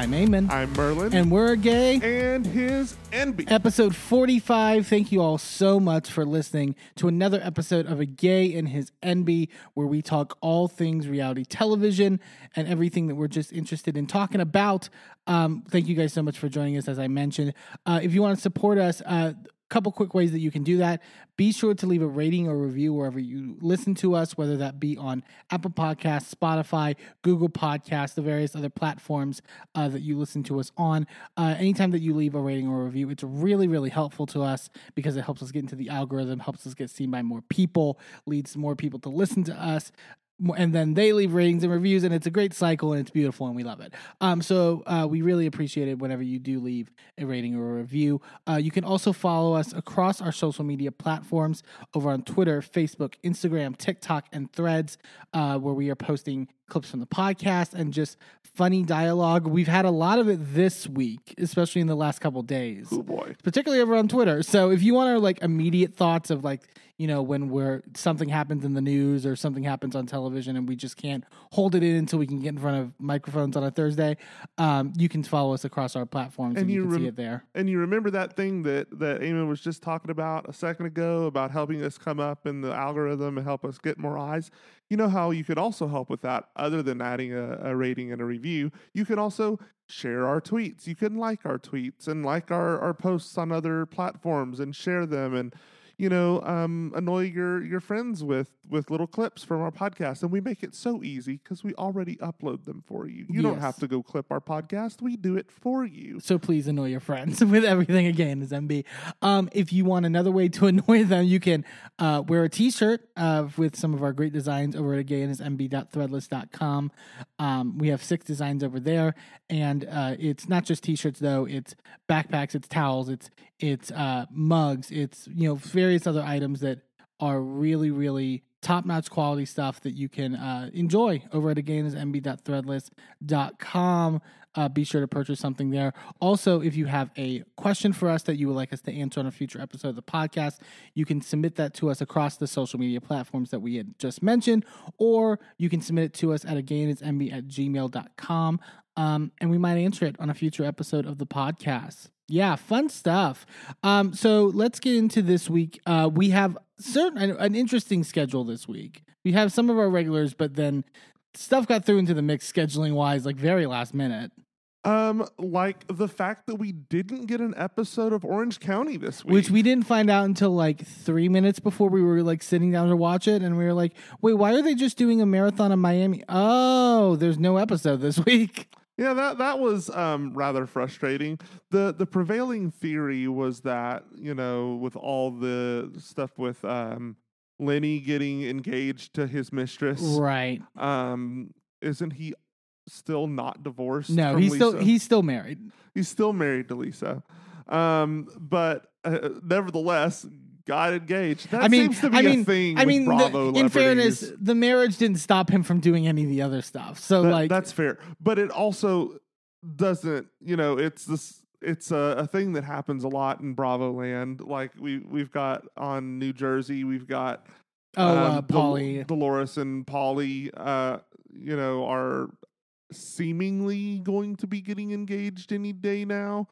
I'm Eamon. I'm Merlin. and we're gay. and his Enby. Episode 45. Thank you all so much for listening to another episode of A Gay and His Enby, where we talk all things reality television and everything that we're just interested in talking about. Um, thank you guys so much for joining us, as I mentioned. Uh, if you want to support us, uh, couple quick ways that you can do that. Be sure to leave a rating or review wherever you listen to us, whether that be on Apple Podcasts, Spotify, Google Podcasts, the various other platforms uh, that you listen to us on. Uh, anytime that you leave a rating or review, it's really, really helpful to us because it helps us get into the algorithm, helps us get seen by more people, leads more people to listen to us and then they leave ratings and reviews and it's a great cycle and it's beautiful and we love it. Um, so uh, we really appreciate it whenever you do leave a rating or a review. Uh, you can also follow us across our social media platforms over on twitter facebook instagram tiktok and threads uh, where we are posting clips from the podcast and just funny dialogue we've had a lot of it this week especially in the last couple days Oh boy. particularly over on Twitter. So if you want our like immediate thoughts of like you know when we're something happens in the news or something happens on television and we just can't hold it in until we can get in front of microphones on a Thursday, um, you can follow us across our platforms and, And you, you can rem- see it there. And you remember that thing that that Eamon was just talking about a second ago about helping us come up in the algorithm and help us get more eyes. You know how you could also help with that other than adding a, a rating and a review. You can also share our tweets. You can like our tweets and like our, our posts on other platforms and share them and you know um, annoy your your friends with with little clips from our podcast and we make it so easy because we already upload them for you you don't have to go clip our podcast we do it for you So please annoy your friends with everything A Gay and His Enby. Um, if you want another way to annoy them, you can uh, wear a t-shirt uh, with some of our great designs over at AGayAndHisEnby.threadless.com. Um, we have six designs over there, and uh, it's not just t-shirts though. It's backpacks, it's towels, it's it's uh, mugs, it's you know various other items that are really really top-notch quality stuff that you can uh, enjoy over at AGayAndHisEnby.threadless.com uh, be sure to purchase something there. Also, if you have a question for us that you would like us to answer on a future episode of the podcast, you can submit that to us across the social media platforms that we had just mentioned, or you can submit it to us at agayandhisenby at gmail.com, um, and we might answer it on a future episode of the podcast. Yeah, fun stuff. Um, so let's get into this week. Uh, we have certain an, interesting schedule this week. We have some of our regulars, but then stuff got through into the mix scheduling wise, like very last minute. Um, like the fact that we didn't get an episode of Orange County this week. which we didn't find out until like three minutes before we were like sitting down to watch it, and we were like, "Wait, why are they just doing a marathon in Miami? Oh, there's no episode this week." Yeah, that that was um rather frustrating. The the prevailing theory was that, you know, with all the stuff with um Lenny getting engaged to his mistress, Right? um, isn't he still not divorced? No, he's still he's still married. he's still married to Lisa. Um, but uh, nevertheless, got engaged. That I mean, seems to be I mean, a thing. I with mean, the- Bravo in fairness, the marriage didn't stop him from doing any of the other stuff. So That- like, that's fair. But it also doesn't. You know, it's this. It's a, a thing that happens a lot in Bravo land. Like we we've got on New Jersey, we've got oh, uh, um, Del- Paulie. Dolores and Paulie. Uh, you know, are seemingly going to be getting engaged any day now.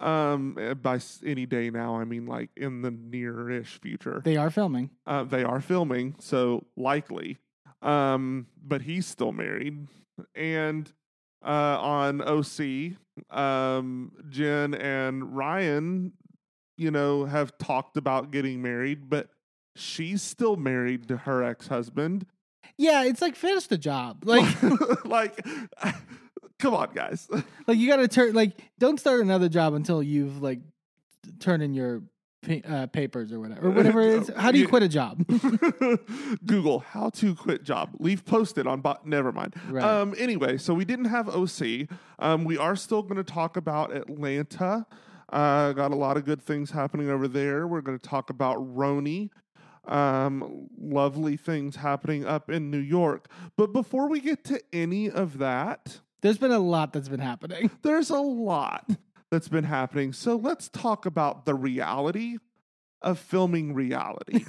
Um, uh, by any day now, I mean like in the near-ish future. They are filming. Uh, they are filming, so likely. Um, but he's still married. And uh, on OC, um, Jen and Ryan, you know, have talked about getting married, but she's still married to her ex husband. Yeah, it's like finish the job. Like, like, come on, guys. like you got to turn. Like, don't start another job until you've like turned in your pa- uh, papers or whatever, or whatever it is. How do you quit a job? Google how to quit job. Leave posted on bot. Never mind. Right. Um. Anyway, so we didn't have OC. Um. We are still going to talk about Atlanta. Uh. Got a lot of good things happening over there. We're going to talk about RHONY. Um. Lovely things happening up in New York. But before we get to any of that, There's been a lot that's been happening. there's a lot that's been happening. So let's talk about the reality of filming reality.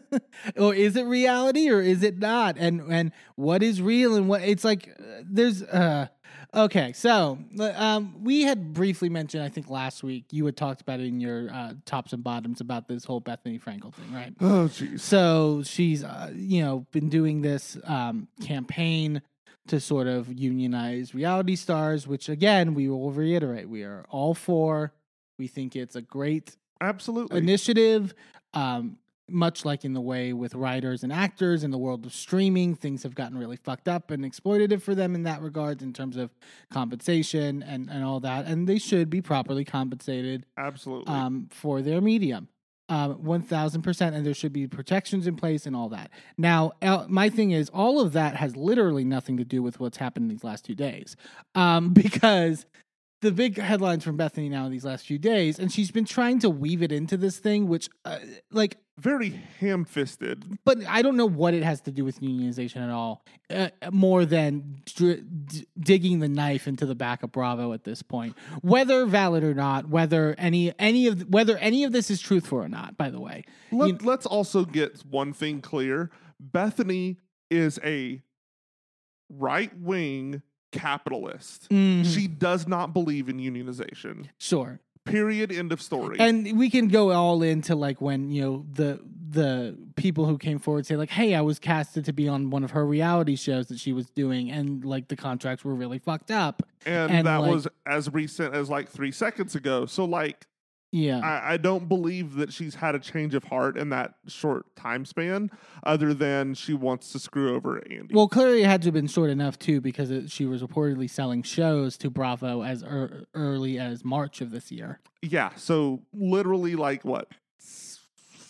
or is it reality or is it not? And and what is real and what it's like uh, there's uh okay, so um we had briefly mentioned I think last week you had talked about it in your uh, tops and bottoms about this whole Bethenny Frankel thing, right? oh jeez. So she's uh, you know been doing this um campaign to sort of unionize reality stars, which again we will reiterate we are all for. We think it's a great Absolutely. initiative. Um, much like in the way with writers and actors in the world of streaming, things have gotten really fucked up and exploitative for them in that regard in terms of compensation and, and all that. And they should be properly compensated Absolutely. um, for their medium. Um, 1000%. And there should be protections in place and all that. Now, my thing is, all of that has literally nothing to do with what's happened these last two days. Um, because the big headlines from Bethenny now in these last few days, and she's been trying to weave it into this thing, which, uh, like, Very ham fisted. but I don't know what it has to do with unionization at all, uh, more than d- digging the knife into the back of Bravo at this point, whether valid or not, whether any any of whether any of this is truthful or not. By the way, Let, You- let's also get one thing clear. Bethenny is a right wing capitalist. Mhm. She does not believe in unionization. sure, Period. End of story. and we can go all into like when you know the the people who came forward say like, "Hey, I was casted to be on one of her reality shows that she was doing, and like the contracts were really fucked up." and, and, that like- was as recent as like three seconds ago. So like Yeah, I, I don't believe that she's had a change of heart in that short time span, other than she wants to screw over Andy. Well, clearly it had to have been short enough too, because it, she was reportedly selling shows to Bravo as er, early as March of this year. yeah. So literally, like what,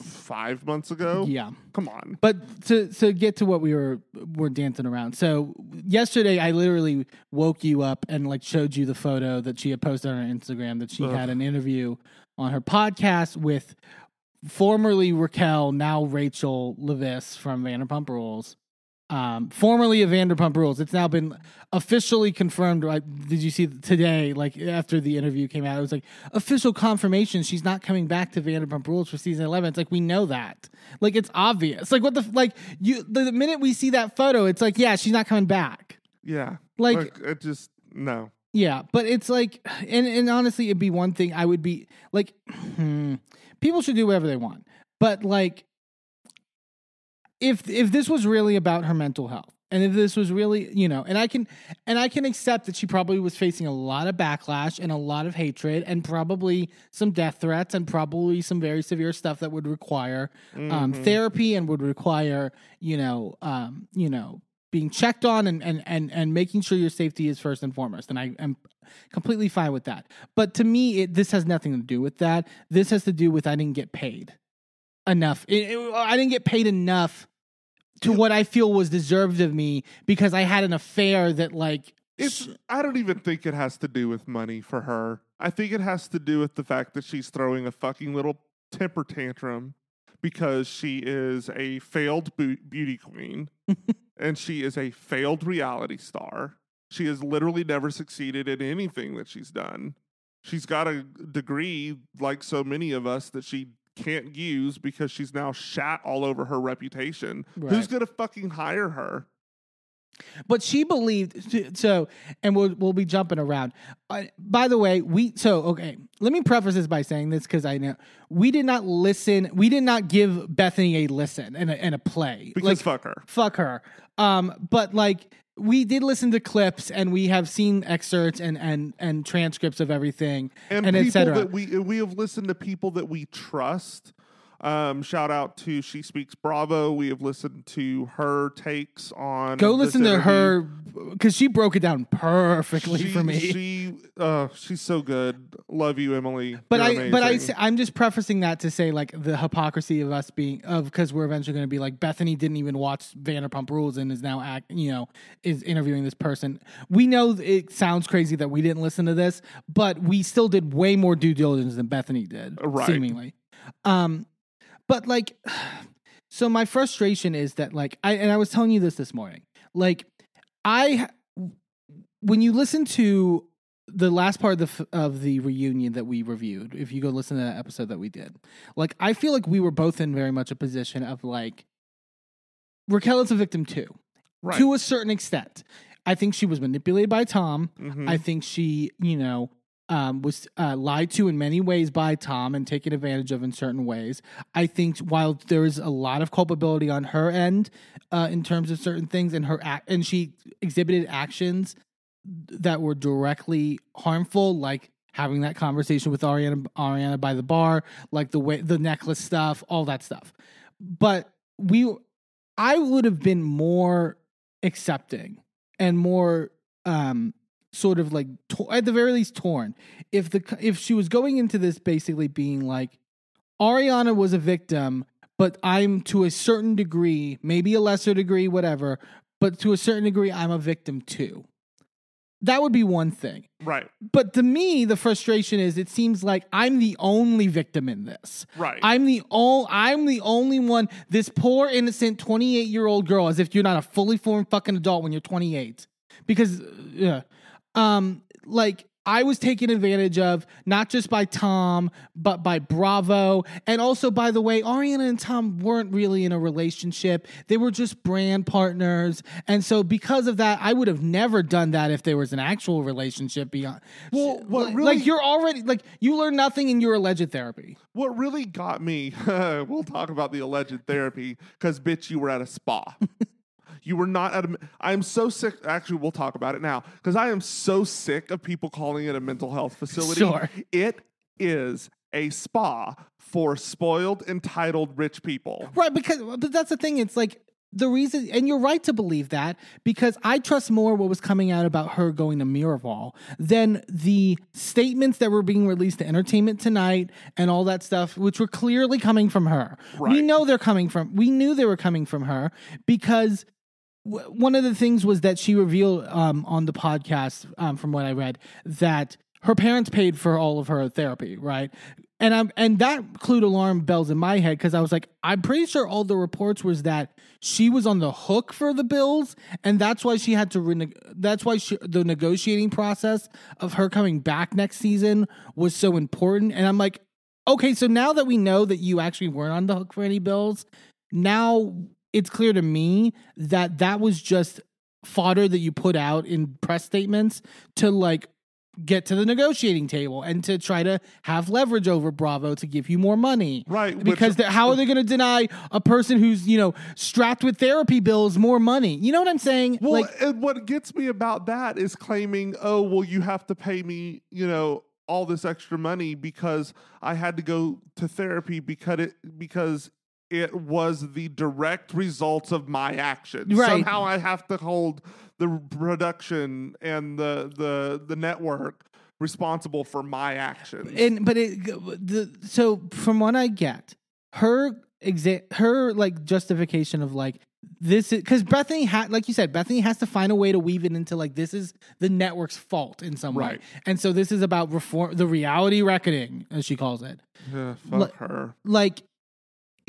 five months ago? Yeah, Come on. but to to get to what we were were dancing around. So yesterday, I literally woke you up and like showed you the photo that she had posted on her Instagram that she Ugh. had an interview on her podcast with formerly Raquel, now Rachel Leviss from Vanderpump Rules. Um, formerly of Vanderpump Rules. It's now been officially confirmed. Like, did you see today? Like after the interview came out, it was like official confirmation she's not coming back to Vanderpump Rules for season eleven. It's like we know that. Like it's obvious. Like what the like you the, the minute we see that photo, it's like yeah, she's not coming back. Yeah. Like Like, it just no. Yeah, but it's like, and and honestly, it'd be one thing I would be like, hmm, people should do whatever they want, but like, if if this was really about her mental health, and if this was really, you know, and I can and I can accept that she probably was facing a lot of backlash and a lot of hatred, and probably some death threats, and probably some very severe stuff that would require um, Mhm. therapy and would require, you know, um, you know, being checked on and, and and and making sure your safety is first and foremost. And I am completely fine with that. But to me, it, this has nothing to do with that. This has to do with I didn't get paid enough. It- it- I didn't get paid enough to what I feel was deserved of me because I had an affair that like It's I don't even think it has to do with money for her. I think it has to do with the fact that she's throwing a fucking little temper tantrum because she is a failed beauty queen and she is a failed reality star. She has literally never succeeded in anything that she's done. She's got a degree like so many of us that she can't use because she's now shat all over her reputation. Who's going to fucking hire her? But she believed so, and we'll we'll be jumping around. Uh, by the way, we so okay. Let me preface this by saying this because I know we did not listen. We did not give Bethenny a listen and a, and a play. Because like fuck her. fuck her. Um, but like we did listen to clips and we have seen excerpts and and and transcripts of everything and, and, et people that we we have listened to people that we trust. Um, shout out to She Speaks Bravo. We have listened to her takes on. Go listen to her because she broke it down perfectly She, for me. She, uh, she's so good. Love you, Emily. But You're I but I I'm just prefacing that to say like the hypocrisy of us being of because we're eventually going to be like Bethenny didn't even watch Vanderpump Rules and is now act, you know, is interviewing this person. We know it sounds crazy that we didn't listen to this, but we still did way more due diligence than Bethenny did, Right. seemingly. Um, but like, so my frustration is that like I and I was telling you this this morning, like I when you listen to the last part of the of the reunion that we reviewed, if you go listen to that episode that we did, like I feel like we were both in very much a position of like Raquel is a victim too, Right. to a certain extent. I think she was manipulated by Tom. Mhm. I think she, you know, um, was uh, lied to in many ways by Tom and taken advantage of in certain ways. I think while there is a lot of culpability on her end uh, in terms of certain things, and her and she exhibited actions that were directly harmful, like having that conversation with Ariana Ariana by the bar, like the way the necklace stuff, all that stuff. But we, I would have been more accepting and more um sort of like at the very least torn if the if she was going into this basically being like Ariana was a victim but I'm to a certain degree maybe a lesser degree whatever but to a certain degree I'm a victim too that would be one thing right. but to me the frustration is it seems like I'm the only victim in this Right. I'm the all I'm the only one. This poor innocent 28 year old girl, as if you're not a fully formed fucking adult when you're 28, because uh, yeah, um, like I was taken advantage of not just by Tom but by Bravo, and also by the way, Ariana and Tom weren't really in a relationship. They were just brand partners, and so because of that, I would have never done that if there was an actual relationship beyond. Well, what like, really- like you're already like you learn nothing in your alleged therapy. What really got me, we'll talk about the alleged therapy, because bitch, you were at a spa. you were not at a. I'm so sick. Actually, we'll talk about it now, because I am so sick of people calling it a mental health facility. Sure. It is a spa for spoiled, entitled, rich people. Right, because but that's the thing. It's like the reason, and you're right to believe that because I trust more what was coming out about her going to Miraval than the statements that were being released to Entertainment Tonight and all that stuff, which were clearly coming from her. We know they're coming from. We knew they were coming from her because. W- One of the things was that she revealed um, on the podcast, um, from what I read, that her parents paid for all of her therapy, right? And I'm and that clued alarm bells in my head because I was like, I'm pretty sure all the reports was that she was on the hook for the bills, and that's why she had to. Rene- that's why she, the negotiating process of her coming back next season was so important. And I'm like, okay, so now that we know that you actually weren't on the hook for any bills, now it's clear to me that that was just fodder that you put out in press statements to like get to the negotiating table and to try to have leverage over Bravo to give you more money. Right, Because they're- how are they going to deny a person who's, you know, strapped with therapy bills more money? You know what I'm saying? Well, like, and what gets me about that is claiming, oh, well, you have to pay me, you know, all this extra money because I had to go to therapy because it because it was the direct results of my actions. Right. Somehow I have to hold the production and the the the network responsible for my actions. and but it the so from what I get, her exa- her like justification of like this is because Bethenny had like you said, Bethenny has to find a way to weave it into like this is the network's fault in some way, and so this is about reform, the reality reckoning as she calls it. Ugh, fuck Like- her. like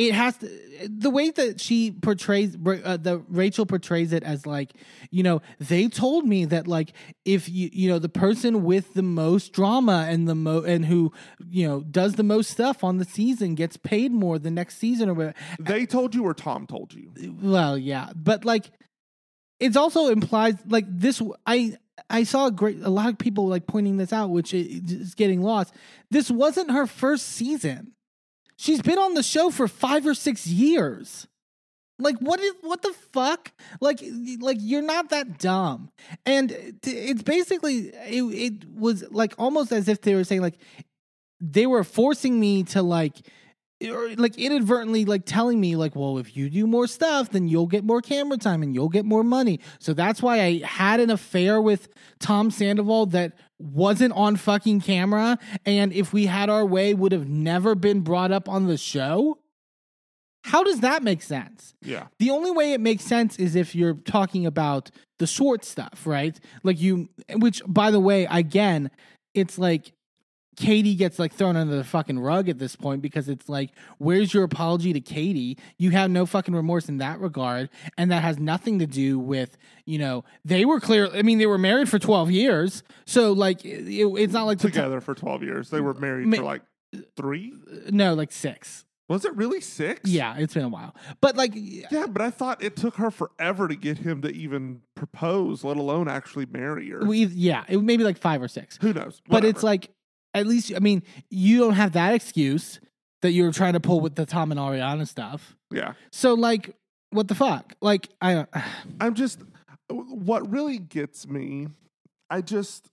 it has to the way that she portrays uh, the Rachel portrays it as like you know they told me that like if you you know the person with the most drama and the mo and who you know does the most stuff on the season gets paid more the next season or whatever. They told you or Tom told you? well yeah but like it's also implies like this I I saw a great a lot of people like pointing this out which is getting lost this wasn't her first season she's been on the show for 5 or 6 years. Like what is what the fuck? Like like you're not that dumb. And it's basically it, it was like almost as if they were saying like they were forcing me to like or like inadvertently like telling me like well if you do more stuff then you'll get more camera time and you'll get more money so that's why i had an affair with tom sandoval that wasn't on fucking camera and if we had our way would have never been brought up on the show how does that make sense Yeah. the only way it makes sense is if you're talking about the Schwartz stuff, right? Like you, which by the way, again, it's like Katie gets like thrown under the fucking rug at this point because it's like, where's your apology to Katie? You have no fucking remorse in that regard, and that has nothing to do with you know they were clear. I mean, they were married for twelve years, so like it, it's not like Together for 12 years. They were married Ma- for like three? Uh, no, like six. Was it really six? Yeah, it's been a while, but like Yeah, but I thought it took her forever to get him to even propose, let alone actually marry her. we yeah, it maybe like five or six. Who knows? But it's like at least I mean you don't have that excuse that you were trying to pull with the Tom and Ariana stuff. yeah. So like, what the fuck? Like I don't. I'm just what really gets me. I just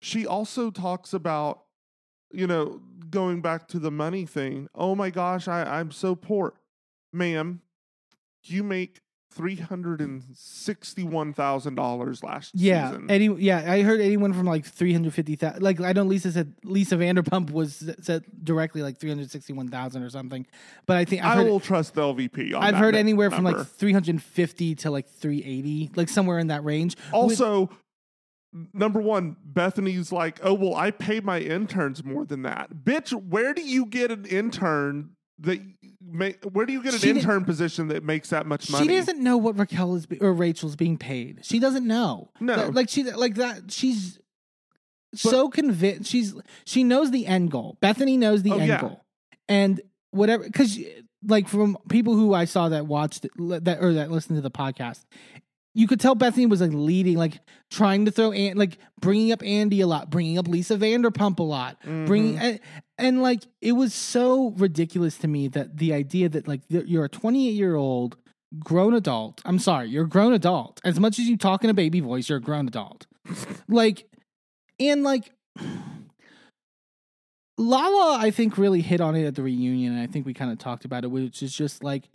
she also talks about you know going back to the money thing. Oh my gosh, I I'm so poor, ma'am. You make three hundred and sixty-one thousand dollars last Yeah, season. any yeah, I heard anyone from like three hundred fifty thousand. Like I know Lisa said Lisa Vanderpump was said directly like three hundred sixty one thousand or something. But I think I've I heard, will trust the LVP. On I've heard anywhere from like three hundred fifty to like three eighty, like somewhere in that range. With- Also, number one, Bethenny's like, oh well, I pay my interns more than that. Bitch, where do you get an intern that make? Where do you get an She intern position that makes that much money? She doesn't know what Raquel is be- or Rachel's being paid. She doesn't know. No. Like she like that. She's so convinced. She's she knows the end goal. Bethenny knows the Oh, end yeah. goal, and whatever. Because like from people who I saw that watched that or that listened to the podcast. You could tell Bethenny was like leading, like trying to throw, and like bringing up Andy a lot, bringing up Lisa Vanderpump a lot, bringing Mhm. and, and like it was so ridiculous to me that the idea that like you're you're a 28 year old grown adult i'm sorry you're a grown adult as much as you talk in a baby voice you're a grown adult like and like lala i think really hit on it at the reunion and i think we kind of talked about it which is just like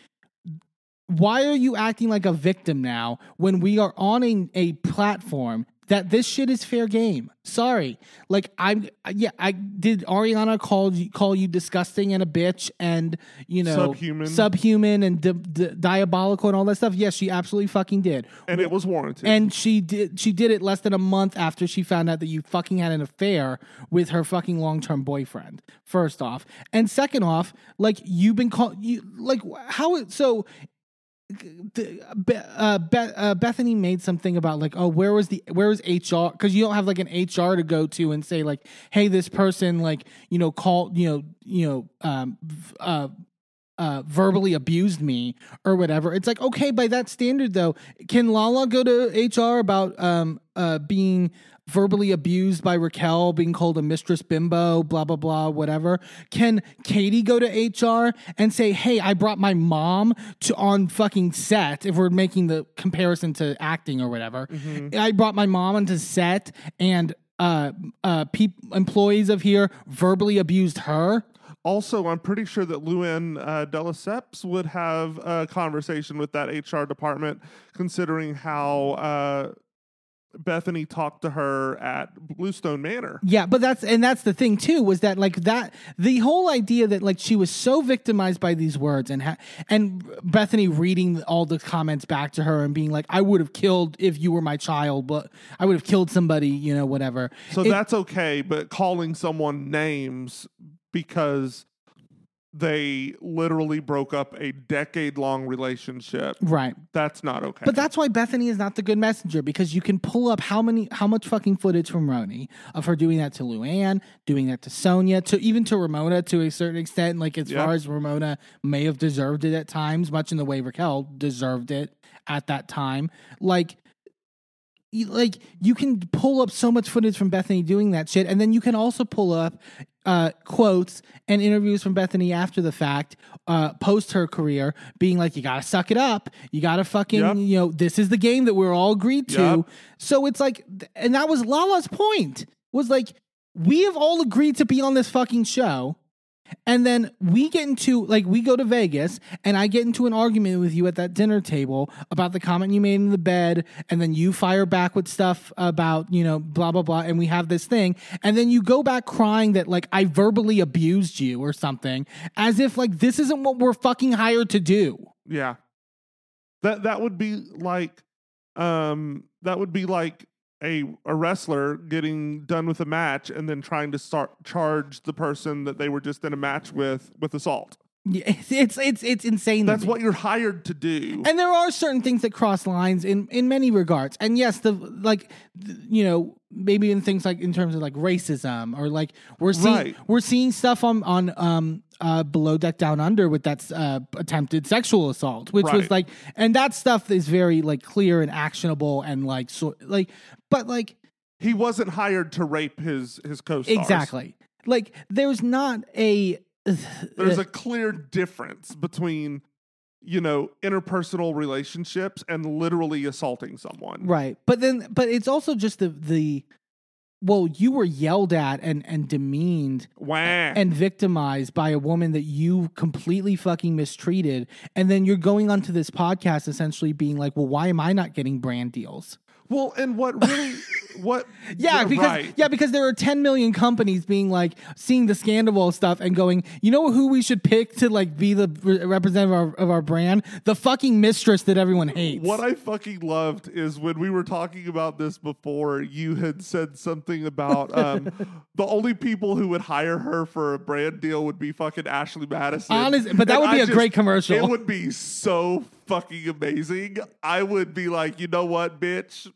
why are you acting like a victim now when we are on a, a platform that this shit is fair game? Sorry, like I'm, yeah, I did. Ariana call you call you disgusting and a bitch, and you know, Subhuman. subhuman, and di- di- diabolical, and all that stuff. Yes, she absolutely fucking did, and it was warranted. and she did. She did it less than a month after she found out that you fucking had an affair with her fucking long term boyfriend. First off, and second off, like you've been called you like how it so uh, uh, Bethenny made something about like, oh, where was the where was HR? Because you don't have like an HR to go to and say like, hey, this person like you know called you know you know um uh uh verbally abused me or whatever. It's like okay, by that standard though, can Lala go to HR about um uh being verbally abused by Raquel, being called a mistress bimbo, blah, blah, blah, whatever. Can Katie go to HR and say, hey, I brought my mom to on fucking set, if we're making the comparison to acting or whatever. I brought my mom onto set and uh, uh, peop employees of here verbally abused her. Also, I'm pretty sure that Luann uh, de Lesseps would have a conversation with that HR department, considering how uh, Bethenny talked to her at Bluestone Manor. Yeah, but that's and that's the thing too was that like that the whole idea that like she was so victimized by these words and ha- and Bethenny reading all the comments back to her and being like I would have killed if you were my child, but I would have killed somebody, you know, whatever. So It- that's okay, but calling someone names because they literally broke up a decade long relationship, right. that's not okay. But that's why Bethenny is not the good messenger because you can pull up how many, how much fucking footage from RHONY of her doing that to Luann, doing that to Sonja, to even to Ramona to a certain extent. Like as Yeah. far as Ramona may have deserved it at times, much in the way Raquel deserved it at that time. Like, like you can pull up so much footage from Bethenny doing that shit, and then you can also pull up uh, quotes and interviews from Bethenny after the fact, uh, post her career, being like, "You gotta suck it up. You gotta fucking, Yep. you know, this is the game that we're all agreed to." Yep. So it's like, and that was Lala's point was like, we have all agreed to be on this fucking show. And then we get into like we go to Vegas and I get into an argument with you at that dinner table about the comment you made in the bed and then you fire back with stuff about, you know, blah blah blah and we have this thing and then you go back crying that like I verbally abused you or something as if like this isn't what we're fucking hired to do. Yeah. That that would be like um that would be like a a wrestler getting done with a match and then trying to start charge the person that they were just in a match with with assault. Yeah, It's it's it's, insane. That's what you're hired to do. and there are certain things that cross lines in in many regards and yes the like you know maybe in things like in terms of like racism or like we're seeing Right. we're seeing stuff on on um uh below deck down under with that uh attempted sexual assault which was like and that stuff is very like clear and actionable and like so like but like he wasn't hired to rape his his co-stars. exactly like there's not a There's a clear difference between you know interpersonal relationships and literally assaulting someone. Right. But then but it's also just the the well, you were yelled at and and demeaned and victimized by a woman that you completely fucking mistreated and then you're going onto this podcast essentially being like, "Well, why am I not getting brand deals?" Well, and what really what Yeah, because right. yeah, because there are 10 million companies being like seeing the scandal stuff and going, "You know who we should pick to like be the representative of our, of our brand? The fucking mistress that everyone hates." What I fucking loved is when we were talking about this before, you had said something about um, the only people who would hire her for a brand deal would be fucking Ashley Madison. Honest- but that And would be I a great commercial. It would be so fucking amazing. I would be like, you know what, bitch?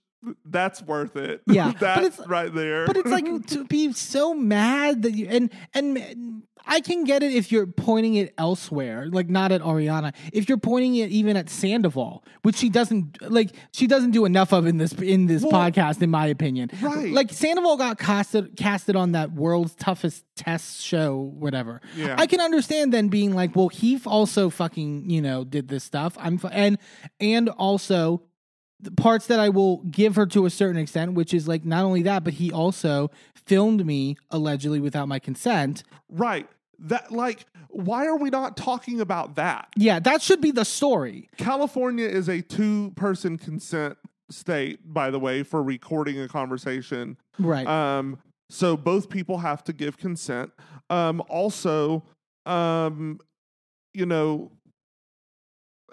That's worth it. Yeah, that's right there. but it's like to be so mad that you and and I can get it if you're pointing it elsewhere, like not at Ariana. If you're pointing it even at Sandoval, which she doesn't like, she doesn't do enough of in this in this Well, podcast, in my opinion. right. Like Sandoval got casted casted on that world's toughest test show, whatever. Yeah. I can understand then being like, well, he also fucking you know did this stuff. I'm f- and and also the parts that I will give her to a certain extent, which is like not only that, but he also filmed me allegedly without my consent. right. That like, why are we not talking about that? Yeah, that should be the story. California is a two person consent state, by the way, for recording a conversation. Right. Um, so both people have to give consent. Um, also, um, you know,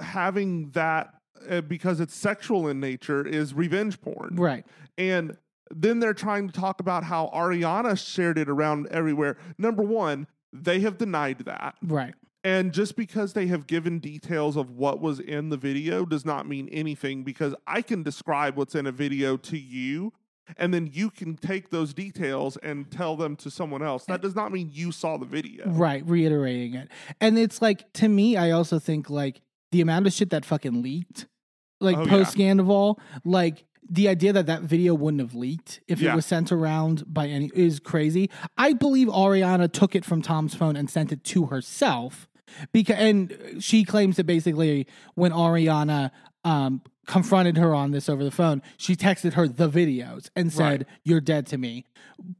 having that uh, because it's sexual in nature is revenge porn. right. And then they're trying to talk about how Ariana shared it around everywhere. Number one, they have denied that. Right. And just because they have given details of what was in the video does not mean anything because I can describe what's in a video to you and then you can take those details and tell them to someone else. That does not mean you saw the video. Right. Reiterating it. And it's like, to me, I also think like the amount of shit that fucking leaked, like Oh, yeah. post Scandoval, like the idea that that video wouldn't have leaked if Yeah. it was sent around by any is crazy. I believe Ariana took it from Tom's phone and sent it to herself because and she claims that basically when Ariana um confronted her on this over the phone, she texted her the videos and said, Right. "You're dead to me."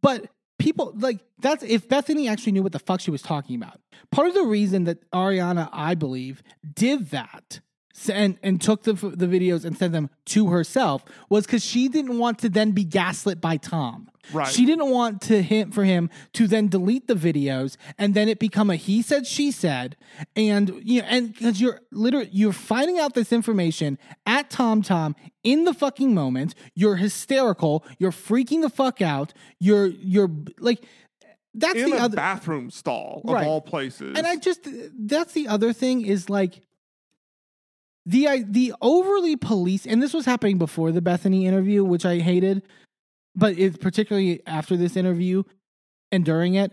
But people like that's if Bethenny actually knew what the fuck she was talking about. Part of the reason that Ariana, I believe, did that and and took the the videos and sent them to herself was because she didn't want to then be gaslit by Tom. Right. She didn't want to hint for him to then delete the videos and then it become a he said she said and you know and because you're literally you're finding out this information at Tom Tom in the fucking moment. You're hysterical. You're freaking the fuck out. You're you're like that's In the a other bathroom stall of Right. all places. and I just that's the other thing is like the the overly police and this was happening before the Bethenny interview, which I hated, but it's particularly after this interview and during it.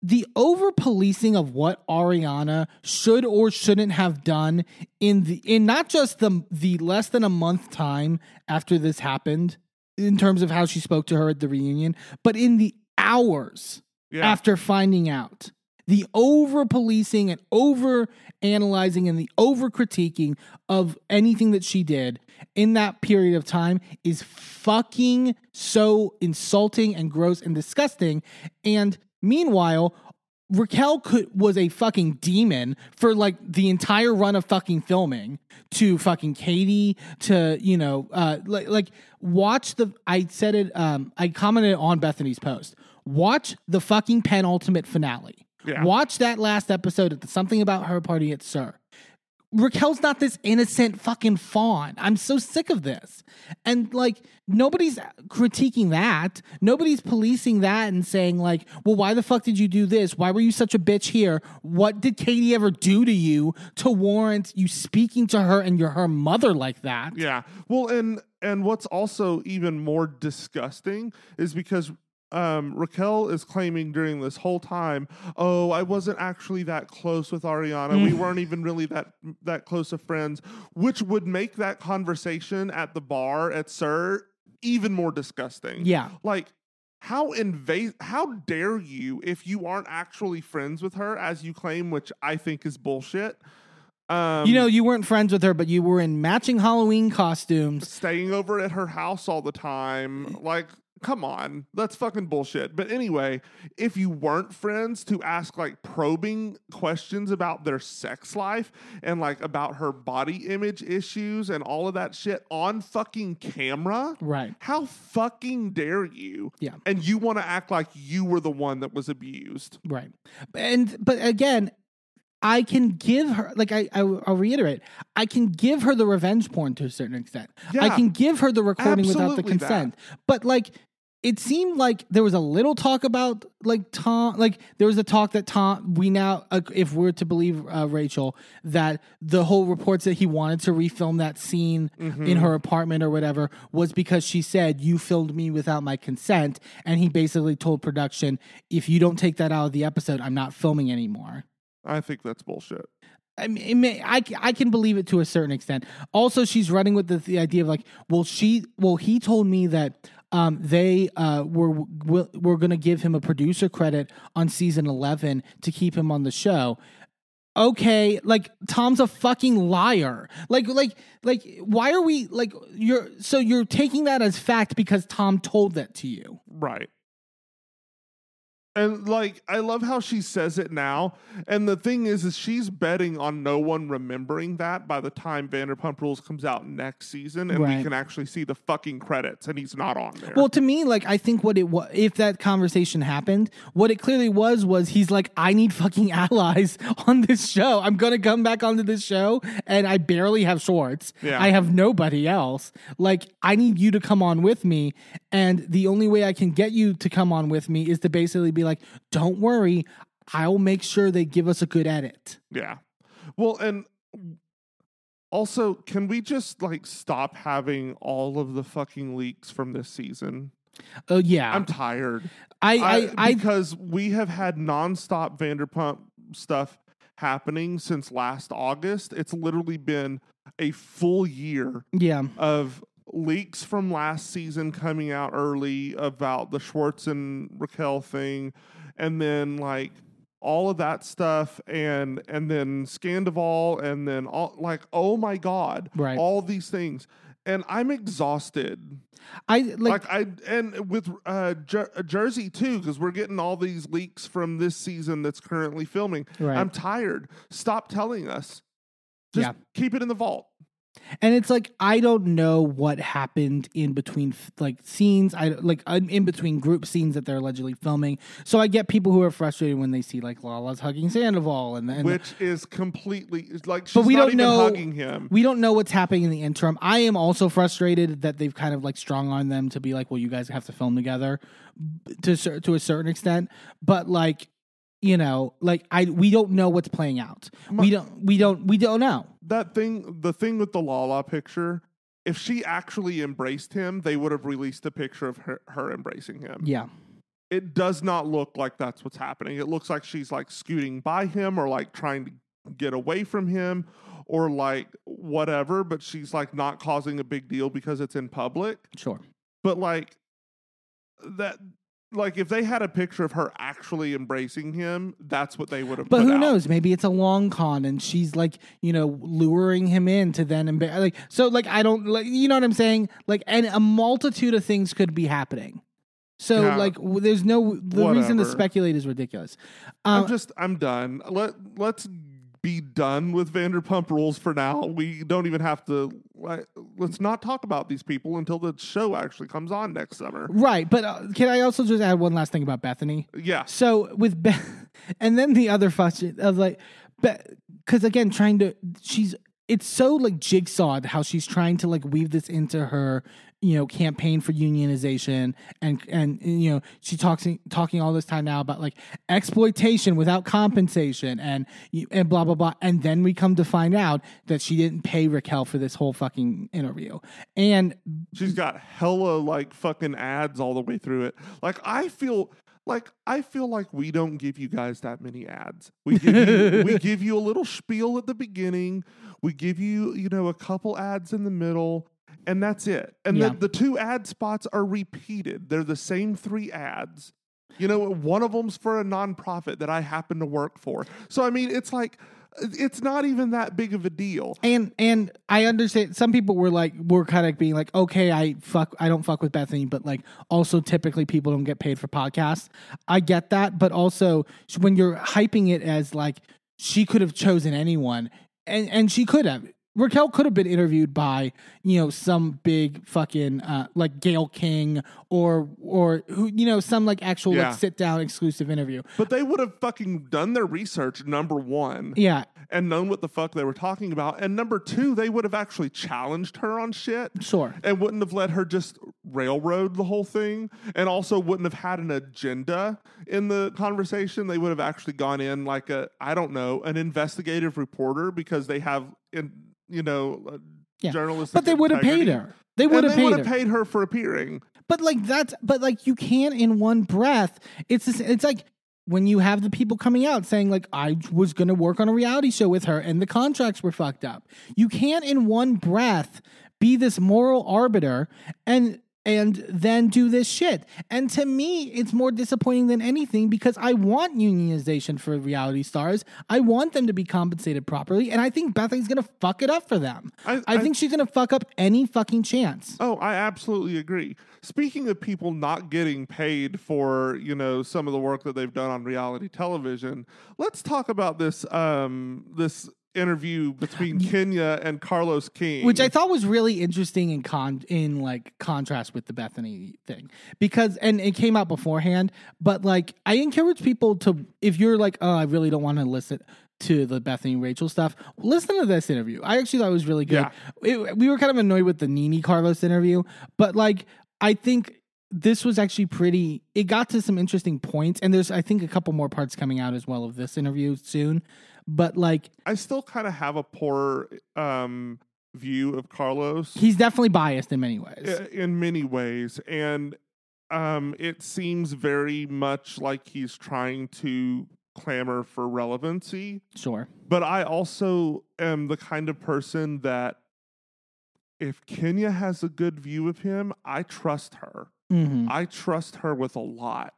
The over policing of what Ariana should or shouldn't have done in the in not just the the less than a month time after this happened in terms of how she spoke to her at the reunion, but in the hours yeah. after finding out. The over policing and over analyzing and the over critiquing of anything that she did in that period of time is fucking so insulting and gross and disgusting. And meanwhile, Raquel could was a fucking demon for like the entire run of fucking filming to fucking Katie to you know uh like like watch the I said it um I commented on Bethenny's post watch the fucking penultimate finale Yeah. watch that last episode at something about her party at SUR Raquel's not this innocent fucking fawn. I'm so sick of this. And like nobody's critiquing that. Nobody's policing that and saying like, "Well, why the fuck did you do this? Why were you such a bitch here? What did Katie ever do to you to warrant you speaking to her and your her mother like that?" Yeah. Well, and and what's also even more disgusting is because um, Raquel is claiming during this whole time, "Oh, I wasn't actually that close with Ariana. we weren't even really that that close of friends," which would make that conversation at the bar at SUR even more disgusting. Yeah. Like how invade how dare you if you aren't actually friends with her as you claim, which I think is bullshit. Um, You know, you weren't friends with her, but you were in matching Halloween costumes. staying over at her house all the time. Like, come on, that's fucking bullshit. But anyway, if you weren't friends to ask like probing questions about their sex life and like about her body image issues and all of that shit on fucking camera, Right. how fucking dare you? Yeah. And you want to act like you were the one that was abused. Right. And but again, I can give her like I, I will reiterate, I can give her the revenge porn to a certain extent. Yeah, I can give her the recording without the Absolutely that. consent. But like it seemed like there was a little talk about like Tom like there was a talk that Tom we now uh, if we're to believe uh, Rachel that the whole reports that he wanted to refilm that scene Mm-hmm. in her apartment or whatever was because she said you filmed me without my consent and he basically told production if you don't take that out of the episode I'm not filming anymore. I think that's bullshit. I mean, may, I, I can believe it to a certain extent. Also, she's running with the, the idea of like, well, she, well, he told me that um, they uh, were were, were going to give him a producer credit on season eleven to keep him on the show. Okay, like Tom's a fucking liar. Like, like, like, why are we like you're so you're taking that as fact because Tom told that to you? Right. And like I love how she says it now. And the thing is is she's betting on no one remembering that by the time Vanderpump Rules comes out next season and Right. we can actually see the fucking credits and he's not on there. Well, to me, like I think what it was, if that conversation happened, what it clearly was was he's like, I need fucking allies on this show. I'm gonna come back onto this show, and I barely have Schwartz. Yeah. I have nobody else. Like I need you to come on with me, and the only way I can get you to come on with me is to basically be like, don't worry, I'll make sure they give us a good edit. yeah. Well, and also, can we just like stop having all of the fucking leaks from this season? Oh yeah, I'm tired. I I, I, I, because we have had nonstop Vanderpump stuff happening since last August. It's literally been a full year yeah. of leaks from last season coming out early about the Schwartz and Raquel thing, and then like all of that stuff, and and then Scandoval, and then all like oh my god, Right. all these things, and I'm exhausted I like, like I and with uh, Jer- Jersey too because we're getting all these leaks from this season that's currently filming. Right. I'm tired. Stop telling us. Just Yeah. keep it in the vault. And it's like I don't know what happened in between like scenes. I like in between group scenes that they're allegedly filming. So I get people who are frustrated when they see like Lala's hugging Sandoval and, and which is completely like she's but we don't know hugging him. We don't know what's happening in the interim. I am also frustrated that they've kind of like strong on them to be like, well, you guys have to film together to to a certain extent. But like, you know, like I we don't know what's playing out. we don't we don't we don't know. that thing, the thing with the Lala picture. If she actually embraced him, they would have released a picture of her, her embracing him. Yeah. it does not look like that's what's happening. It looks like she's like scooting by him or like trying to get away from him or like whatever, but she's like not causing a big deal because it's in public. Sure. But like that like if they had a picture of her actually embracing him, that's what they would have But who out. knows? Maybe it's a long con, and she's like, you know, luring him in to then emba- like. So, like, I don't like, you know what I'm saying? Like, and a multitude of things could be happening. So, Yeah. like, w- there's no the reason to speculate is ridiculous. Um, I'm just I'm done. Let let's be done with Vanderpump Rules for now. We don't even have to let's not talk about these people until the show actually comes on next summer. right, but uh, can I also just add one last thing about Bethenny? Yeah. So with Beth, and then the other I was like, Be- because again, trying to she's it's so like jigsawed how she's trying to like weave this into her you know campaign for unionization and and you know she talks talking all this time now about like exploitation without compensation and and blah blah blah and then we come to find out that she didn't pay Raquel for this whole fucking interview and she's got hella like fucking ads all the way through it like I feel like I feel like we don't give you guys that many ads. We give you we give you a little spiel at the beginning. We give you, you know, a couple ads in the middle and that's it. And Yeah. the, the two ad spots are repeated. They're the same three ads. You know, one of them's for a nonprofit that I happen to work for. So I mean, it's like it's not even that big of a deal. And and I understand some people were like were kind of being like, okay, I fuck I don't fuck with Bethenny, but like also typically people don't get paid for podcasts. I get that, but also when you're hyping it as like she could have chosen anyone, and and she could have. Raquel could have been interviewed by you know some big fucking uh, like Gayle King or or who you know some like actual Yeah. like sit down exclusive interview. But they would have fucking done their research, number one, Yeah, and known what the fuck they were talking about. And number two, they would have actually challenged her on shit. sure. and wouldn't have let her just railroad the whole thing and also wouldn't have had an agenda in the conversation they would have actually gone in like a i don't know an investigative reporter because they have in you know uh, Yeah. journalistic But they would have paid her. They would have paid her. paid her for appearing But like that's but like you can't in one breath. It's this, it's like when you have the people coming out saying like I was going to work on a reality show with her and the contracts were fucked up. You can't in one breath be this moral arbiter and and then do this shit. And to me, it's more disappointing than anything because I want unionization for reality stars. I want them to be compensated properly, and I think Bethenny's gonna fuck it up for them. I- I, I- think she's gonna fuck up any fucking chance. Oh, I absolutely agree. Speaking of people not getting paid for, you know, some of the work that they've done on reality television, let's talk about this um this interview between Kenya and Carlos King. which I thought was really interesting in con in like contrast with the Bethenny thing because and it came out beforehand, but like I encourage people to if you're like oh I really don't want to listen to the Bethenny Rachel stuff, listen to this interview. I actually thought it was really good. It- we were kind of annoyed with the NeNe Carlos interview, but like I think this was actually pretty it got to some interesting points and there's I think a couple more parts coming out as well of this interview soon. But like I still kind of have a poor um view of Carlos he's definitely biased in many ways. in many ways and um it seems very much like he's trying to clamor for relevancy Sure. but I also am the kind of person that if Kenya has a good view of him, I trust her. hmm I trust her with a lot,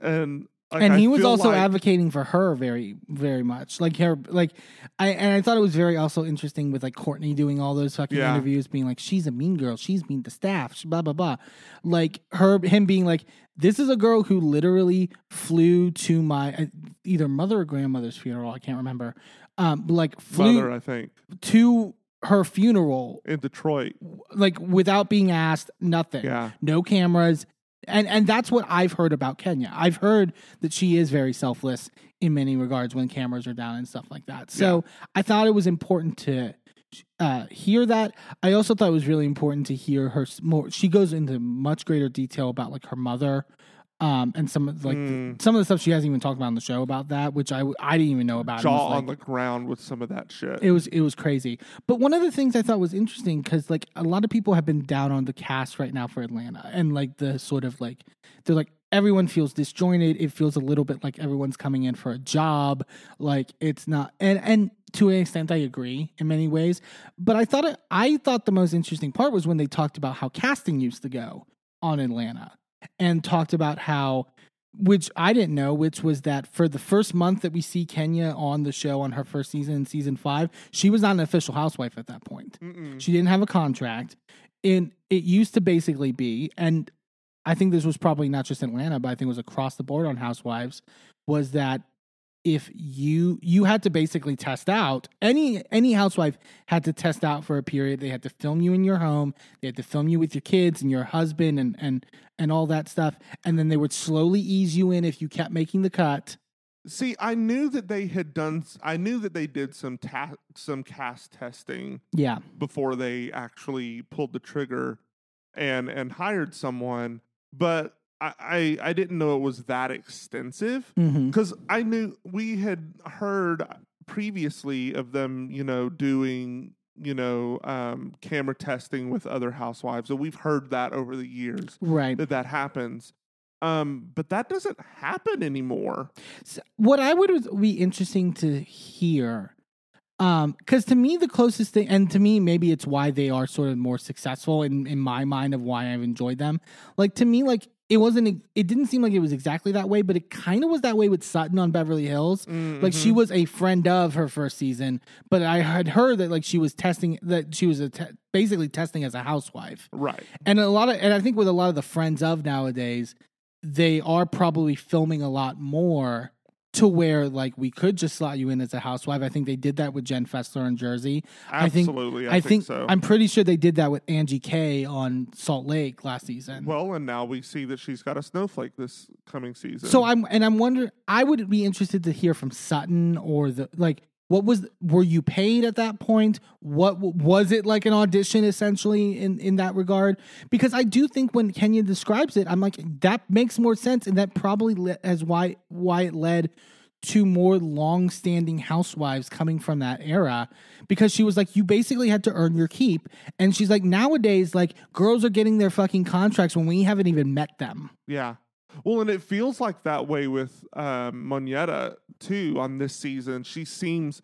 and like, and he was also like- advocating for her very, very much. Like her, like I and I thought it was very also interesting with like Courtney doing all those fucking Yeah. interviews, being like, "She's a mean girl. She's mean to staff." Blah blah blah. Like her, him being like, "This is a girl who literally flew to my uh, either mother or grandmother's funeral. I can't remember. Um, like flew mother, I think, to her funeral in Detroit. like without being asked, nothing Yeah, no cameras and and that's what i've heard about kenya. I've heard that she is very selfless in many regards when cameras are down and stuff like that. So i thought it was important to uh, hear that. I also thought it was really important to hear her more she goes into much greater detail about like her mother um and some of like Mm. some of the stuff she hasn't even talked about on the show about that which I I didn't even know about jaw was on the ground with some of that shit. it was it was crazy. But one of the things I thought was interesting because like a lot of people have been down on the cast right now for Atlanta, and like the sort of like they're like everyone feels disjointed. It feels a little bit like everyone's coming in for a job. Like it's not, and and to an extent I agree in many ways. But I thought it, I thought the most interesting part was when they talked about how casting used to go on Atlanta, and talked about how which I didn't know, which was that for the first month that we see Kenya on the show on her first season in season five, she was not an official housewife at that point. Mm-mm. She didn't have a contract. And it used to basically be, and I think this was probably not just Atlanta, but I think it was across the board on housewives, was that if you you had to basically test out any any housewife had to test out for a period they had to film you in your home they had to film you with your kids and your husband and and and all that stuff and then they would slowly ease you in if you kept making the cut See, I knew that they had done. i knew that they did some ta- some cast testing Yeah. before they actually pulled the trigger and and hired someone, but I I, didn't know it was that extensive because I knew we had heard previously of them, you know, doing you know um, camera testing with other housewives, and we've heard that over the years Right. that that happens. Um, but that doesn't happen anymore. S- what I would be interesting to hear, um, because to me the closest thing, and to me maybe it's why they are sort of more successful in in my mind of why I've enjoyed them. Like to me, like it wasn't, it didn't seem like it was exactly that way, but it kind of was that way with Sutton on Beverly Hills. Like she Mhm. was a friend of her first season, but I had heard that like she was testing that she was a te- basically testing as a housewife. right. And a lot of, and I think with a lot of the friends of nowadays, they are probably filming a lot more to where like we could just slot you in as a housewife. I think they did that with Jen Fessler in Jersey. I think- Absolutely, I, think, so. I'm pretty sure they did that with Angie K on Salt Lake last season. well, and now we see that she's got a snowflake this coming season. so I'm and I'm wondering. I would be interested to hear from Sutton or the like. What was were you paid at that point? What was it like an audition essentially in in that regard? Because I do think when Kenya describes it, I'm like that makes more sense, and that probably le- as why why it led to more long-standing housewives coming from that era because she was like you basically had to earn your keep and she's like nowadays like girls are getting their fucking contracts when we haven't even met them yeah. Well, and it feels like that way with um, Monyetta too on this season. She seems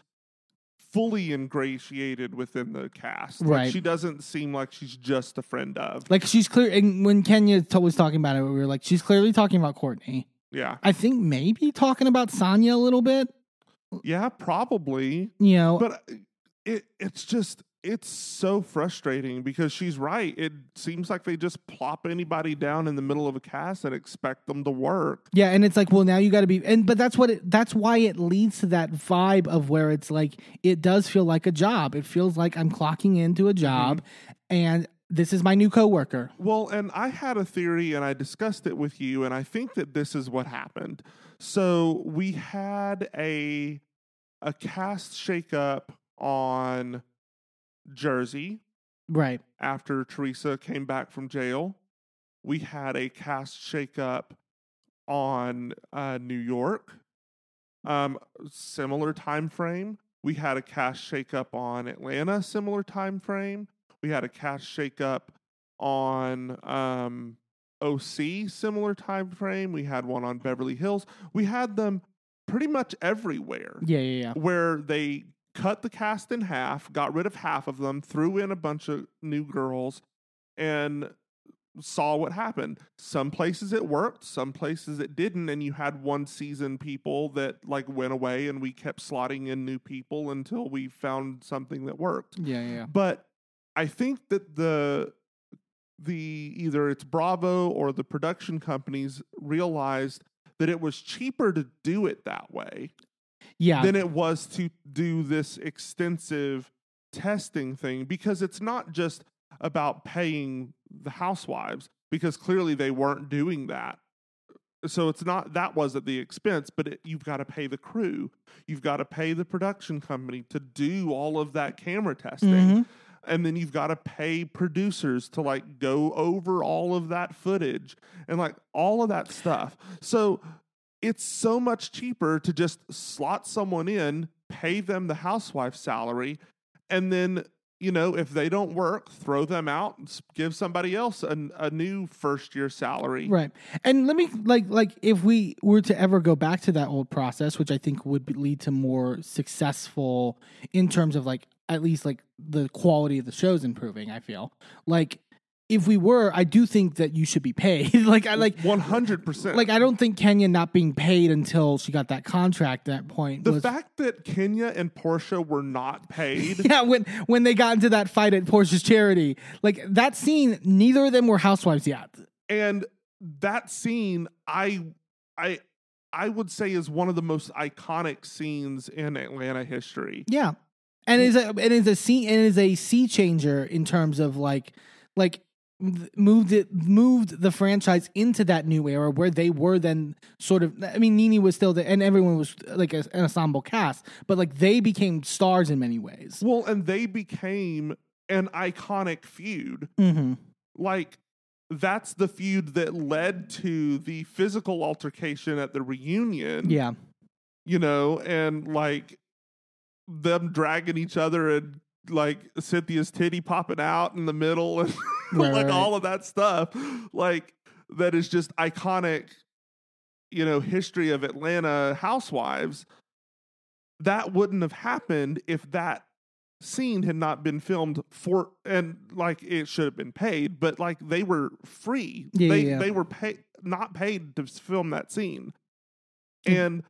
fully ingratiated within the cast. Like, Right. she doesn't seem like she's just a friend of. Like she's clear, and when Kenya t- was talking about it, we were like, she's clearly talking about Courtney. Yeah. I think maybe talking about Sanya a little bit. Yeah, probably. You know, But uh, it it's just it's so frustrating because she's right. It seems like they just plop anybody down in the middle of a cast and expect them to work. yeah, and it's like, well, now you got to be, and but that's what it, that's why it leads to that vibe of where it's like it does feel like a job. It feels like I'm clocking into a job, mm-hmm. and this is my new coworker. Well, and I had a theory and I discussed it with you, and I think that this is what happened. So we had a a cast shakeup on Jersey Right. after Teresa came back from jail. We had a cast shakeup on uh, New York. Um, similar time frame. We had a cast shakeup on Atlanta. Similar time frame. We had a cast shakeup on um, OC. Similar time frame. We had one on Beverly Hills. We had them pretty much everywhere Yeah, yeah, yeah. where they cut the cast in half, got rid of half of them, threw in a bunch of new girls, and saw what happened. Some places it worked, some places it didn't, and you had one season people that like went away and we kept slotting in new people until we found something that worked. Yeah, yeah. But I think that the the either it's Bravo or the production companies realized that it was cheaper to do it that way Yeah. than it was to do this extensive testing thing because it's not just about paying the housewives because clearly they weren't doing that. So it's not that wasn't the expense, but it, you've got to pay the crew. You've got to pay the production company to do all of that camera testing. Mhm. And then you've got to pay producers to like go over all of that footage and like all of that stuff. So it's so much cheaper to just slot someone in, pay them the housewife salary, and then you know if they don't work, throw them out, give somebody else a, a new first year salary. Right. And let me like like if we were to ever go back to that old process, which I think would lead to more successful in terms of like at least like the quality of the shows improving, I feel. Like if we were, I do think that you should be paid. like I like one hundred percent. like I don't think Kenya not being paid until she got that contract at that point the was fact that Kenya and Portia were not paid. yeah, when when they got into that fight at Portia's charity, like that scene, neither of them were housewives yet. and that scene i i i would say is one of the most iconic scenes in atlanta history Yeah, and it's a and it's a sea and it's a sea changer in terms of like like moved it moved the franchise into that new era where they were then sort of I mean NeNe was still there and everyone was like a, an ensemble cast but like they became stars in many ways. Well, and they became an iconic feud. Mm-hmm. Like that's the feud that led to the physical altercation at the reunion. Yeah. You know, and like them dragging each other and like Cynthia's titty popping out in the middle and Right, like right. all of that stuff. Like that is just iconic, you know, history of Atlanta housewives. That wouldn't have happened if that scene had not been filmed for and like it should have been paid, but like they were free. Yeah, they yeah, they were paid not paid to film that scene. Mm. And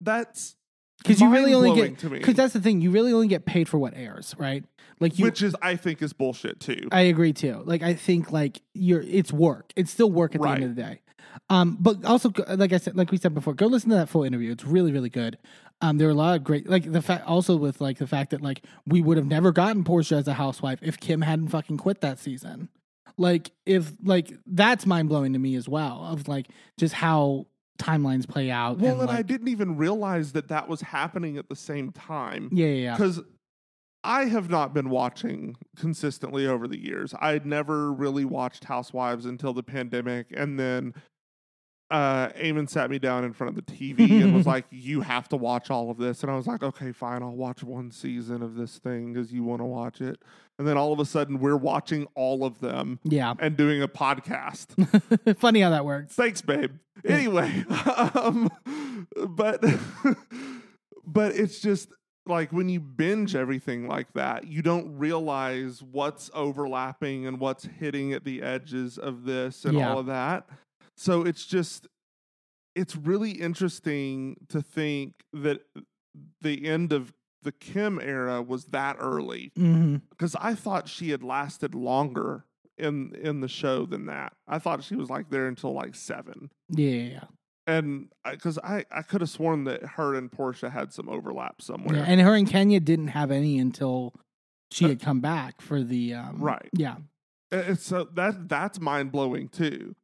that's Because you really only get because that's the thing you really only get paid for what airs, right? Like you, which is I think is bullshit too. I agree too. Like I think like you're it's work. It's still work at the end of the day. Um, but also like I said, like we said before, go listen to that full interview. It's really really good. Um, there are a lot of great like the fact also with like the fact that like we would have never gotten Portia as a housewife if Kim hadn't fucking quit that season. Like if like that's mind blowing to me as well of like just how timelines play out. well, and, and I didn't even realize that that was happening at the same time. yeah yeah yeah. because I have not been watching consistently over the years. I had never really watched Housewives until the pandemic, and then uh, Eamon sat me down in front of the TV and was like, "You have to watch all of this," and I was like, "Okay, fine, I'll watch one season of this thing because you want to watch it." And then all of a sudden, we're watching all of them yeah. and doing a podcast. Funny how that works. Thanks, babe. Anyway, um, but but it's just like when you binge everything like that, you don't realize what's overlapping and what's hitting at the edges of this and Yeah. all of that. So it's just it's really interesting to think that the end of the Kim era was that early because I thought she had lasted longer in in the show than that. I thought she was like there until like seven, Yeah, and because I I could have sworn that her and Portia had some overlap somewhere. Yeah, and her and Kenya didn't have any until she had come back for the um, Right. Yeah, and so that that's mind blowing too.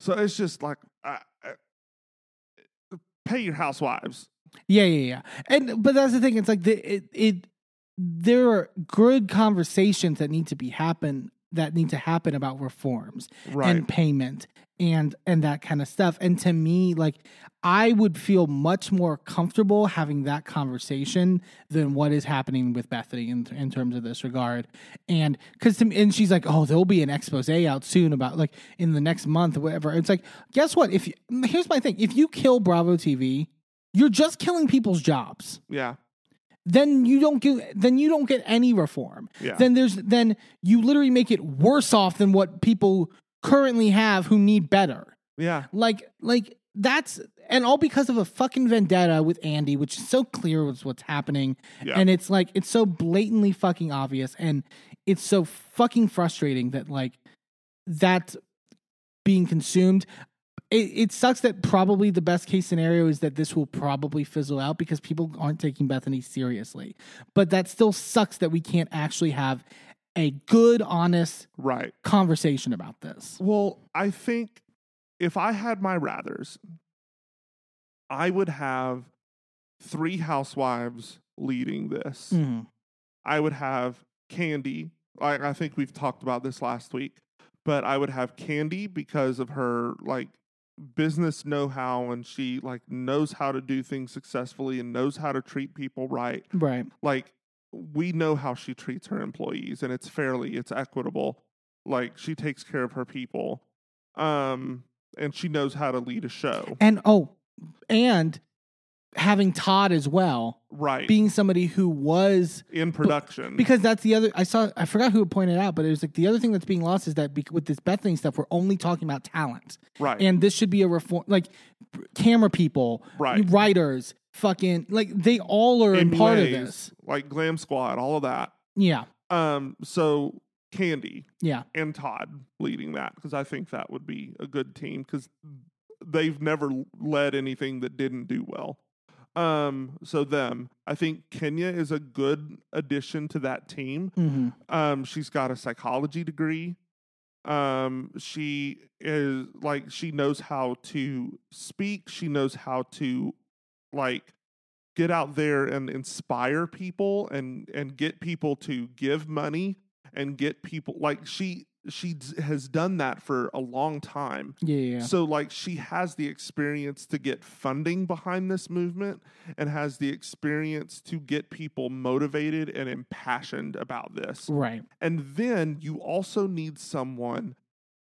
So it's just like I, I, pay your housewives. Yeah, yeah, yeah. And but that's the thing. It's like the it, it there are good conversations that need to be happen that need to happen about reforms Right. and payment and and that kind of stuff. And to me, like I would feel much more comfortable having that conversation than what is happening with Bethenny in, in terms of this regard. And because and she's like, oh, there'll be an expose out soon about like in the next month or whatever. It's like, guess what? If you, here's my thing, if you kill Bravo TV, you're just killing people's jobs yeah. then you don't get then you don't get any reform. Yeah. Then there's then you literally make it worse off than what people currently have who need better. Yeah. Like like that's and all because of a fucking vendetta with Andy, which is so clear was what's happening. Yeah. And it's like it's so blatantly fucking obvious and it's so fucking frustrating that like that's being consumed. It, it sucks that probably the best case scenario is that this will probably fizzle out because people aren't taking Bethenny seriously. But that still sucks that we can't actually have a good, honest Right. conversation about this. Well, I think if I had my rathers, I would have three housewives leading this. Mhm. I would have Candy. I, I think we've talked about this last week, but I would have Candy because of her like business know-how and she like knows how to do things successfully and knows how to treat people right. Right. Like we know how she treats her employees and it's fairly, it's equitable. Like she takes care of her people. Um and she knows how to lead a show. And oh, and having Todd as well, Right. being somebody who was in production. because that's the other I saw I forgot who pointed out, but it was like the other thing that's being lost is that bec- with this Bethenny stuff, we're only talking about talent, right. and this should be a reform like camera people, Right. writers, fucking like they all are in part of this. Like Glam Squad, all of that. Yeah, Um, so Candy yeah, and Todd leading that because I think that would be a good team because they've never led anything that didn't do well. Um, so them, I think Kenya is a good addition to that team. hmm Um, she's got a psychology degree. Um, she is like she knows how to speak. She knows how to like get out there and inspire people and and get people to give money and get people like she she d- has done that for a long time. Yeah, yeah, yeah. So like she has the experience to get funding behind this movement and has the experience to get people motivated and impassioned about this. right. And then you also need someone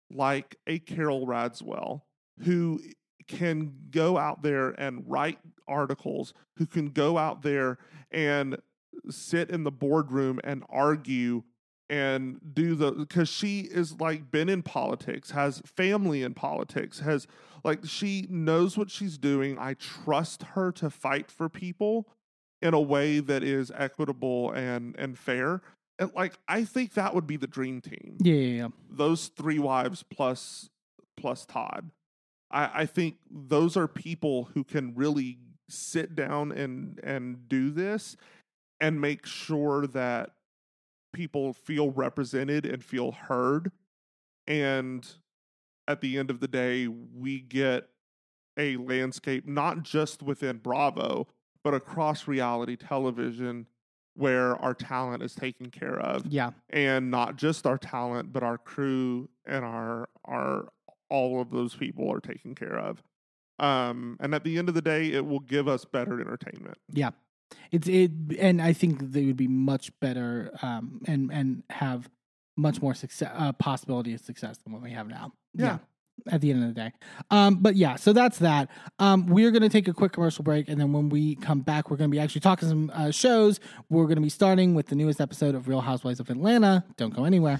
like a Carole Radziwill who can go out there and write articles, who can go out there and sit in the boardroom and argue and do the because she is like been in politics has family in politics has like she knows what she's doing. I trust her to fight for people in a way that is equitable and and fair. And like i think that would be the dream team. Yeah, yeah, yeah. those three wives plus plus todd. I i think those are people who can really sit down and and do this and make sure that people feel represented and feel heard and at the end of the day we get a landscape not just within bravo but across reality television where our talent is taken care of Yeah. and not just our talent but our crew and our our all of those people are taken care of um and at the end of the day it will give us better entertainment Yeah. It's it and I think they would be much better um and and have much more success uh, possibility of success than what we have now. Yeah. At the end of the day. Um but yeah, so that's that. Um we're going to take a quick commercial break and then when we come back we're going to be actually talking some uh, shows. We're going to be starting with the newest episode of Real Housewives of Atlanta. Don't go anywhere.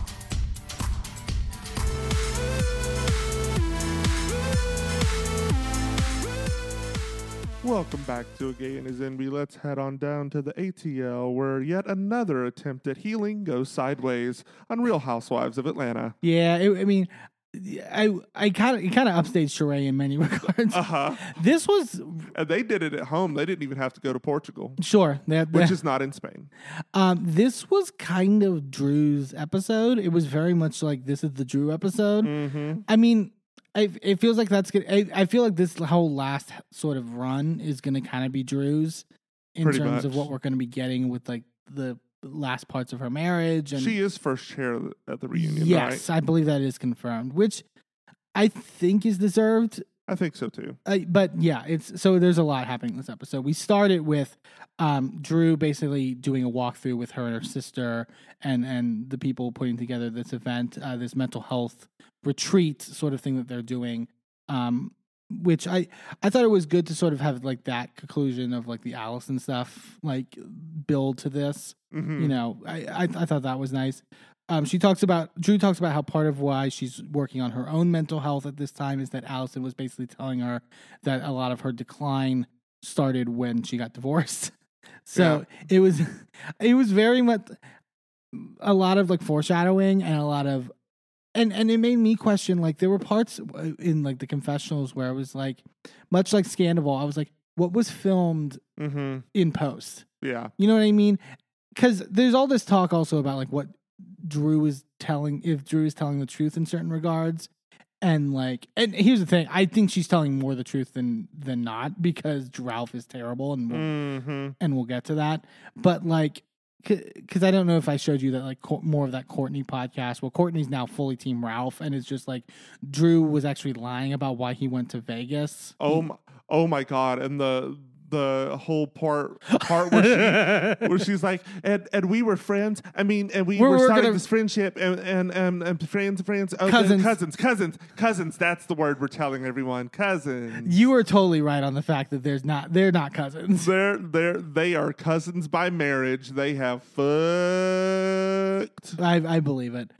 Welcome back to A Gay and His Enby. Let's head on down to the ATL where yet another attempt at healing goes sideways on Real Housewives of Atlanta. Yeah, it, I mean I I kind of it kind of upstaged Sheree in many regards. Uh huh. This was And they did it at home. They didn't even have to go to Portugal, sure that, which is not in Spain. um this was kind of Drew's episode. It was very much like this is the Drew episode. Mm-hmm. I mean, I, it feels like that's good. I, I feel like this whole last sort of run is going to kind of be Drew's in Pretty terms of what we're going to be getting with like the last parts of her marriage. And She is first chair at the reunion, yes, right? I believe that is confirmed, which I think is deserved. I think so too. Uh, but yeah, it's so there's a lot happening in this episode. We started with um, Drew basically doing a walkthrough with her and her sister, and and the people putting together this event, uh, this mental health retreat sort of thing that they're doing. Um, which I I thought it was good to sort of have like that conclusion of like the Allison stuff like build to this. Mhm. You know, I, I I thought that was nice. Um, she talks about Drew talks about how part of why she's working on her own mental health at this time is that Allison was basically telling her that a lot of her decline started when she got divorced. So it was it was very much a lot of like foreshadowing and a lot of and and it made me question like there were parts in like the confessionals where I was like much like Scandal I was like what was filmed Mm-hmm. in post Yeah. you know what I mean? Because there's all this talk also about like what Drew is telling, if Drew is telling the truth in certain regards, and like, and here's the thing: I think she's telling more the truth than than not because Ralph is terrible, and we'll, Mm-hmm. and we'll get to that. But like, because I don't know if I showed you that like more of that Courtney podcast. Well, Courtney's now fully Team Ralph, and it's just like Drew was actually lying about why he went to Vegas. Oh my, oh my god! And the the whole part part where she where she's like, and and we were friends. I mean, and we We're- were, we're starting gonna- this friendship, and and and, and friends, friends, oh, Cousins. cousins, cousins, cousins. That's the word we're telling everyone. Cousins. You were totally right on the fact that there's not they're not cousins. They're they're they are cousins by marriage. They have fucked I I believe it.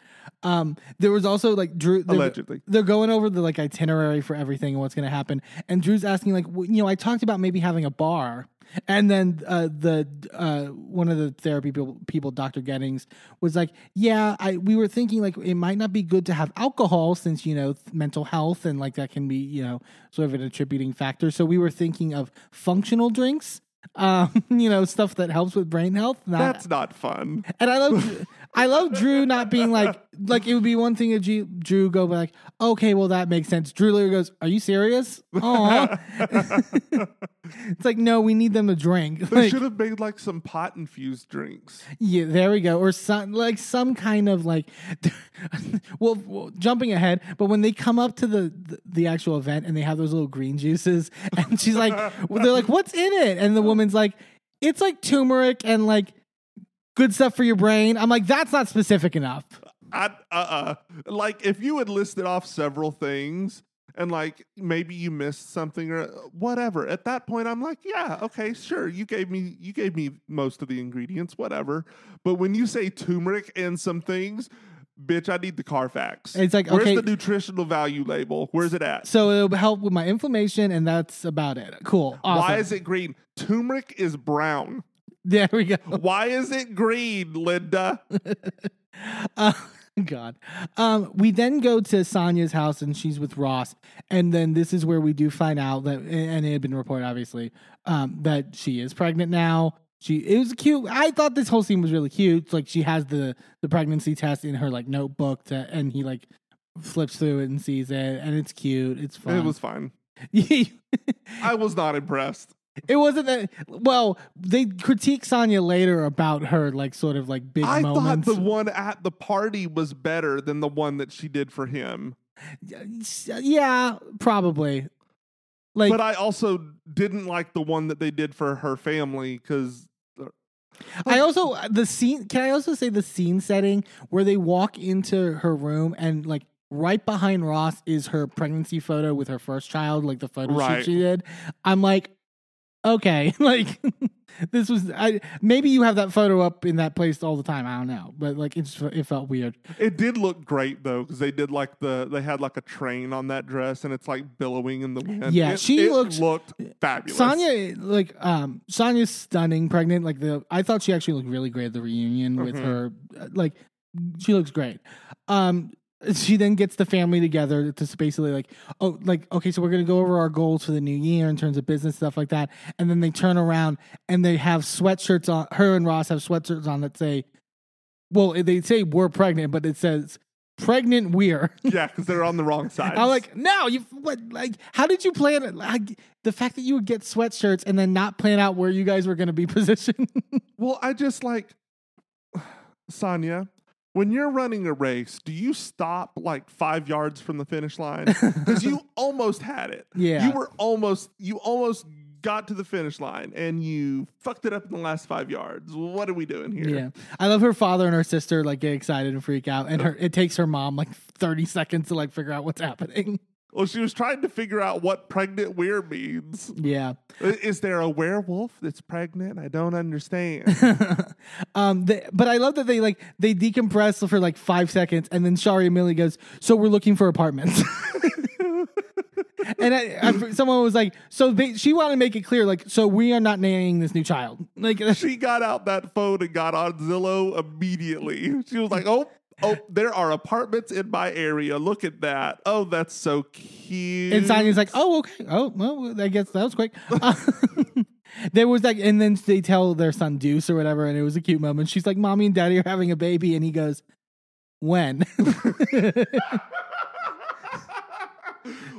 Um, there was also like Drew they're, allegedly. They're going over the like itinerary for everything and what's going to happen, and Drew's asking like, you know, I talked about maybe having a bar, and then uh, the uh, one of the therapy people, people, Doctor Gettings, was like, yeah, I we were thinking like it might not be good to have alcohol since you know mental health and like that can be you know sort of an attributing factor. So we were thinking of functional drinks. Um, you know, stuff that helps with brain health. Not, That's not fun. and I love, I love Drew not being like, like it would be one thing if Drew, Drew go like, okay, well that makes sense. Drew later goes, are you serious? Oh, it's like no, we need them to drink. They Like, should have made like some pot infused drinks. yeah, there we go, or some like some kind of like, well, well, jumping ahead, but when they come up to the, the the actual event and they have those little green juices, and she's like, well, they're like, what's in it? And the woman's like, it's like turmeric and like good stuff for your brain. I'm like, that's not specific enough. I uh uh like if you had listed off several things and like maybe you missed something or whatever at that point I'm like yeah okay sure you gave me you gave me most of the ingredients whatever but when you say turmeric and some things bitch I need the Carfax It's like, where's okay- the nutritional value label where's it at So it'll help with my inflammation, and that's about it. Cool. Awesome. why is it green turmeric is brown There we go. why is it green Linda Uh, God. Um, we then go to Sanya's house, and she's with Ross, and then this is where we do find out that, and it had been reported, obviously, um, that she is pregnant now. She it was cute. I thought this whole scene was really cute. Like she has the the pregnancy test in her like notebook, to, and he like flips through it and sees it, and it's cute. It's fun. it was fine I was not impressed It wasn't that well. They critique Sanya later about her like sort of like big I moments. thought the one at the party was better than the one that she did for him. yeah, probably. Like but I also didn't like the one that they did for her family because I also uh, the scene. Can I also say the scene setting where they walk into her room and like right behind Ross is her pregnancy photo with her first child, like the photo Right. shoot she did. I'm like, okay, like this was. I maybe you have that photo up in that place all the time. I don't know, but like it just it felt weird. it did look great though because they did like the they had like a train on that dress and it's like billowing in the wind. Yeah, It- she it looked- looked fabulous. Sanya, like, um, Sanya's stunning pregnant. Like the, I thought she actually looked really great at the reunion with Mhm. her. Like, she looks great. Um, she then gets the family together to basically like, oh, like, okay, so we're gonna go over our goals for the new year in terms of business stuff like that. And then they turn around and they have sweatshirts on. Her and Ross have sweatshirts on that say, well, they say we're pregnant, but it says pregnant we're. yeah, because they're on the wrong side. I'm like, no, you what? Like, how did you plan it? Like, the fact that you would get sweatshirts and then not plan out where you guys were going to be positioned. well, I just like Sanya. When you're running a race, do you stop like five yards from the finish line? Because you almost had it. Yeah. You were almost, you almost got to the finish line and you fucked it up in the last five yards. What are we doing here? Yeah, I love her father and her sister like get excited and freak out, and her it takes her mom like thirty seconds to like figure out what's happening. Well, she was trying to figure out what pregnant weir means. Yeah, Is there a werewolf that's pregnant? I don't understand. um, they, but I love that they like they decompress for like five seconds, and then Shari Millie goes, "So we're looking for apartments." and I, I, someone was like, "So they, she wanted to make it clear, like, so we are not nannying this new child." Like, she got out that phone and got on Zillow immediately. She was like, "Oh, oh, there are apartments in my area. Look at that. Oh, that's so cute." And Sanya's like, oh, okay. Oh, well, I guess that was quick. Uh, there was like, and then they tell their son Deuce or whatever, and it was a cute moment. She's like, mommy and daddy are having a baby. And he goes, when?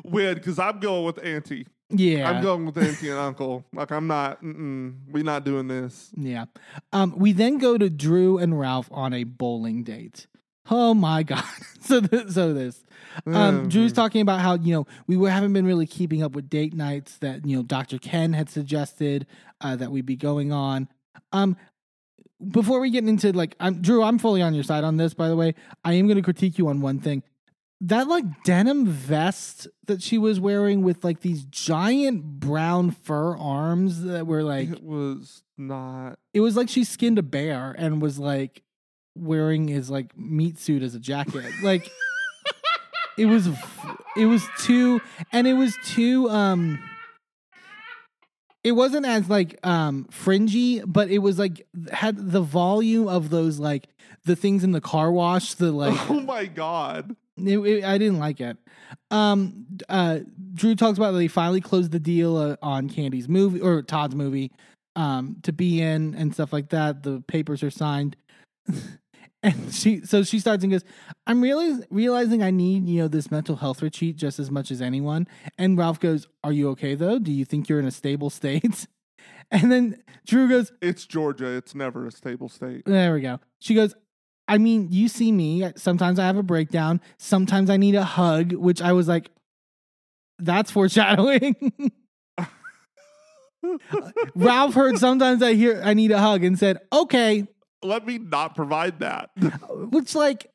Weird, because I'm going with Auntie. yeah. I'm going with Auntie and Uncle. Like I'm not. Mm-mm, we're not doing this. yeah. Um, we then go to Drew and Ralph on a bowling date. Oh my God. so, th- so this. Um, Drew's talking about how, you know, we haven't been really keeping up with date nights that, you know, Dr. Ken had suggested uh, that we be going on. Um, before we get into like, I'm Drew, I'm fully on your side on this, by the way. I am going to critique you on one thing. That like denim vest that she was wearing with like these giant brown fur arms that were like, It was not. it was like she skinned a bear and was like wearing his like meat suit as a jacket. Like it was it was too and it was too um it wasn't as like um fringy, but it was like had the volume of those like the things in the car wash, the like oh my god. it, it- I didn't like it. Um, uh, Drew talks about they finally closed the deal uh, on Candy's movie or Todd's movie, um, to be in and stuff like that. The papers are signed, and she so she starts and goes, "I'm really realizing I need you know this mental health retreat just as much as anyone." And Ralph goes, "Are you okay though? Do you think you're in a stable state?" And then Drew goes, It's Georgia. It's never a stable state. there we go. She goes, I mean, you see me. Sometimes I have a breakdown. Sometimes I need a hug, which I was like, that's foreshadowing. Ralph heard sometimes I hear I need a hug and said, okay, Let me not provide that. which like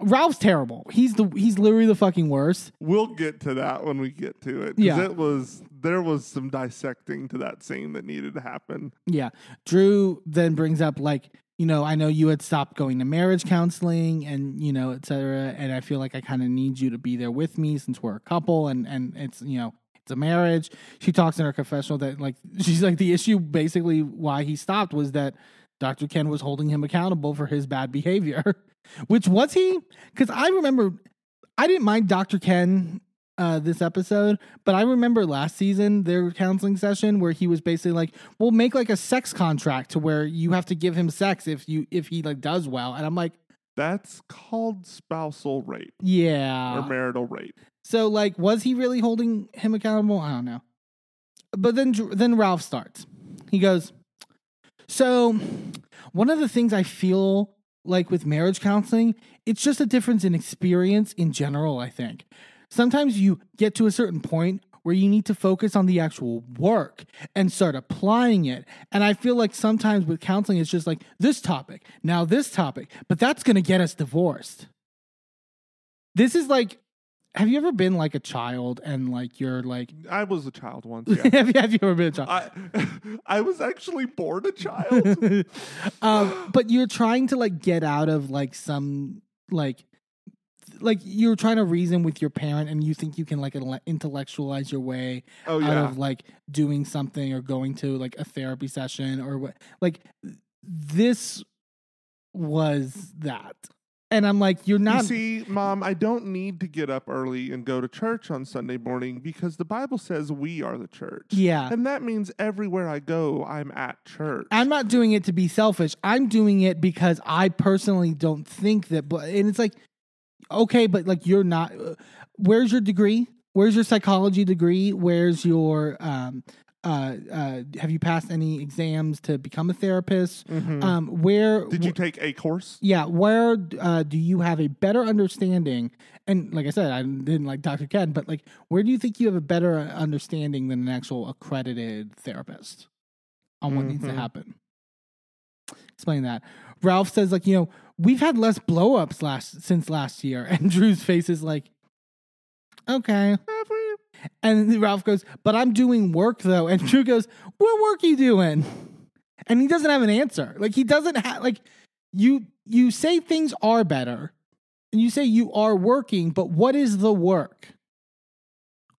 Ralph's terrible. He's the he's literally the fucking worst. We'll get to that when we get to it. Yeah. It was there was some dissecting to that scene that needed to happen. Yeah. Drew then brings up like, you know, I know you had stopped going to marriage counseling and, you know, et cetera. And I feel like I kind of need you to be there with me since we're a couple and, and it's, you know, it's a marriage. She talks in her confessional that like she's like the issue basically why he stopped was that Dr. Ken was holding him accountable for his bad behavior. Which was he? Because I remember I didn't mind Dr. Ken uh, this episode, but I remember last season their counseling session where he was basically like, "We'll make like a sex contract to where you have to give him sex if you if he like does well," and I'm like, That's called spousal rape yeah, or marital rape. So like, was he really holding him accountable? I don't know. But then then Ralph starts. He goes, "So, one of the things I feel like with marriage counseling, it's just a difference in experience in general, I think. Sometimes you get to a certain point where you need to focus on the actual work and start applying it. And I feel like sometimes with counseling, it's just like this topic, now this topic, but that's going to get us divorced. This is like, have you ever been like a child and like you're like, I was a child once. Yeah. have, you, have you ever been a child? I I was actually born a child. um, but you're trying to like get out of like some like like you're trying to reason with your parent and you think you can like intellectualize your way Oh out of like doing something or going to like a therapy session or what like this was that and i'm like you're not. You see, Mom, I don't need to get up early and go to church on Sunday morning because the Bible says we are the church. yeah And that means everywhere I go, I'm at church. I'm not doing it to be selfish. I'm doing it because I personally don't think that. But and it's like, okay, but like you're not. uh, Where's your degree? Where's your psychology degree? Where's your um uh, uh, have you passed any exams to become a therapist? Um, where Did you take a course? yeah, where uh, do you have a better understanding? And like I said, I didn't like Dr. Ken, but like, where do you think you have a better understanding than an actual accredited therapist on what needs to Mhm. happen? Explain that. Ralph says, like, you know, we've had less blowups last since last year, and Drew's face is like, okay. Have we? And Ralph goes, but I'm doing work though. And Drew goes, what work you doing? And he doesn't have an answer. Like he doesn't have like you you say things are better and you say you are working, but what is the work?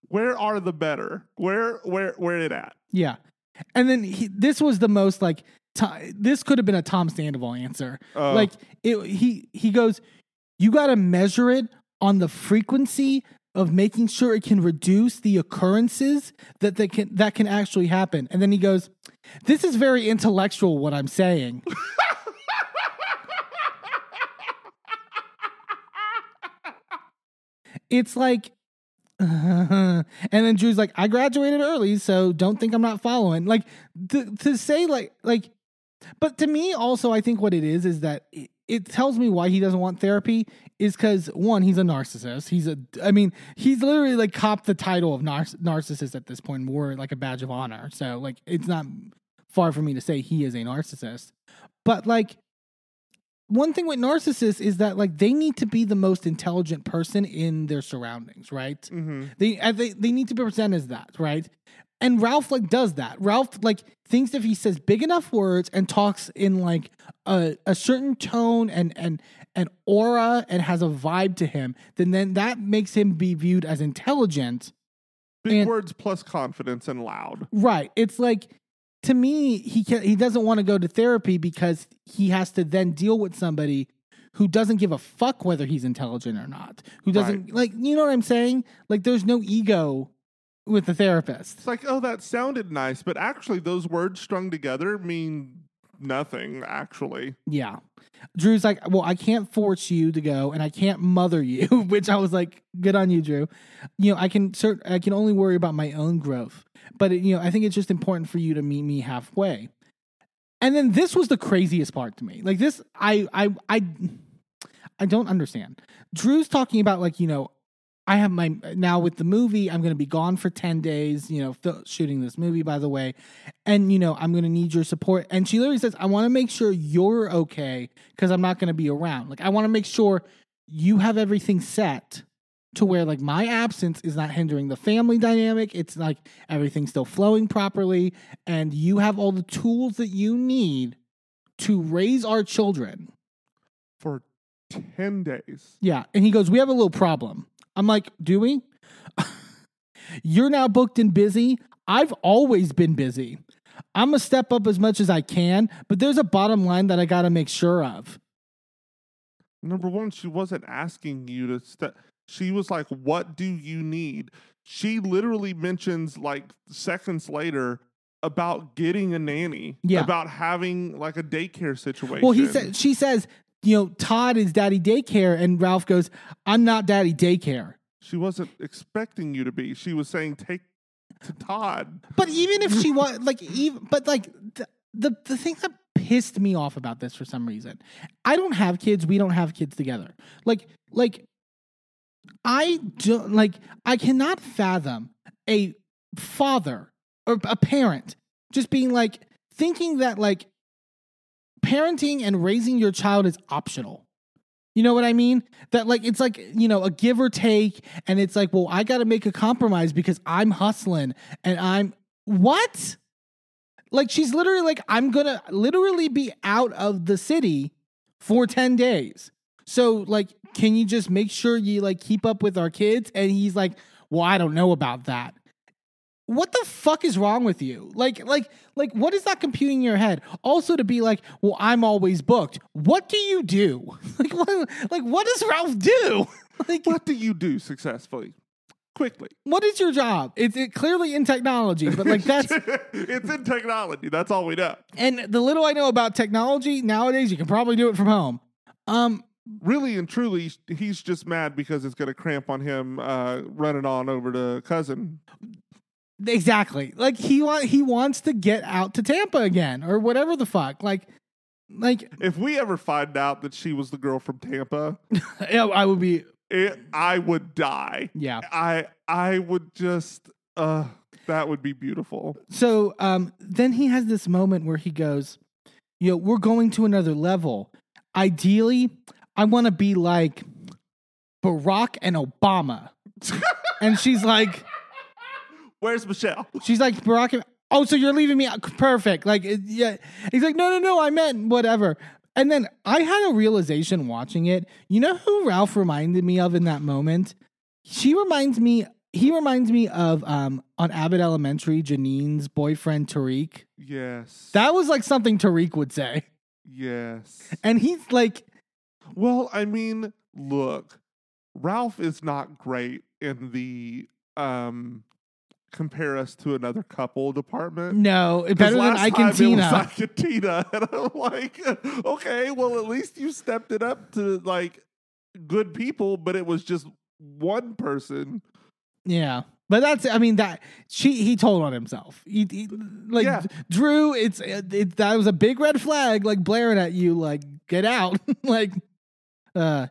Where are the better? Where where where it at? Yeah. And then he, this was the most like ti- this could have been a Tom Sandoval answer. Oh. Like it, he he goes, you got to measure it on the frequency of making sure it can reduce the occurrences that that can that can actually happen. And then he goes, this is very intellectual what I'm saying. it's like and then Drew's like, I graduated early, so don't think I'm not following. Like to, to say like like but to me also I think what it is is that it, it tells me why he doesn't want therapy is cuz one he's a narcissist. He's a I mean, he's literally like copped the title of nar- narcissist at this point, more like a badge of honor. So like it's not far for me to say he is a narcissist. But like one thing with narcissists is that like they need to be the most intelligent person in their surroundings, right? Mm-hmm. They, uh, they they need to be presented as that, right? And Ralph like does that. Ralph like thinks if he says big enough words and talks in like a, a certain tone and and and aura and has a vibe to him, then then that makes him be viewed as intelligent. Big And- words plus confidence and loud. Right. It's like to me he can, he doesn't want to go to therapy because he has to then deal with somebody who doesn't give a fuck whether he's intelligent or not. Who doesn't like you know what I'm saying? Like there's no ego with the therapist. It's like, oh, that sounded nice, but actually, those words strung together mean nothing. Actually, Yeah. Drew's like, well, I can't force you to go, and I can't mother you, which I was like, good on you, Drew. You know, I can cert- I can only worry about my own growth, but it, you know, I think it's just important for you to meet me halfway. And then this was the craziest part to me. Like this, I I I I don't understand. Drew's talking about like you know. I have my now with the movie. I'm going to be gone for ten days. You know, shooting this movie, by the way, and you know I'm going to need your support. And she literally says, "I want to make sure you're okay because I'm not going to be around. Like I want to make sure you have everything set to where like my absence is not hindering the family dynamic. It's like everything's still flowing properly, and you have all the tools that you need to raise our children." for ten days. Yeah. And he goes, We have a little problem. I'm like, Do we? You're now booked and busy. I've always been busy. I'm going to step up as much as I can, but there's a bottom line that I got to make sure of. Number one, she wasn't asking you to step. She was like, "What do you need?" She literally mentions like seconds later about getting a nanny. Yeah. About having like a daycare situation. Well, he said, she says, you know, Todd is daddy daycare. And Ralph goes, I'm not daddy daycare. she wasn't expecting you to be. She was saying, "Take to Todd." But even if she was like, even but like the, the the thing that pissed me off about this for some reason, I don't have kids. We don't have kids together. Like like I don't like I cannot fathom a father or a parent just being like thinking that like parenting and raising your child is optional. You know what I mean? That like it's like, you know, a give or take and it's like, well, I got to make a compromise because I'm hustling and I'm what? Like she's literally like I'm going to literally be out of the city for 10 days. So like can you just make sure you like keep up with our kids and he's like, "Well, I don't know about that." What the fuck is wrong with you? Like, like, like, what is that computing in your head? Also, to be like, well, I'm always booked. What do you do? Like, what, like, what does Ralph do? Like, What do you do successfully? Quickly. what is your job? It's it, clearly in technology, but like that's it's in technology. That's all we know. and the little I know about technology nowadays, you can probably do it from home. Um, Really and truly, he's just mad because it's going to cramp on him uh, running on over to cousin. Exactly. Like he want he wants to get out to Tampa again or whatever the fuck. Like like If we ever find out that she was the girl from Tampa, yeah, I would be it, I would die. yeah. I I would just uh that would be beautiful. So um, then he has this moment where he goes, "You know, we're going to another level. Ideally, I want to be like Barack and Obama." and she's like, Where's Michelle? she's like Barack. Oh, so you're leaving me? out. Perfect. Like, yeah. He's like, no, no, no. I meant whatever. And then I had a realization watching it. You know who Ralph reminded me of in that moment? She reminds me. He reminds me of um, on Abbott Elementary, Janine's boyfriend Tariq. Yes. That was like something Tariq would say. yes. And he's like, Well, I mean, look, Ralph is not great in the um compare us to another couple department. No, better than Ike time and it was Tina. And I'm like, okay, well, at least you stepped it up to like good people, but it was just one person. Yeah. But that's, I mean, that she, he told on himself. He, he- like, Yeah. Drew, it's, it, that was a big red flag, like blaring at you, like, get out. like, uh,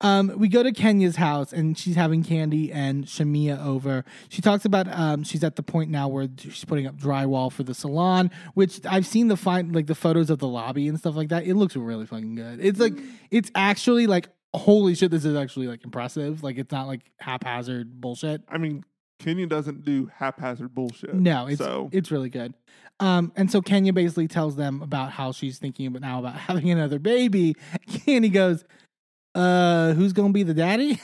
um, we go to Kenya's house and she's having Kandi and Shamea over. She talks about um, she's at the point now where she's putting up drywall for the salon, which I've seen the fine like the photos of the lobby and stuff like that. It looks really fucking good. It's like it's actually like holy shit, this is actually like impressive. Like it's not like haphazard bullshit. I mean, Kenya doesn't do haphazard bullshit. No, it's so it's really good. Um, and so Kenya basically tells them about how she's thinking about now about having another baby. Kandi goes, "Uh, who's gonna be the daddy?"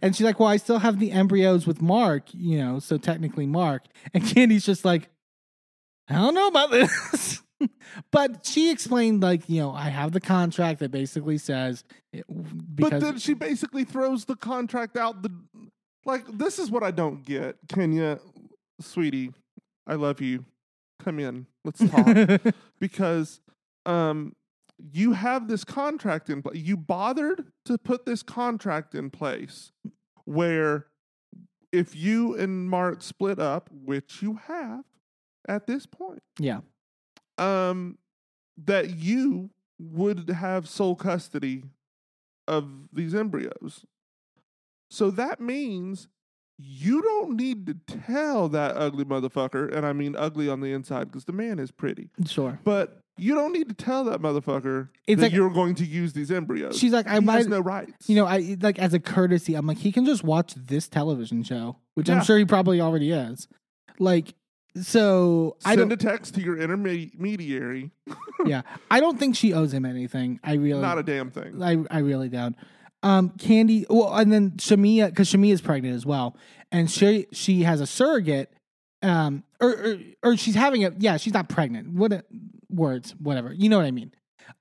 and she's like, "Well, I still have the embryos with Mark, you know, so technically Mark." And Kandi's just like, "I don't know about this." but she explained, like, you know, I have the contract that basically says, it- but then she basically throws the contract out the like this is what I don't get. Kenya, sweetie, I love you. Come in. Let's talk. because um you have this contract in place. You bothered to put this contract in place where if you and Mark split up, which you have at this point, yeah, um, that you would have sole custody of these embryos. So that means you don't need to tell that ugly motherfucker, and I mean ugly on the inside because the man is pretty, sure. but you don't need to tell that motherfucker It's that like- you're going to use these embryos. She's like, I he might, has no rights. you know, I like as a courtesy, I'm like, he can just watch this television show, which I'm sure he probably already is. Like, so I send don't, a text to your intermediary. yeah, I don't think she owes him anything. I really, Not a damn thing. I, I really don't. Um, Kandi, well, and then Shamea, because Shamea is pregnant as well, and she she has a surrogate, um, or or, or she's having a yeah, she's not pregnant. What a- words, whatever, you know what I mean.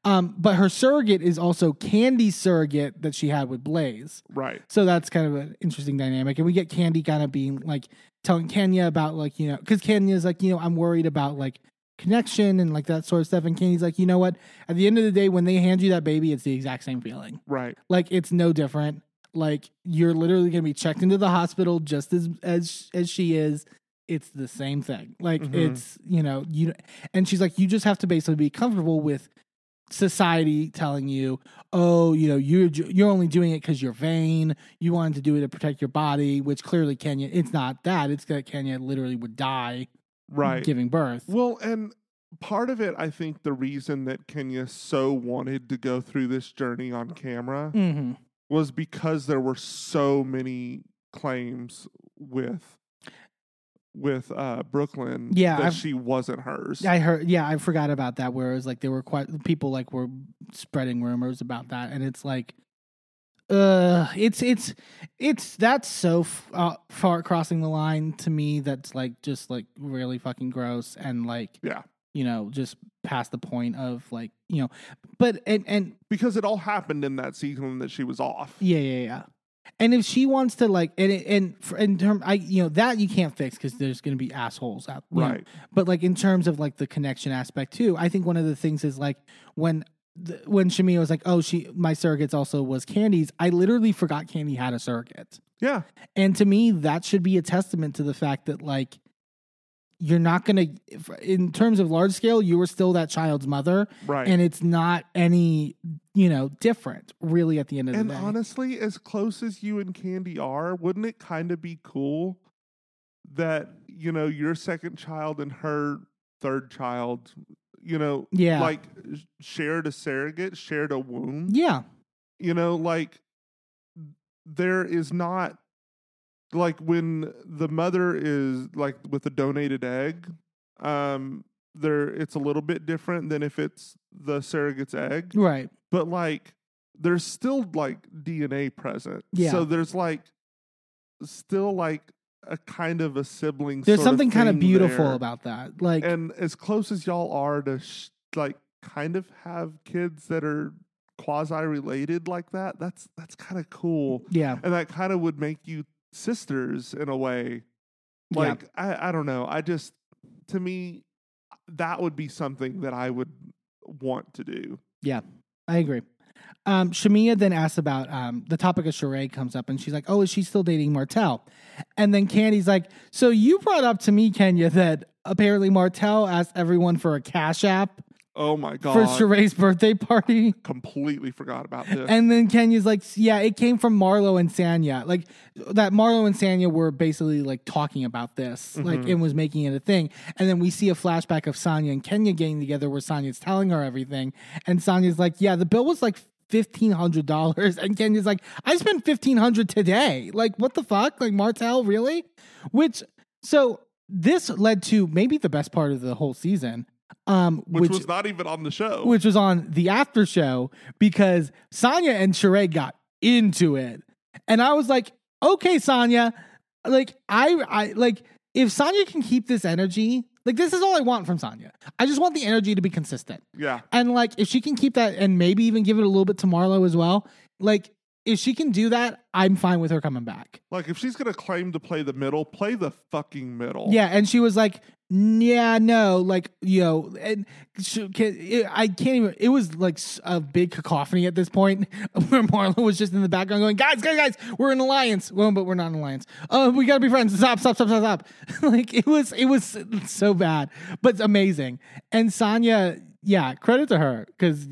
Um, but her surrogate is also Kandi's surrogate that she had with Blaze. Right. So that's kind of an interesting dynamic. And we get Kandi kind of being like telling Kenya about like, you know, because Kenya's like, you know, I'm worried about like connection and like that sort of stuff. And Kandi's like, you know what? At the end of the day, when they hand you that baby, it's the exact same feeling. Right. Like it's no different. Like you're literally gonna be checked into the hospital just as as as she is. It's the same thing. Like Mhm. it's you know you and she's like you just have to basically be comfortable with society telling you, oh, you know, you're you're only doing it because you're vain. You wanted to do it to protect your body, which clearly Kenya. It's not that. It's that Kenya literally would die Right. giving birth. Well, and part of it, I think the reason that Kenya so wanted to go through this journey on camera Mm-hmm. was because there were so many claims with with uh Brooklyn Yeah, that I've- she wasn't hers. I heard. Yeah, I forgot about that. Where it was like there were quite people like were spreading rumors about that, and it's like, uh, it's it's it's that's so f- uh, far crossing the line to me. That's like just like really fucking gross and like yeah. you know just past the point of like you know, but and and Because it all happened in that season that she was off. yeah yeah yeah. And if she wants to like and and in term I you know that you can't fix because there's going to be assholes out you know. Right. But like in terms of like the connection aspect too, I think one of the things is like when the, when Shamea was like, "Oh, she my surrogates also was Kandi's." I literally forgot Kandi had a surrogate. Yeah. And to me, that should be a testament to the fact that, like, you're not going to, in terms of large scale, you were still that child's mother. Right. And it's not any, you know, different really at the end of And the day. And honestly, as close as you and Kandi are, wouldn't it kind of be cool that, you know, your second child and her third child, you know, Yeah. like shared a surrogate, shared a womb? yeah. You know, like there is not like when the mother is like with a donated egg, um, there it's a little bit different than if it's the surrogate's egg Right. but like there's still like DNA present. Yeah. So there's like still like a kind of a sibling. There's sort of something kind of beautiful there. about that. Like, And as close as y'all are to sh- like kind of have kids that are quasi related like that, that's that's kind of cool. yeah. And that kind of would make you sisters in a way. Yeah. Like I I don't know. I just to me that would be something that I would want to do. Yeah, I agree. Um, Shamea then asks about um, the topic of Sheree comes up, and she's like, "Oh, is she still dating Martell?" And then Kandi's like, "So you brought up to me, Kenya, that apparently Martell asked everyone for a cash app Oh my god. for Sheree's birthday party." completely forgot about this. And then Kenya's like, "Yeah, it came from Marlo and Sanya. Like that Marlo and Sanya were basically like talking about this, mm-hmm. like and was making it a thing. And then we see a flashback of Sanya and Kenya getting together where Sanya's telling her everything, and Sanya's like, "Yeah, the bill was like." Fifteen hundred dollars, and Kenya's like, "I spent fifteen hundred today. Like, what the fuck? Like, Martell, really?" Which, so this led to maybe the best part of the whole season, um, which, which was not even on the show. which was on the after show because Sanya and Sheree got into it. And I was like, okay, Sanya, like I I like if Sanya can keep this energy, like this is all I want from Sanya. I just want the energy to be consistent. yeah. And like if she can keep that and maybe even give it a little bit to Marlo as well, like if she can do that, I'm fine with her coming back. Like if she's gonna claim to play the middle, play the fucking middle. Yeah, and she was like, "Yeah, no, like you know," and she, can, it, I can't even. It was like a big cacophony at this point, where Marlo was just in the background going, "Guys, guys, guys, we're an alliance." Well, but we're not an alliance. Oh, we gotta be friends. Stop, stop, stop, stop, stop. like it was, it was so bad, but amazing. And Sanya, yeah, credit to her because,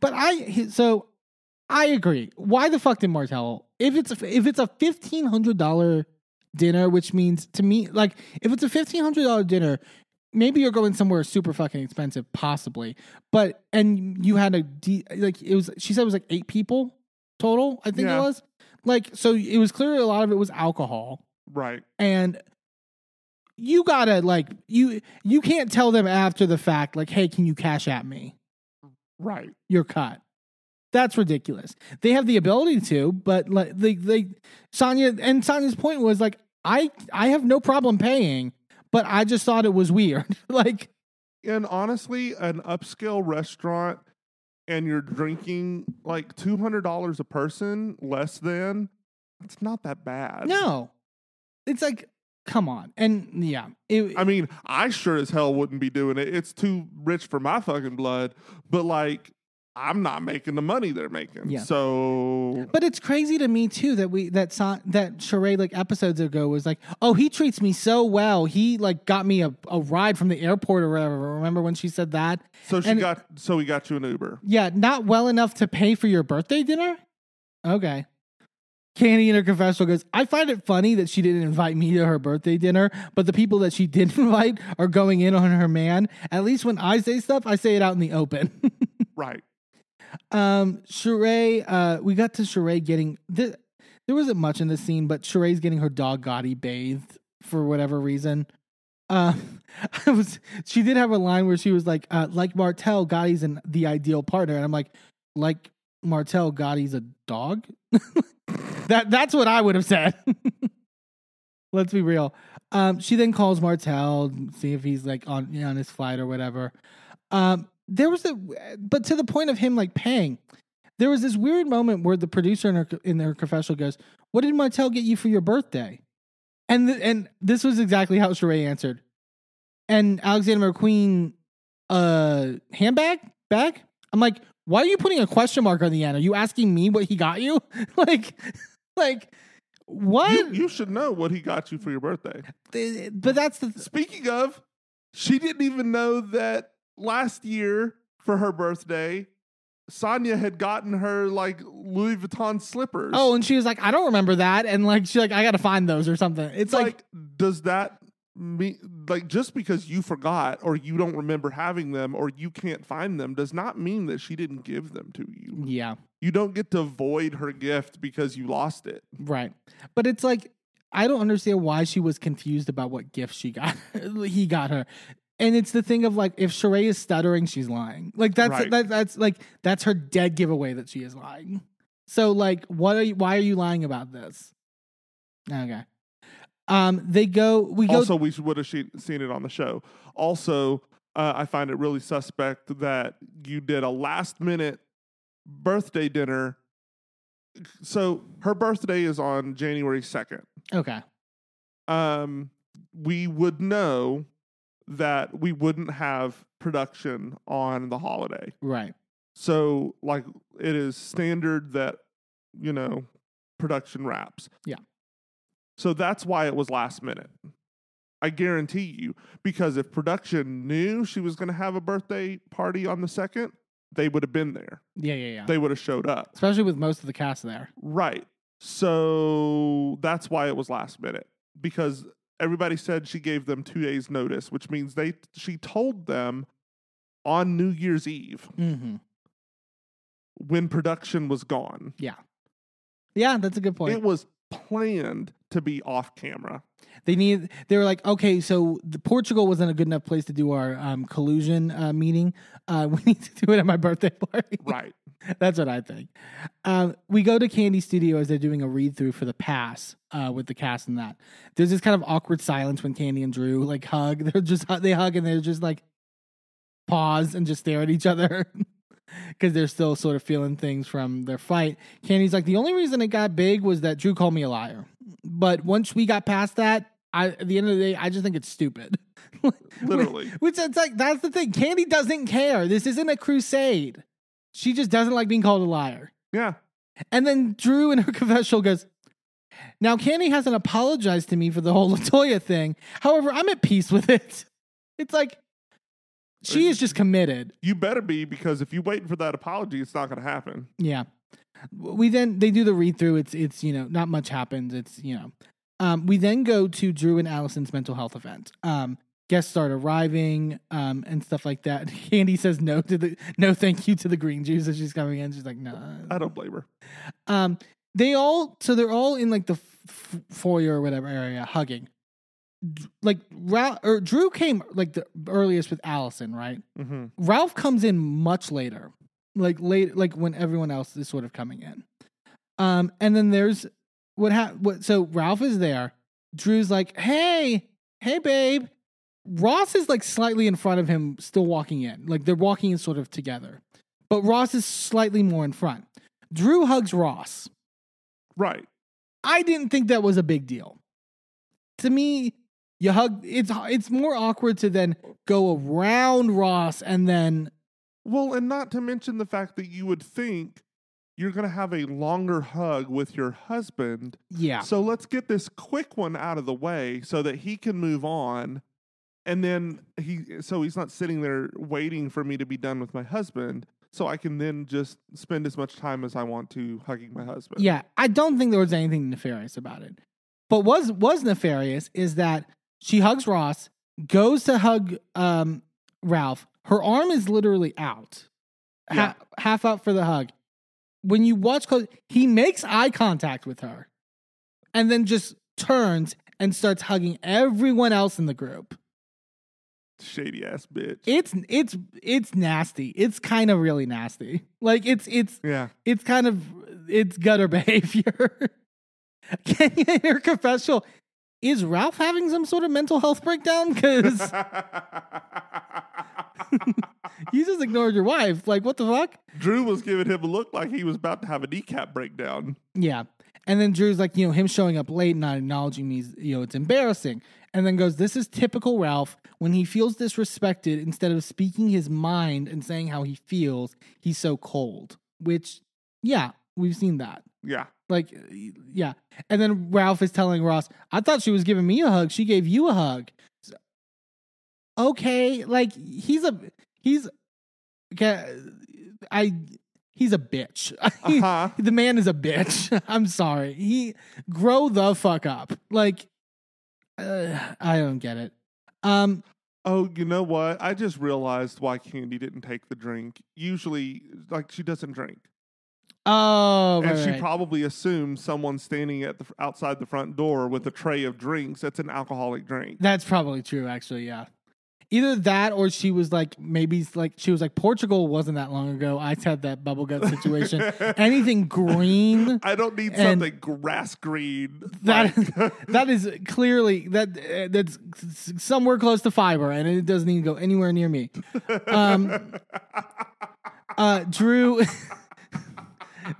but I so I agree. Why the fuck did Martell? If it's if it's a fifteen hundred dollar dinner, which means to me, like if it's a fifteen hundred dollar dinner, maybe you're going somewhere super fucking expensive, possibly. But and you had a de- like it was. She said it was like eight people total. I think Yeah. it was like so. It was clear a lot of it was alcohol Right. and you gotta like you you can't tell them after the fact like hey can you cash at me Right. you're cut. That's ridiculous. They have the ability to, but like they they Sanya and Sanya's point was like I I have no problem paying, but I just thought it was weird. like And honestly, an upscale restaurant and you're drinking like two hundred dollars a person less than, it's not that bad. no. It's like come on. And yeah, it, I mean, I sure as hell wouldn't be doing it. It's too rich for my fucking blood. But like, I'm not making the money they're making. Yeah. So But it's crazy to me too that we that saw that Sheree like episodes ago was like, oh, he treats me so well. He like got me a, a ride from the airport or whatever. Remember when she said that? so she And- got so we got you an Uber. Yeah, not well enough to pay for your birthday dinner? Okay. Kandi in her confessional goes, I find it funny that she didn't invite me to her birthday dinner, but the people that she did invite are going in on her man. At least when I say stuff, I say it out in the open. Right. Um, Sheree, uh, we got to Sheree getting, th- there wasn't much in this scene, but Sheree's getting her dog Gotti bathed for whatever reason. Uh, I was, she did have a line where she was like, uh, like Martell, Gotti's an, the ideal partner. And I'm like, like Martell, Gotti's a dog? that That's what I would have said. Let's be real. Um, she then calls Martell, see if he's like on on his flight or whatever. Um, there was a, but to the point of him like paying, there was this weird moment where the producer in her in her confessional goes, "What did Martell get you for your birthday?" And th- and this was exactly how Sheree answered. And Alexander McQueen, uh, handbag bag. I'm like, why are you putting a question mark on the end? Are you asking me what he got you? like, like, What? You, you should know what he got you for your birthday. But that's the Speaking of, she didn't even know that last year for her birthday, Sanya had gotten her like Louis Vuitton slippers. Oh, and she was like, I don't remember that, and like she's like, I gotta find those or something. It's it's like, like, does that mean like just because you forgot or you don't remember having them or you can't find them does not mean that she didn't give them to you. yeah, You don't get to void her gift because you lost it. right. But it's like, I don't understand why she was confused about what gift she got. he got her. And it's the thing of like, if Sheree is stuttering, she's lying. Like that's Right. that, that's like that's her dead giveaway that she is lying. So like, what are you? Why are you lying about this? Okay. Um, they go. We go. also, we would have seen it on the show. Also, uh, I find it really suspect that you did a last minute birthday dinner. So her birthday is on January 2nd. okay. Um, we would know that we wouldn't have production on the holiday. Right. So, like, it is standard that, you know, production wraps. Yeah. So that's why it was last minute. I guarantee you, because if production knew she was going to have a birthday party on the second, they would have been there. Yeah. Yeah. Yeah. They would have showed up. Especially with most of the cast there. Right. So that's why it was last minute because everybody said she gave them two days notice, which means they she told them on New Year's Eve Mm-hmm. when production was gone. Yeah. Yeah, that's a good point. It was planned to be off camera. They need. They were like, okay, so the Portugal wasn't a good enough place to do our um, collusion uh, meeting. Uh, we need to do it at my birthday party. Right. That's what I think. Um, we go to Kandi Studio as they're doing a read through for the pass uh, with the cast and that. There's this kind of awkward silence when Kandi and Drew like hug. They're just they hug and they're just like pause and just stare at each other because they're still sort of feeling things from their fight. Kandi's like the only reason it got big was that Drew called me a liar. But once we got past that, I at the end of the day, I just think it's stupid. Literally. Which it's like that's the thing. Kandi doesn't care. This isn't a crusade. She just doesn't like being called a liar. Yeah. And then Drew in her confessional goes, Now Kandi hasn't apologized to me for the whole Latoya thing. However, I'm at peace with it. It's like she uh, is just committed. You better be because if you're waiting for that apology, it's not going to happen. Yeah. We then they do the read through. It's it's you know not much happens. It's you know. Um, we then go to Drew and Allison's mental health event. Um, guests start arriving um, and stuff like that. Kandi says no to the no thank you to the green juice as she's coming in. She's like no. I don't blame her. Um, they all so they're all in like the f- foyer or whatever area hugging. Like Ralph or Drew came like the earliest with Allison, right? hmm Ralph comes in much later, like late, like when everyone else is sort of coming in. Um, and then there's what ha- what so Ralph is there. Drew's like, "Hey, hey, babe." Ross is like slightly in front of him, still walking in. Like they're walking in sort of together, but Ross is slightly more in front. Drew hugs Ross. Right. I didn't think that was a big deal. To me, you hug. It's it's more awkward to then go around Ross and then Well, and not to mention the fact that you would think you're going to have a longer hug with your husband. yeah. So let's get this quick one out of the way so that he can move on. And then he, so he's not sitting there waiting for me to be done with my husband. So I can then just spend as much time as I want to hugging my husband. Yeah, I don't think there was anything nefarious about it. But was was nefarious is that she hugs Ross, goes to hug um, Ralph. Her arm is literally out, ha- half out for the hug. When you watch close, he makes eye contact with her, and then just turns and starts hugging everyone else in the group. Shady ass bitch. It's it's it's nasty. It's kind of really nasty. Like it's it's yeah. it's kind of it's gutter behavior. Kenya in her confessional is Ralph having some sort of mental health breakdown? Because you just ignored your wife. Like, what the fuck? Drew was giving him a look like he was about to have a kneecap breakdown. Yeah. And then Drew's like, you know, him showing up late, and not acknowledging me, is, you know, it's embarrassing. And then goes, this is typical Ralph. When he feels disrespected, instead of speaking his mind and saying how he feels, he's so cold. Which, yeah, we've seen that. Yeah. Like, yeah. And then Ralph is telling Ross, I thought she was giving me a hug. She gave you a hug. So- okay. Like, he's a, he's, okay, I, he's a bitch. Uh-huh. the man is a bitch. I'm sorry. He, grow the fuck up. Like, uh, I don't get it. Um, Oh, you know what? I just realized why Kandi didn't take the drink. Usually, like she doesn't drink, oh, right, and she right. probably assumes someone standing at the outside the front door with a tray of drinks. That's an alcoholic drink. That's probably true, actually. Yeah. Either that or she was like, maybe like, she was like, Portugal wasn't that long ago. I had that bubble gut situation. Anything green, I don't need something grass green. that, like- that is clearly, that uh, that's somewhere close to fiber and it doesn't even go anywhere near me. Um, uh, Drew,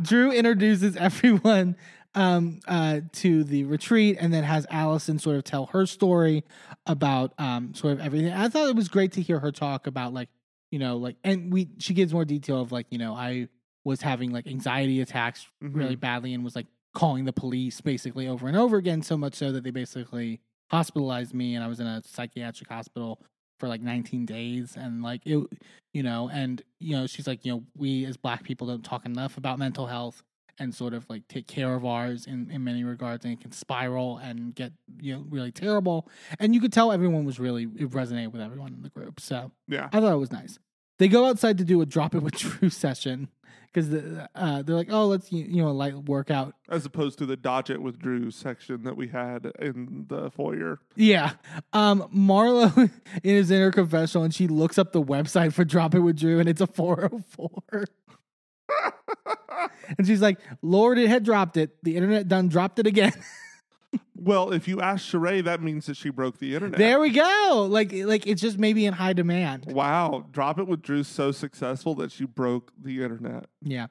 Drew introduces everyone um, uh, to the retreat and then has Allison sort of tell her story about um, sort of everything. I thought it was great to hear her talk about like, you know, like, and we, she gives more detail of like, you know, I was having like anxiety attacks really badly and was like calling the police basically over and over again, so much so that they basically hospitalized me and I was in a psychiatric hospital for like 19 days and like it you know and you know she's like you know we as black people don't talk enough about mental health and sort of like take care of ours in, in many regards and it can spiral and get you know really terrible. And you could tell everyone was really it resonated with everyone in the group so yeah. i thought it was nice. They go outside to do a drop it with Drew session because the, uh, they're like oh let's you know a light workout As opposed to the dodge it with Drew section that we had in the foyer. Yeah. Um Marlo is in her confessional and she looks up the website for Drop It with Drew and it's a 404. and she's like, Lord, it had dropped it. The internet done dropped it again. Well, if you ask Sheree, that means that she broke the internet. there we go. Like like it's just maybe in high demand. Wow, Drop It with Drew's so successful that she broke the internet. Yeah.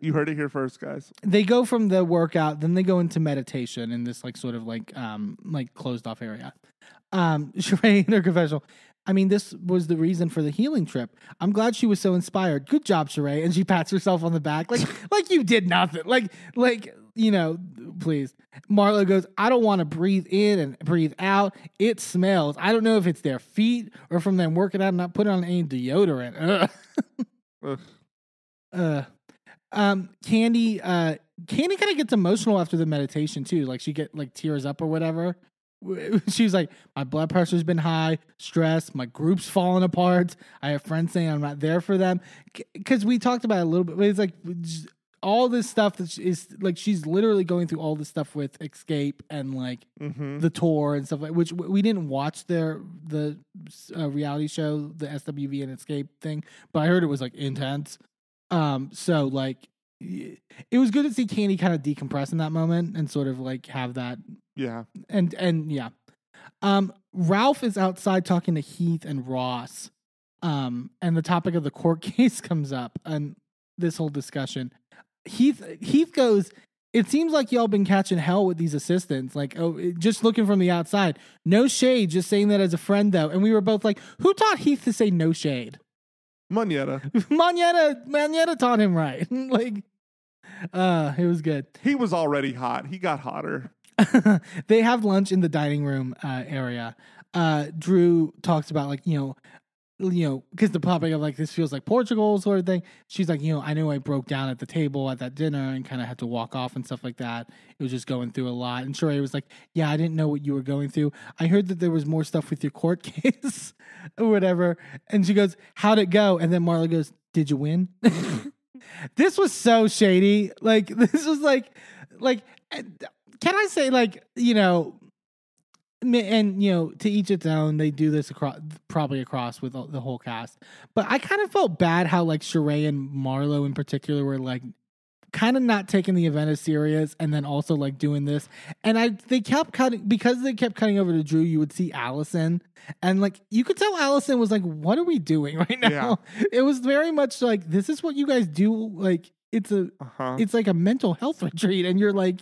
You heard it here first, guys. They go from the workout, then they go into meditation in this like sort of like um like closed off area. Um Sheree in her confessional. I mean, this was the reason for the healing trip. I'm glad she was so inspired. Good job, Sheree. And she pats herself on the back, like like you did nothing. Like like you know, please. Marlo goes, I don't want to breathe in and breathe out. It smells. I don't know if it's their feet or from them working out and not putting on any deodorant. Ugh. Ugh. uh um kandi uh kandi kind of gets emotional after the meditation too like she get like tears up or whatever she's like my blood pressure's been high stress my group's falling apart i have friends saying i'm not there for them because we talked about it a little bit but it's like all this stuff that is like she's literally going through all this stuff with Xscape and like Mm-hmm. the tour and stuff like which we didn't watch their the uh, reality show the swv and Xscape thing but i heard it was like intense um so like it was good to see kandi kind of decompress in that moment and sort of like have that Yeah. and and yeah um ralph is outside talking to heath and ross um and the topic of the court case comes up and this whole discussion heath heath goes it seems like y'all been catching hell with these assistants like oh it- just looking from the outside no shade just saying that as a friend though and we were both like who taught heath to say no shade Monyetta. Monyetta Monyetta taught him right like uh it was good He was already hot. He got hotter. they have lunch in the dining room uh, area. Uh, Drew talks about like you know, you know, because the topic of like this feels like Portugal sort of thing. She's like, you know, I know I broke down at the table at that dinner and kind of had to walk off and stuff like that. It was just going through a lot. And Sheree was like, yeah, I didn't know what you were going through. I heard that there was more stuff with your court case or whatever. And she goes, how'd it go? And then Marla goes, did you win? this was so shady. Like this was like, like. Can I say like you know and you know to each its own they do this across probably across with the whole cast. But i kind of felt bad how like Sheree and marlo in particular were like kind of not taking the event as serious and then also like doing this. And i they kept cutting because they kept cutting over to drew you would see allison. And like you could tell allison was like what are we doing right now? It was very much like this is what you guys do like it's a Uh huh. it's like a mental health retreat and you're like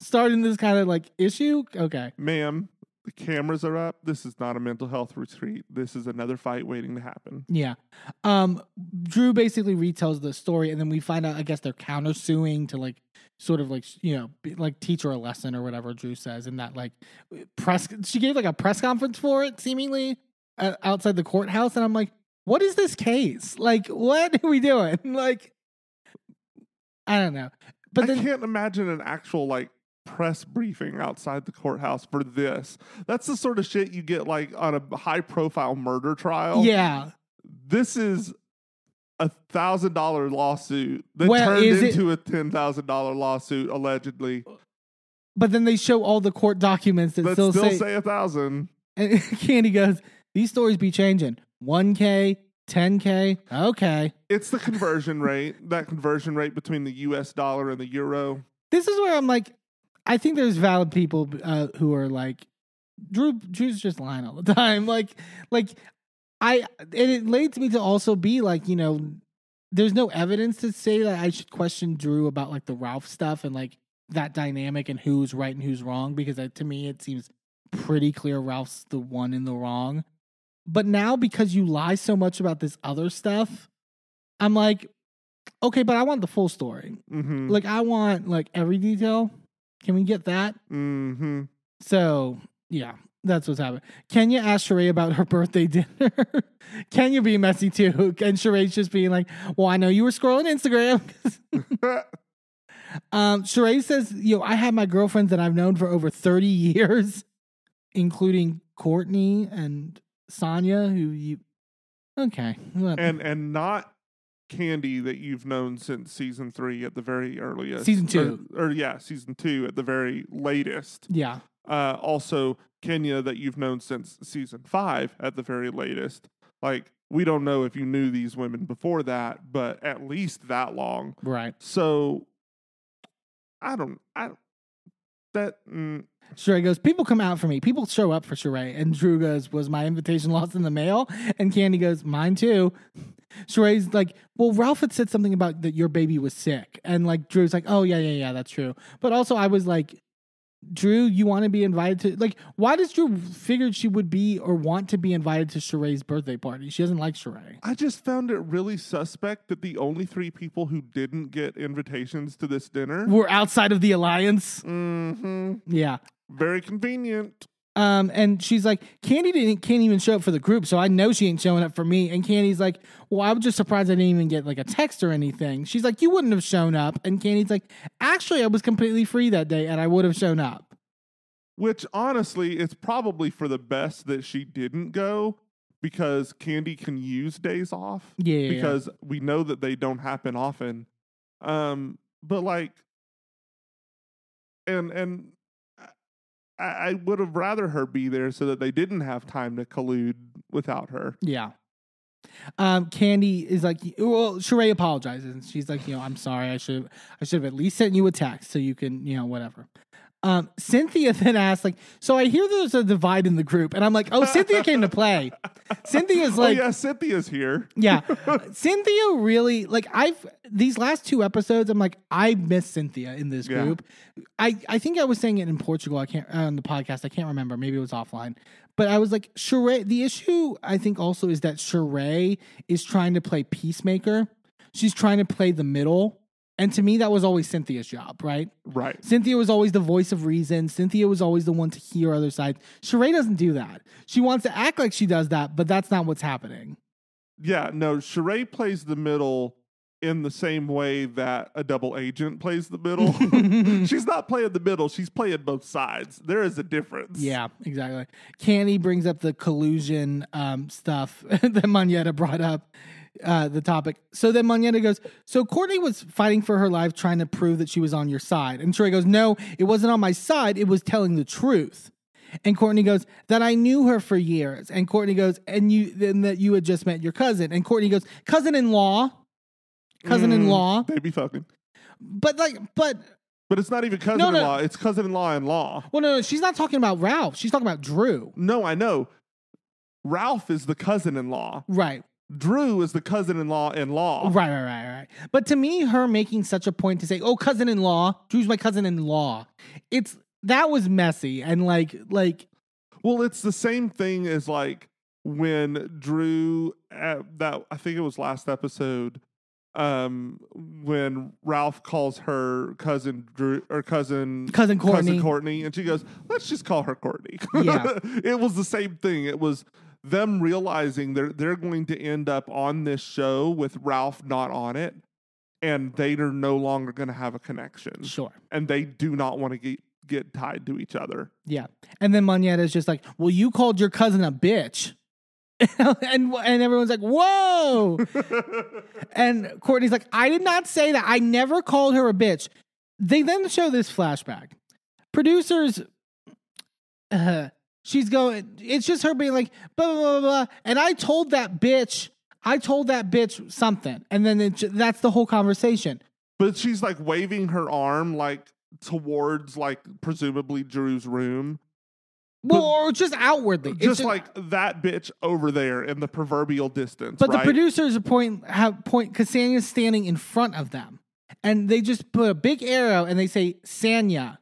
starting this kind of like issue? Okay. Ma'am, the cameras are up. This is not a mental health retreat. This is another fight waiting to happen. Yeah. Um, Drew basically retells the story, and then we find out, I guess, they're countersuing to like sort of like, you know, be- like teach her a lesson or whatever Drew says. And that like press, she gave like a press conference for it, seemingly uh, outside the courthouse. And I'm like, what is this case? Like, what are we doing? Like, I don't know. But I then, can't imagine an actual like press briefing outside the courthouse for this. That's the sort of shit you get like on a high profile murder trial. yeah. This is a thousand dollar lawsuit that Well, turned is it- into a ten thousand dollar lawsuit allegedly. But then they show all the court documents that That still, still, say, say a thousand. And Kandi goes, These stories be changing. 1K, 10K. Okay. It's the conversion rate, that conversion rate between the US dollar and the euro. This is where I'm like, I think there's valid people uh, who are like, Drew, Drew's just lying all the time. Like, like, I, and it leads me to also be like, you know, there's no evidence to say that I should question Drew about like the Ralph stuff and like that dynamic and who's right and who's wrong because uh, to me it seems pretty clear Ralph's the one in the wrong. But now because you lie so much about this other stuff, I'm like, okay, but I want the full story. Mm-hmm. Like I want like every detail. Can we get that? mm-hmm. So yeah, that's what's happening. Kenya asked Sheree about her birthday dinner. Kenya being messy too, and Sheree's just being like, "Well, I know you were scrolling Instagram." um, Sheree says, "Yo, I have my girlfriends that I've known for over thirty years, including Courtney and Sonia, who you." Okay, and and not Kandi that you've known since season three at the very earliest. Season two. Or, or yeah, season two at the very latest. yeah, Uh, also, Kenya that you've known since season five at the very latest. Like, we don't know if you knew these women before that, but at least that long. right. So, I don't, I don't, that, mm, Sheree goes, People come out for me. People show up for Sheree. And Drew goes, Was my invitation lost in the mail? And Kandi goes, Mine too. Sheree's like, Well, Ralph had said something about that your baby was sick. And like, Drew's like, Oh, yeah, yeah, yeah, that's true. But also, I was like, Drew, you want to be invited to, like, why does Drew figured she would be or want to be invited to Sheree's birthday party? She doesn't like Sheree. I just found it really suspect that the only three people who didn't get invitations to this dinner. We're outside of the alliance. hmm Yeah. Very convenient. Um, and she's like, Kandi didn't can't even show up for the group, so I know she ain't showing up for me. And Kandi's like, Well, I was just surprised I didn't even get like a text or anything. She's like, You wouldn't have shown up. And Kandi's like, Actually, I was completely free that day and I would have shown up. Which honestly, it's probably for the best that she didn't go because Kandi can use days off. Yeah. Because we know that they don't happen often. Um, but like, and and I, I would have rather her be there so that they didn't have time to collude without her. Yeah. Um, Kandi is like, well, Sheree apologizes. And she's like, you know, I'm sorry. I should, I should have at least sent you a text so you can, you know, whatever. Um, Cynthia then asked, like, so I hear there's a divide in the group, and I'm like, oh, Cynthia came to play. Cynthia's like, oh yeah, Cynthia's here. yeah, Cynthia really like I've these last two episodes. I'm like, I miss Cynthia in this Yeah. group. I I think I was saying it in Portugal. I can't on the podcast. I can't remember. Maybe it was offline. But I was like, Sheree. The issue I think also is that Sheree is trying to play peacemaker. She's trying to play the middle. And to me, that was always Cynthia's job, right? Right. Cynthia was always the voice of reason. Cynthia was always the one to hear other sides. Sheree doesn't do that. She wants to act like she does that, but that's not what's happening. Yeah, no, Sheree plays the middle in the same way that a double agent plays the middle. she's not playing the middle, she's playing both sides. There is a difference. Yeah, exactly. Kandi brings up the collusion um, stuff that Monyetta brought up, uh, the topic. So then Monyetta goes, So Courtney was fighting for her life, trying to prove that she was on your side. And Troy goes, No, it wasn't on my side. It was telling the truth. And Courtney goes, That I knew her for years. And Courtney goes, And you, then that you had just met your cousin. And Courtney goes, Cousin in law. Cousin in law. They be fucking. But like, but, But it's not even cousin in law, it's cousin in law in law. well, no, no, she's not talking about Ralph. She's talking about Drew. No, I know. Ralph is the cousin in law. Right. Drew is the cousin in law in law. Right, right, right, right. But to me, her making such a point to say, "Oh, cousin-in-law, Drew's my cousin-in-law," it's that was messy and like, like, Well, it's the same thing as like when Drew that I think it was last episode um when Ralph calls her cousin Drew or cousin Cousin Courtney. cousin Courtney and she goes, "Let's just call her Courtney." Yeah. it was the same thing. It was them realizing they're they're going to end up on this show with Ralph not on it and they are no longer going to have a connection Sure. and they do not want to get get tied to each other. Yeah. And then Monyetta's just like, well, you called your cousin a bitch. and and everyone's like, whoa. and Courtney's like, I did not say that. I never called her a bitch. They then show this flashback. Producers, uh, she's going, it's just her being like, blah, blah, blah, blah. And I told that bitch, I told that bitch something. And then it, that's the whole conversation. But she's like waving her arm like towards like presumably Drew's room. Well, But- or just outwardly. It's Just like that bitch over there in the proverbial distance. But right? the producers point have point because Sanya's standing in front of them, and they just put a big arrow and they say Sanya,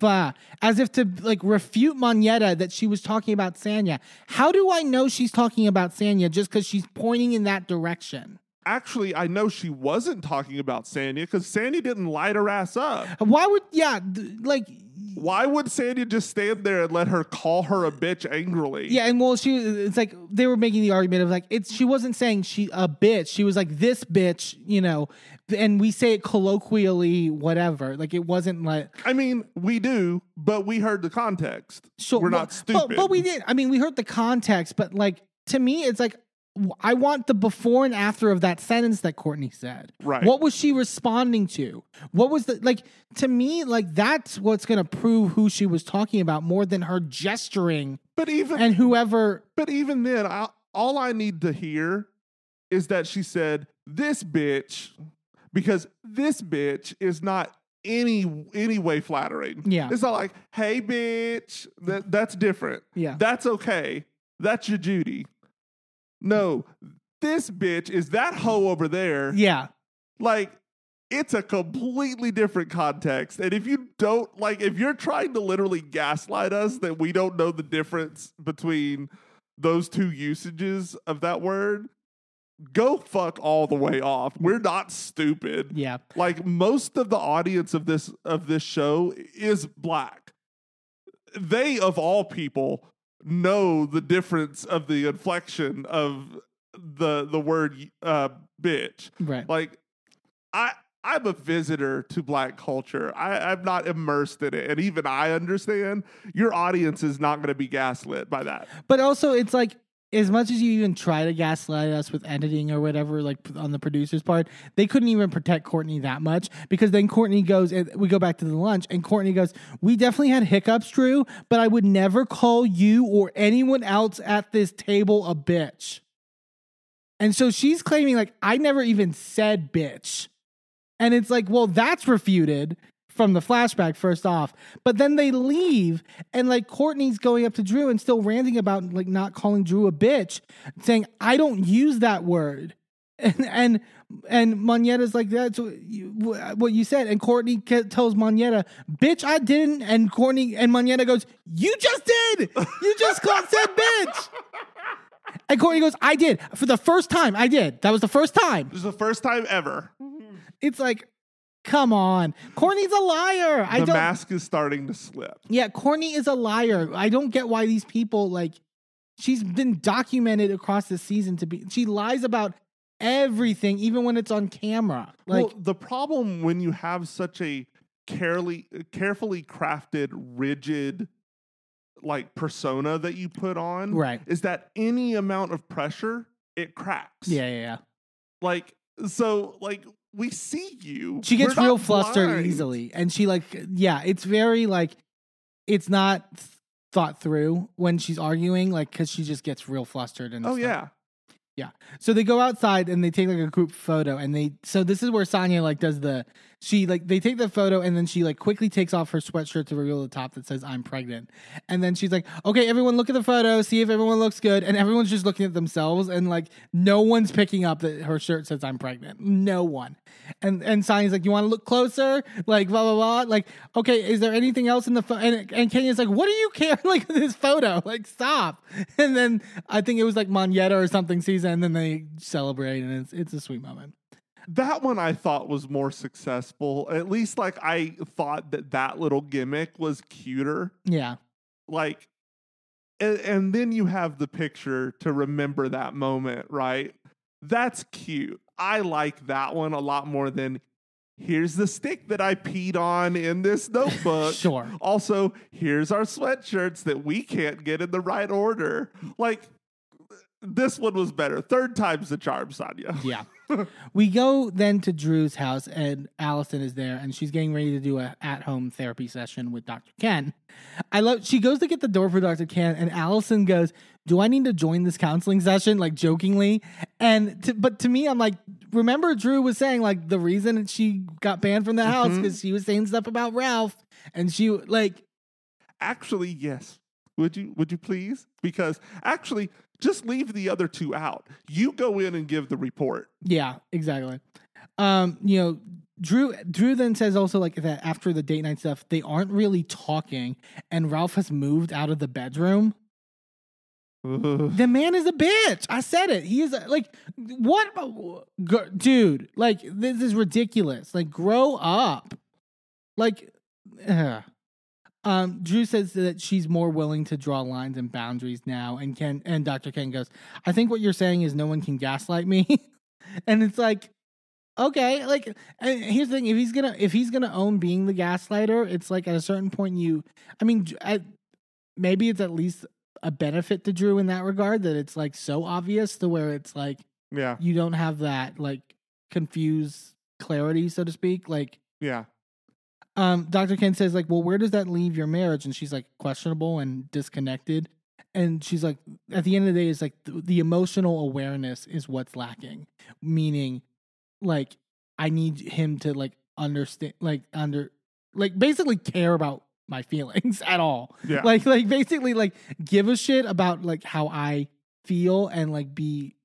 blah, as if to like refute Monyetta that she was talking about Sanya. How do I know she's talking about Sanya just because she's pointing in that direction? Actually, I know she wasn't talking about Sanya because Sanya didn't light her ass up. Why would yeah th- like Why would Sanya just stand there and let her call her a bitch angrily? yeah and well she it's like they were making the argument of like it's she wasn't saying she a bitch she was like this bitch you know and we say it colloquially whatever like it wasn't like I mean, we do, but we heard the context. Sure, We're well, not stupid. But, but we did. I mean, we heard the context, but like to me, it's like I want the before and after of that sentence that Courtney said. Right. What was she responding to? What was the like to me? Like that's what's going to prove who she was talking about more than her gesturing But even and whoever. But even then, I, all I need to hear is that she said, "This bitch," because this bitch is not any any way flattering. Yeah. it's not like, "Hey, bitch." That that's different. Yeah. that's okay. That's your Judy. No, this bitch is that hoe over there. Yeah. Like. It's a completely different context. And if you don't like, if you're trying to literally gaslight us that we don't know the difference between those two usages of that word, go fuck all the way off. We're not stupid. Yeah. Like most of the audience of this of this show is black. They of all people know the difference of the inflection of the the word uh bitch. Right. Like I I'm a visitor to black culture. I, I'm not immersed in it. And even I understand your audience is not going to be gaslit by that. But also, it's like as much as you even try to gaslight us with editing or whatever, like on the producer's part, they couldn't even protect Courtney that much because then Courtney goes and we go back to the lunch and Courtney goes, "We definitely had hiccups, Drew, but I would never call you or anyone else at this table a bitch." And so she's claiming like I never even said bitch. And it's like, well, that's refuted from the flashback first off. But then they leave and like Courtney's going up to Drew and still ranting about like not calling Drew a bitch, saying, I don't use that word. And and and Monyetta's like that's what you, what you said, and Courtney tells Monyetta, "Bitch, I didn't." And Courtney and Monyetta goes, "You just did. You just called said bitch." And Courtney goes, "I did for the first time. I did. That was the first time." It was the first time ever. It's like, come on, Corny's a liar. I the don't. mask is starting to slip. Yeah, Corny is a liar. I don't get why these people like. She's been documented across the season to be. She lies about everything, even when it's on camera. Like, well, the problem when you have such a carefully carefully crafted, rigid like persona that you put on, Right. is that any amount of pressure it cracks. yeah, yeah, yeah. Like so, like we see you. She gets We're real flustered blind. easily, and she like, yeah, it's very like, it's not thought through when she's arguing, like, because she just gets real flustered and. Oh stuff. yeah. So they go outside and they take like a group photo and they so this is where Sanya like does the she like they take the photo and then she like quickly takes off her sweatshirt to reveal the top that says I'm pregnant. And then she's like, "Okay, everyone look at the photo, see if everyone looks good." And everyone's just looking at themselves and like no one's picking up that her shirt says I'm pregnant. No one. And and Sanya's like, "You want to look closer?" Like blah blah blah. Like, "Okay, is there anything else in the photo?" And and Kenya's like, "What do you care like this photo? Like stop." And then I think it was like Monyetta or something sees it and then they celebrate and it's it's a sweet moment. That one I thought was more successful. At least like I thought that that little gimmick was cuter. Yeah. Like and, and then you have the picture to remember that moment, right? That's cute. I like that one a lot more than here's the stick that I peed on in this notebook. Sure. Also, here's our sweatshirts that we can't get in the right order. Like this one was better. Third time's the charm, Sanya. Yeah. we go then to Drew's house and Allison is there and she's getting ready to do a at-home therapy session with Dr. Ken. I love she goes to get the door for Dr. Ken and Allison goes, "Do I need to join this counseling session?" like jokingly. And to, but to me I'm like, remember Drew was saying like the reason she got banned from the house Mhm. cuz she was saying stuff about Ralph and she like Actually, yes. Would you would you please? Because actually, just leave the other two out. You go in and give the report. Yeah, exactly. Um, you know, Drew Drew then says also like that after the date night stuff, they aren't really talking, and Ralph has moved out of the bedroom. Ugh. The man is a bitch. I said it. He is a, like what, dude? Like this is ridiculous. Like grow up. Like, ugh. Um, Drew says that she's more willing to draw lines and boundaries now, and Ken and Dr. Ken goes, "I think what you're saying is no one can gaslight me," and it's like, okay, like and here's the thing: if he's gonna if he's gonna own being the gaslighter, it's like at a certain point you, I mean, I, maybe it's at least a benefit to Drew in that regard that it's like so obvious to where it's like Yeah, you don't have that like confused clarity, so to speak. Like, yeah. Um, Dr. Ken says, like, well, where does that leave your marriage? And she's like, questionable and disconnected. And she's like, at the end of the day, it's like the, the emotional awareness is what's lacking. Meaning, like, I need him to like understand, like, under, like, basically care about my feelings at all. Yeah. Like, like, basically, like, give a shit about like how I feel and like be,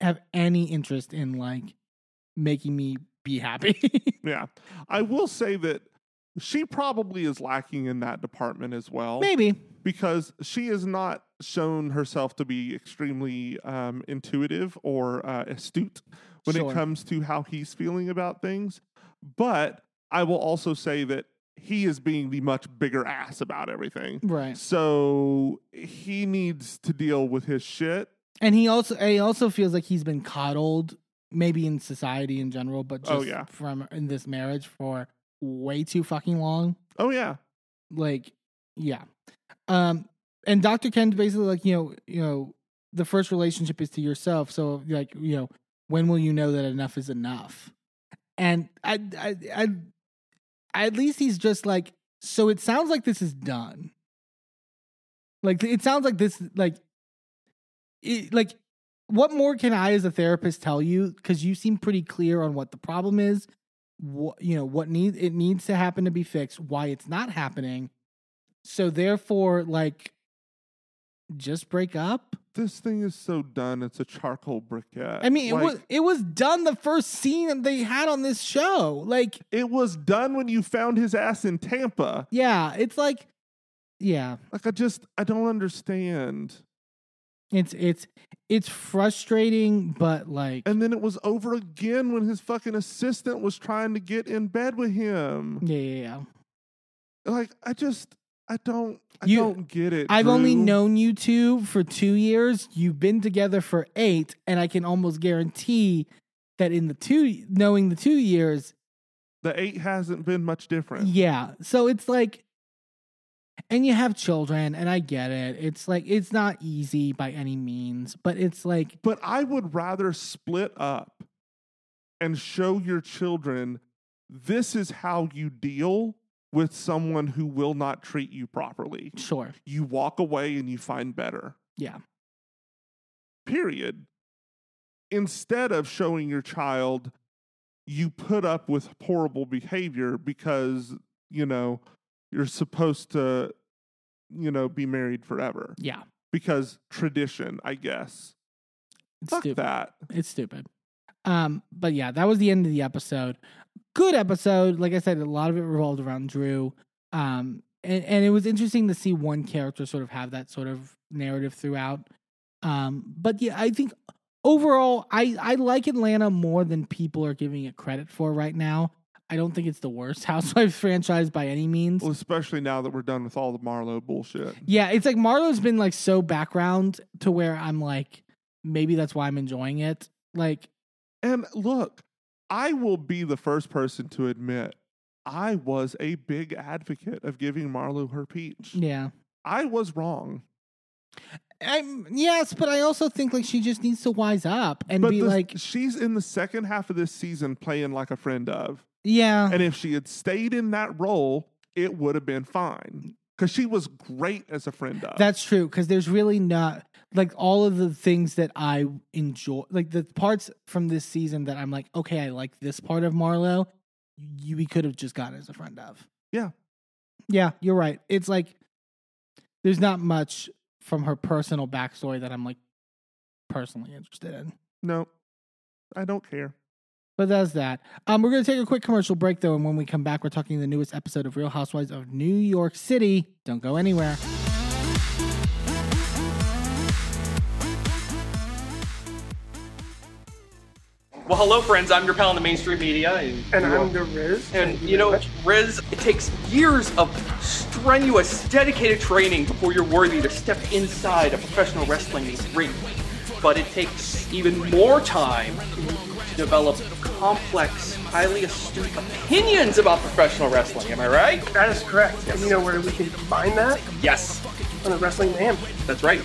have any interest in like making me be happy. Yeah. I will say that she probably is lacking in that department as well. Maybe. Because she has not shown herself to be extremely um, intuitive or uh, astute when Sure. it comes to how he's feeling about things. But I will also say that he is being the much bigger ass about everything. Right. So he needs to deal with his shit. And he also he also feels like he's been coddled, maybe in society in general, but just Oh, yeah. from in this marriage for way too fucking long. Oh, yeah. Like, yeah. Um, and Dr. Ken's basically like, you know, you know, the first relationship is to yourself. So like, you know, when will you know that enough is enough? And I I I, at least he's just like, so it sounds like this is done. Like it sounds like this like it, like what more can I as a therapist tell you cuz you seem pretty clear on what the problem is, what you know, what needs it needs to happen to be fixed, why it's not happening. So therefore like just break up. This thing is so done. It's a charcoal briquette. I mean, Like, it was it was done the first scene they had on this show. Like, it was done when you found his ass in Tampa. yeah, it's like yeah, Like I just I don't understand. It's it's it's frustrating, but like And then it was over again when his fucking assistant was trying to get in bed with him. yeah, yeah, yeah. Like I just I don't I You- don't get it. I've only known you two for two years. You've been together for eight, and I can almost guarantee that in the two knowing the two years, the eight hasn't been much different. yeah. So it's like, and you have children, and I get it. It's like it's not easy by any means, but it's like But I would rather split up and show your children this is how you deal with someone who will not treat you properly. sure, You walk away and you find better. yeah, period. Instead of showing your child you put up with horrible behavior because you know you're supposed to you know be married forever Yeah. because tradition i guess It's fuck stupid. that It's stupid. Um, but yeah, that was the end of the episode. Good episode. Like I said, a lot of it revolved around Drew. Um, and, and it was interesting to see one character sort of have that sort of narrative throughout. Um, but yeah, I think overall, I, I like Atlanta more than people are giving it credit for right now. I don't think it's the worst Housewives franchise by any means. well, especially now that we're done with all the marlo bullshit Yeah, it's like Marlo's been like so background to where I'm like, maybe that's why I'm enjoying it. Like, and look i will be the first person to admit i was a big advocate of giving marlo her peach yeah. i was wrong I'm, yes, but I also think like she just needs to wise up and but be the- like, she's in the second half of this season playing like a friend of yeah, And if she had stayed in that role, it would have been fine. Because she was great as a friend of. that's true. Because there's really not like all of the things that I enjoy, like the parts from this season that I'm like, okay, I like this part of Marlo. You we could have just gotten as a friend of. Yeah. yeah, you're right. It's like there's not much from her personal backstory that I'm like personally interested in. no, I don't care. But that's that. Um, we're going to take a quick commercial break, though, and when we come back, we're talking the newest episode of Real Housewives of New York City. Don't go anywhere. Well, hello, friends. I'm your pal in the mainstream media. And, And I'm the Riz. And Thank you know, very. Riz, it takes years of strenuous, dedicated training before you're worthy to step inside a professional wrestling ring. But it takes even more time to develop complex, highly astute opinions about professional wrestling. Am I right? that is correct. And you know where we can combine that Yes, on the Wrestling Mayhem. that's right.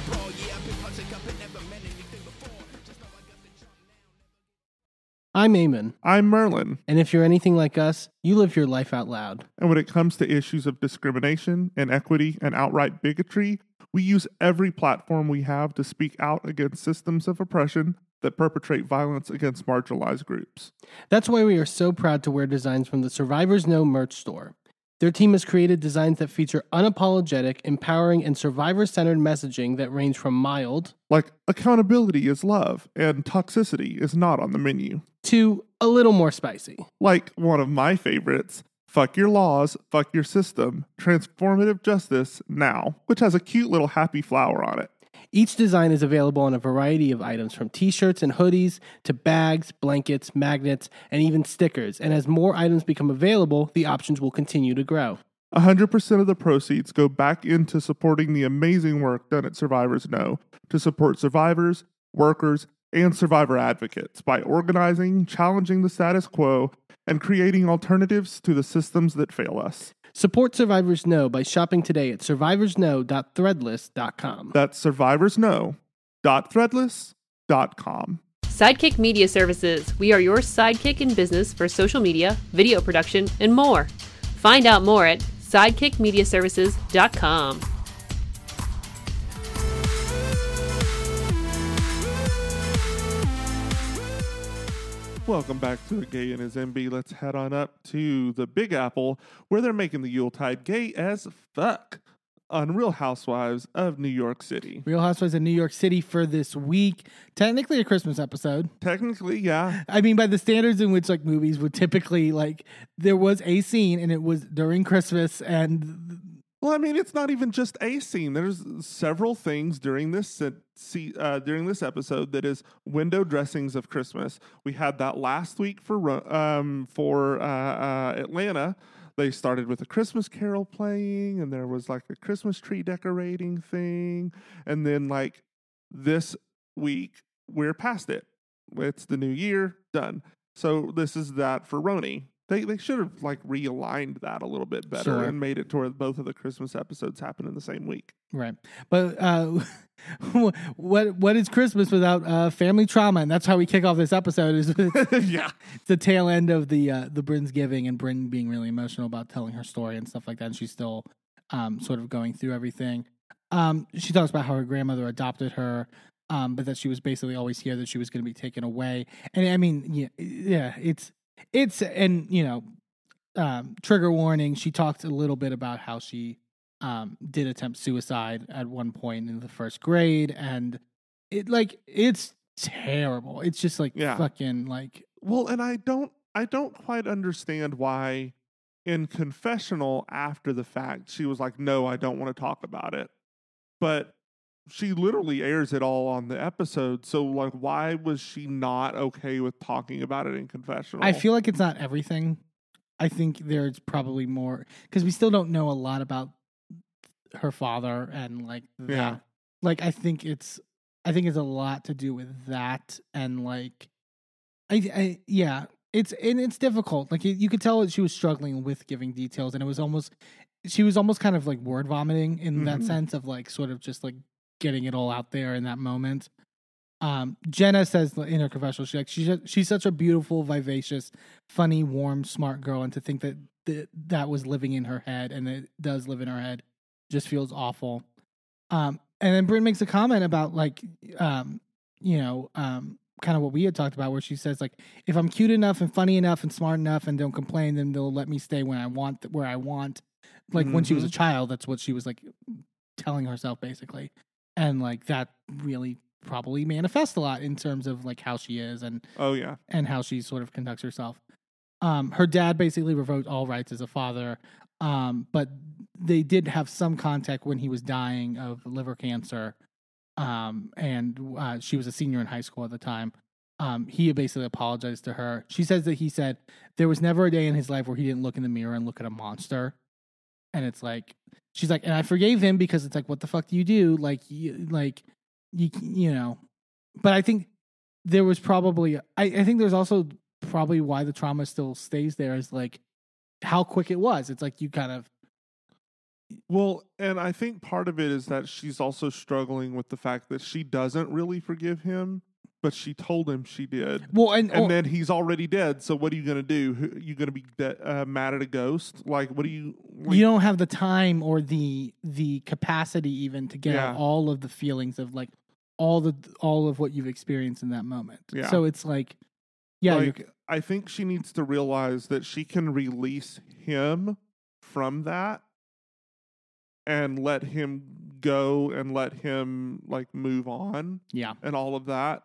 I'm Eamon, I'm Merlin. and if you're anything like us, you live your life out loud. And when it comes to issues of discrimination, inequity, and outright bigotry, we use every platform we have to speak out against systems of oppression that perpetrate violence against marginalized groups. That's why we are so proud to wear designs from the Survivors Know merch store. Their team has created designs that feature unapologetic, empowering, and survivor centered messaging that range from mild Like, accountability is love, and toxicity is not on the menu. to a little more spicy. Like one of my favorites, Fuck Your Laws, Fuck Your System, Transformative Justice Now, which has a cute little happy flower on it. Each design is available on a variety of items from t shirts and hoodies to bags, blankets, magnets, and even stickers. And as more items become available, the options will continue to grow. 100% of the proceeds go back into supporting the amazing work done at Survivors Know to support survivors, workers, and survivor advocates by organizing, challenging the status quo, and creating alternatives to the systems that fail us. Support Survivors Know by shopping today at survivorsknow.threadless.com. That's survivorsknow.threadless.com. Sidekick Media Services. We are your sidekick in business for social media, video production, and more. Find out more at sidekickmediaservices.com. Welcome back to A Gay and His Enby. Let's head on up to the Big Apple, where they're making the Yuletide gay as fuck on Real Housewives of New York City. Real Housewives of New York City for this week. Technically a Christmas episode. Technically, yeah. I mean, by the standards in which like movies would typically like, there was a scene and it was during Christmas, and Well, I mean, it's not even just a scene. There's several things during this uh, during this episode that is window dressings of Christmas. We had that last week for um, for uh, uh, Atlanta. They started with a Christmas Carol playing, and there was like a Christmas tree decorating thing, and then like this week we're past it. It's the new year, done. So this is that for RHONY. They they should have like realigned that a little bit better Sure. and made it to where both of the Christmas episodes happen in the same week. right. But uh, what what is Christmas without uh, family trauma? And that's how we kick off this episode. Is it's yeah. the tail end of the uh, the Brynn's giving and Brynn being really emotional about telling her story and stuff like that. And she's still um, sort of going through everything. Um, she talks about how her grandmother adopted her, um, but that she was basically always here. That she was going to be taken away. And I mean, yeah, yeah, it's it's and you know, um, trigger warning. She talked a little bit about how she um, did attempt suicide at one point in the first grade, and it like it's terrible. It's just like Yeah. fucking like Well, and I don't I don't quite understand why in confessional after the fact she was like, "No, I don't want to talk about it." But she literally airs it all on the episode. So like why was she not okay with talking about it in confessional? I feel like it's not everything. I think there's probably more because we still don't know a lot about her father and like that. Yeah. Like I think it's I think it's a lot to do with that and like I, I yeah it's and it's difficult. Like you, you could tell that she was struggling with giving details and it was almost she was almost kind of like word vomiting in that Mhm. sense of like sort of just like getting it all out there in that moment. Um, Jenna says in her confessional, she's like, she's she's such a beautiful, vivacious, funny, warm, smart girl, and to think that th- that was living in her head, and it does live in her head, just feels awful. Um, and then Brynn makes a comment about like, um, you know, um, kind of what we had talked about, where she says like, if I'm cute enough and funny enough and smart enough and don't complain, then they'll let me stay when I want, where I want. Like when she was a child, that's what she was like telling herself basically, and like that really probably manifests a lot in terms of like how she is and Oh yeah. and how she sort of conducts herself. Um, her dad basically revoked all rights as a father, um, but they did have some contact when he was dying of liver cancer, um, and uh, she was a senior in high school at the time. Um, he basically apologized to her. She says that he said there was never a day in his life where he didn't look in the mirror and look at a monster, and it's like she's like, and I forgave him because it's like, what the fuck do you do? Like, you, like you, you know. But I think there was probably I, I think there's also probably why the trauma still stays there is like how quick it was. It's like you kind of Well, and I think part of it is that she's also struggling with the fact that she doesn't really forgive him, but she told him she did. well and, And oh, then he's already dead. So what are you going to do? You going to be de- uh, mad at a ghost? Like, what do you? Like, you don't have the time or the the capacity even to get Yeah. all of the feelings of like all the all of what you've experienced in that moment. Yeah. So it's like yeah, like, I think she needs to realize that she can release him from that and let him go and let him like move on yeah. and all of that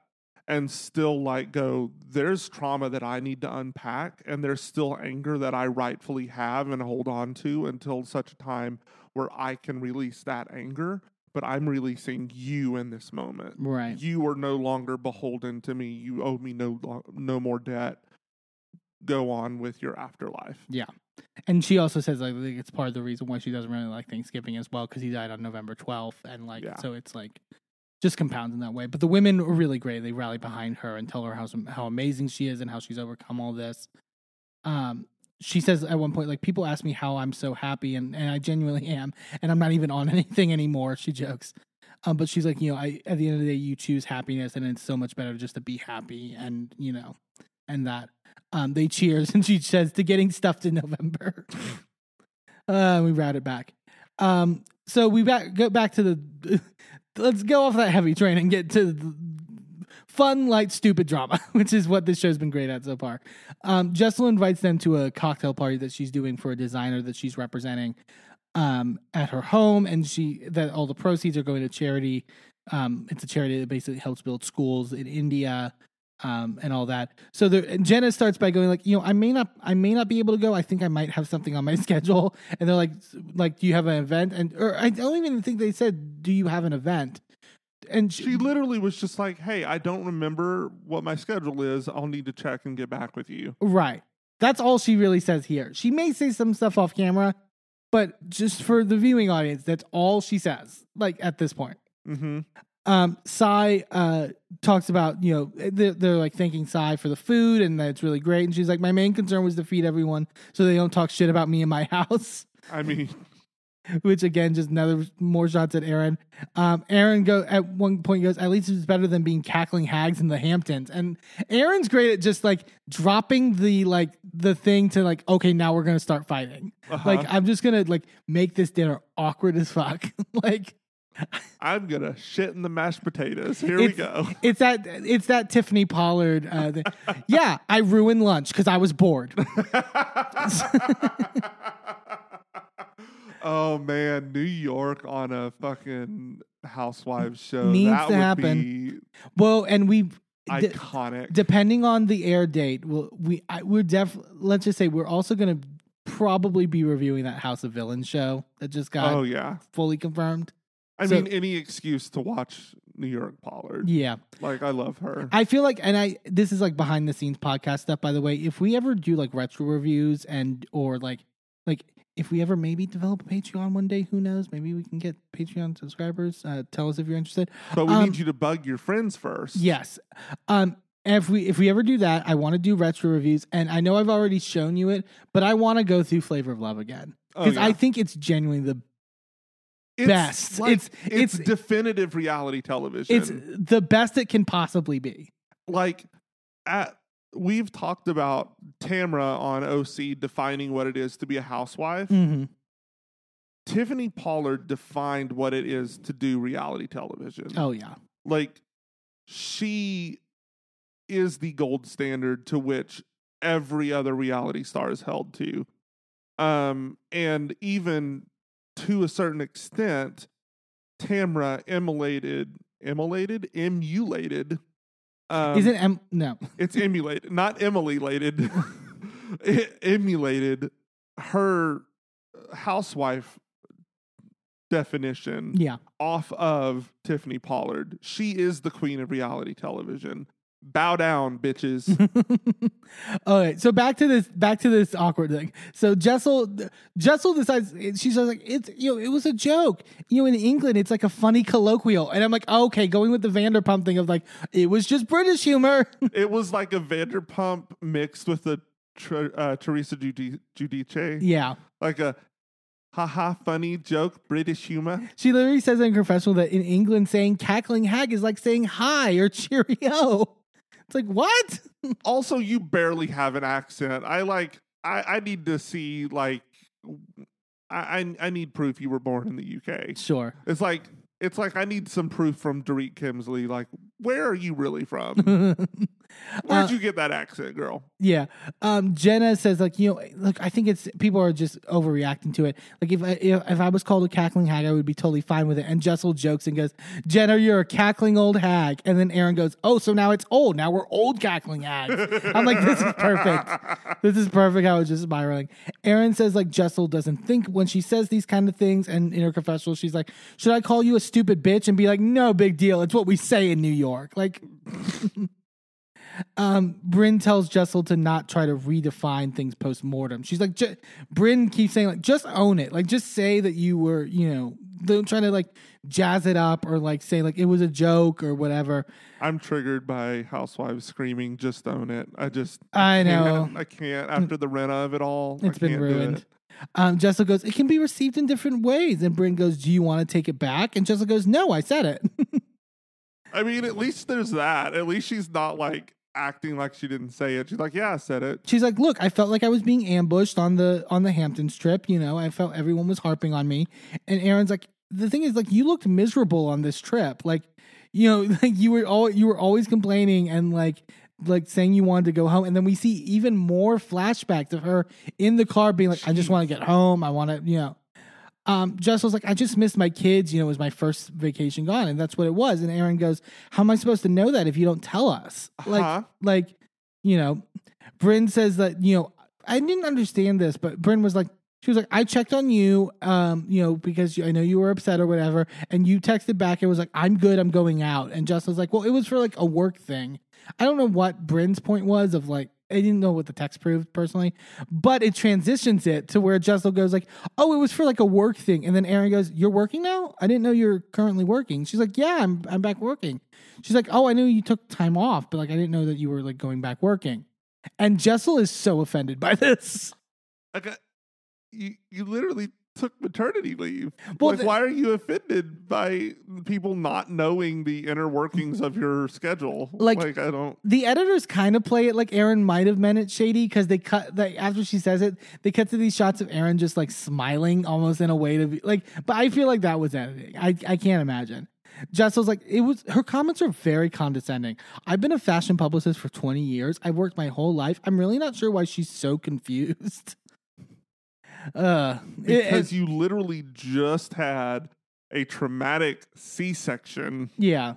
and still like go there's trauma that I need to unpack and there's still anger that I rightfully have and hold on to until such a time where I can release that anger but I'm releasing you in this moment Right. you are no longer beholden to me. You owe me no no more debt. Go on with your afterlife. Yeah. And she also says like, it's part of the reason why she doesn't really like Thanksgiving as well because he died on November 12th and like Yeah. so it's like just compounds in that way. But the women are really great. They rally behind her and tell her how how amazing she is and how she's overcome all this. Um, she says at one point like people ask me how I'm so happy and and I genuinely am and I'm not even on anything anymore. She jokes. Um, but she's like, you know, I at the end of the day, you choose happiness, and it's so much better just to be happy, and you know, and that. Um, they cheers, and she says to getting stuffed in November. uh, we route it back. Um, so we back go back to the. Let's go off that heavy train and get to fun, light, stupid drama, which is what this show's been great at so far. Um, Jessel invites them to a cocktail party that she's doing for a designer that she's representing um, at her home, and she that all the proceeds are going to charity. Um, it's a charity that basically helps build schools in India um, and all that. So and Jenna starts by going like, you know, I may not, I may not be able to go. I think I might have something on my schedule. And they're like, like, do you have an event? And or I don't even think they said, do you have an event? And she, She literally was just like, "Hey, I don't remember what my schedule is. I'll need to check and get back with you." right. That's all she really says here. She may say some stuff off camera, but just for the viewing audience, that's all she says. Like at this point. Mm-hmm. Um Sai uh talks about you know they're, they're like thanking Sai for the food and that it's really great. And she's like my main concern was to feed everyone so they don't talk shit about me in my house. I mean, which again just another more shots at Erin. Um Erin go at one point goes at least it's better than being cackling hags in the Hamptons. And Erin's great at just like dropping the like the thing to like okay now we're gonna start fighting. Uh-huh. like I'm just gonna like make this dinner awkward as fuck. Like I'm gonna shit in the mashed potatoes. Here we go. It's that it's that Tiffany Pollard. Uh, the- yeah, I ruined lunch because I was bored. oh man, New York on a fucking housewives show. Needs that to would happen. Well, and we. d- iconic. depending on the air date, we'll, we I, we're def. Let's just say we're also going to probably be reviewing that House of Villains show that just got oh yeah. fully confirmed. I So- mean, any excuse to watch New York Pollard. Yeah, Like I love her. I feel like, and I this is like behind the scenes podcast stuff. By the way, if we ever do like retro reviews and or like like if we ever maybe develop a Patreon one day, who knows? Maybe we can get Patreon subscribers. Uh, tell us if you're interested. but we um, need you to bug your friends first. Yes. Um if we if we ever do that, I want to do retro reviews, and I know I've already shown you it, but I want to go through Flavor of Love again Oh, because yeah. I think it's genuinely the It's best. like- It's- it's it's- definitive reality television. it's the best it can possibly be. like at we've talked about Tamra on OC defining what it is to be a housewife. Mm-hmm. Tiffany Pollard defined what it is to do reality television. Oh yeah, Like she is the gold standard to which every other reality star is held to. Um and even to a certain extent Tamra emulated emulated emulated um, isn't em- no it's emulated, not emulated. it emulated her housewife definition yeah. off of Tiffany Pollard. She is the queen of reality television. Bow down, bitches. All right, so back to this, back to this awkward thing. So Jessel, Jessel decides she's like, it's you know, it was a joke. You know, in England, it's like a funny colloquial, and I'm like, okay, going with the Vanderpump thing of like, it was just British humor. it was like a Vanderpump mixed with a Tr- uh, Teresa Giudi- Giudice. yeah, Like a haha funny joke, British humor. she literally says in confessional that in England, saying cackling hag is like saying hi or cheerio. It's like what? also you barely have an accent i like i i need to see like i i, I need proof you were born in the uk Sure. it's like it's like i need some proof from Dorit Kemsley like where are you really from where'd Uh, you get that accent girl Yeah. Um, Jenna says like, you know, look, I think it's people are just overreacting to it. Like if I if, if I was called a cackling hag, I would be totally fine with it. And Jessel jokes and goes, Jenna, you're a cackling old hag. And then Erin goes, Oh, so now it's old. Now we're old cackling hags. I'm like, this is perfect. This is perfect how it's just spiraling. Erin says like Jessel doesn't think when she says these kind of things, and in her confessional, she's like, Should I call you a stupid bitch? And be like, No big deal. It's what we say in New York. Like um, Brynn tells Jessel to not try to redefine things post mortem. She's like, J- Brynn keeps saying like, just own it. Like, just say that you were, you know, don't try to like jazz it up or like say like it was a joke or whatever. i'm triggered by housewives screaming just own it i just I can't- know. i can't after the rent of it all I It's been ruined. it. Um, Jessel goes, it can be received in different ways. And Brynn goes, do you want to take it back? And Jessel goes, no, I said it. i mean at least there's that at least she's not like acting like she didn't say it she's like yeah i said it She's like, "Look, I felt like I was being ambushed on the on the Hamptons trip. You know, I felt everyone was harping on me." And Erin's like, "The thing is, like, you looked miserable on this trip. Like, you know, like you were all you were always complaining and like." Like saying you wanted to go home, and then we see even more flashbacks of her in the car being like, "I just want to get home. I want to, you know." Um, Jess was like, "I just missed my kids. You know, it was my first vacation gone, and that's what it was." And Erin goes, "How am I supposed to know that if you don't tell us?" Like, Huh? like, you know, Brynn says that, you know, I didn't understand this, but Brynn was like, she was like, I checked on you, um, you know, because I know you were upset or whatever. And you texted back and was like, I'm good, I'm going out. And Justin was like, well, it was for like a work thing. I don't know what Brynn's point was of like, I didn't know what the text proved personally, but it transitions it to where Jessel goes like, "Oh, it was for like a work thing," and then Erin goes, "You're working now? I didn't know you're currently working." She's like, "Yeah, I'm I'm back working." She's like, "Oh, I knew you took time off, but like I didn't know that you were like going back working." And Jessel is so offended by this. Uh, you you literally took maternity leave. Well, like, the- why are you offended by people not knowing the inner workings of your schedule? Like- like I don't. the editors kind of play it like Erin might have meant it shady because they cut like after she says it, they cut to these shots of Erin just like smiling almost in a way to be like. But I feel like that was editing. I I can't imagine. Jessel's like it was. Her comments are very condescending. I've been a fashion publicist for twenty years. I've worked my whole life. I'm really not sure why she's so confused. Uh, Because it- you literally just had a traumatic C-section. yeah,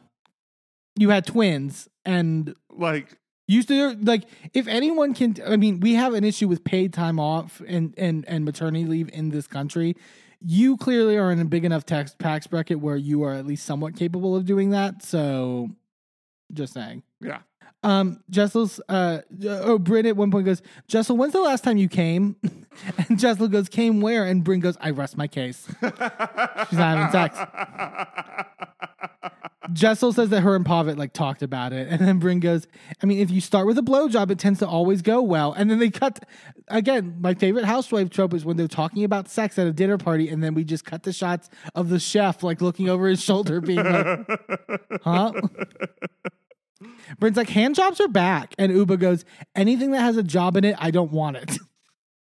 you had twins and Like Used to like if anyone can I mean, we have an issue with paid time off and and and maternity leave in this country. You clearly are in a big enough tax tax bracket where you are at least somewhat capable of doing that. So just saying. yeah. Um Jessel's uh oh Brynn at one point goes, Jessel, when's the last time you came? and Jessel goes, Came where? And Brynn goes, I rest my case. She's not having sex. Jessel says that her and Pavit like talked about it, and then Brynn goes, "I mean, if you start with a blowjob, it tends to always go well." And then they cut again. My favorite housewife trope is when they're talking about sex at a dinner party, and then we just cut the shots of the chef like looking over his shoulder, being like, "Huh." Brynn's like, "Hand jobs are back," and Ubah goes, "Anything that has a job in it, I don't want it."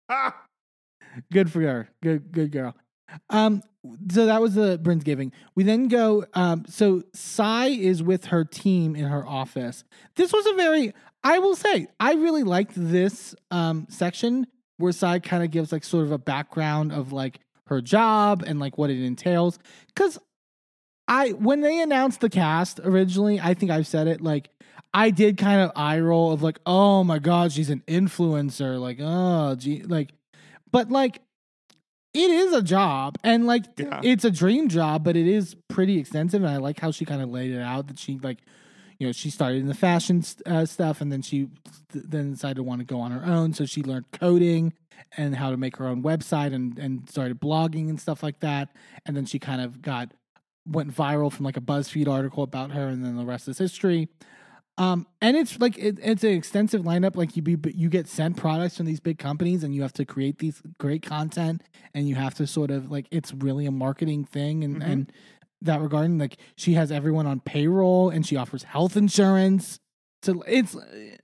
good for her. Good, good girl. Um, so that was the Brynn's giving. We then go. Um, so Sai is with her team in her office. This was a very, I will say, I really liked this um section where Sai kind of gives like sort of a background of like her job and like what it entails. Because I, when they announced the cast originally, I think I've said it like. I did kind of eye roll of like, oh my god, she's an influencer, like, oh, gee, like, but like, it is a job, and like, Yeah. it's a dream job, but it is pretty extensive, and I like how she kind of laid it out that she like, you know, she started in the fashion uh, stuff, and then she th- then decided to want to go on her own, so she learned coding and how to make her own website, and and started blogging and stuff like that, and then she kind of got went viral from like a BuzzFeed article about her, and then the rest is history. Um, and it's like it, it's an extensive lineup. Like you be, but you get sent products from these big companies, and you have to create these great content, and you have to sort of like it's really a marketing thing, and and that regarding like she has everyone on payroll, and she offers health insurance. So it's like,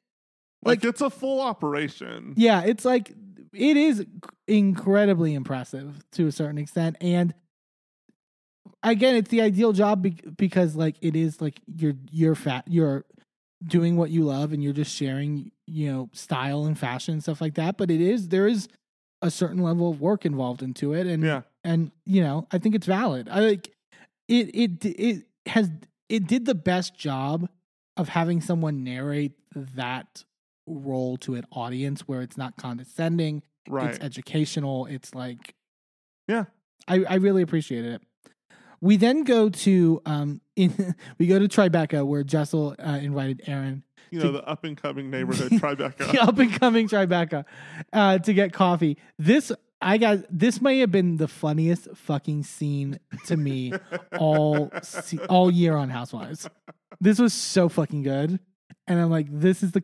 Like- it's a full operation. yeah, it's like it is incredibly impressive to a certain extent, and again, it's the ideal job be- because like it is like you're you're fat you're doing what you love and you're just sharing you know style and fashion and stuff like that. But it is there is a certain level of work involved into it, and Yeah. and you know I think it's valid. I like it it it has it did the best job of having someone narrate that role to an audience where it's not condescending Right. it's educational it's like Yeah. i, I really appreciated it we then go to um in we go to tribeca where jessel uh, invited erin you know, the up and coming neighborhood Tribeca. the up and coming tribeca uh to get coffee this i got this may have been the funniest fucking scene to me all se- all year on housewives this was so fucking good and i'm like this is the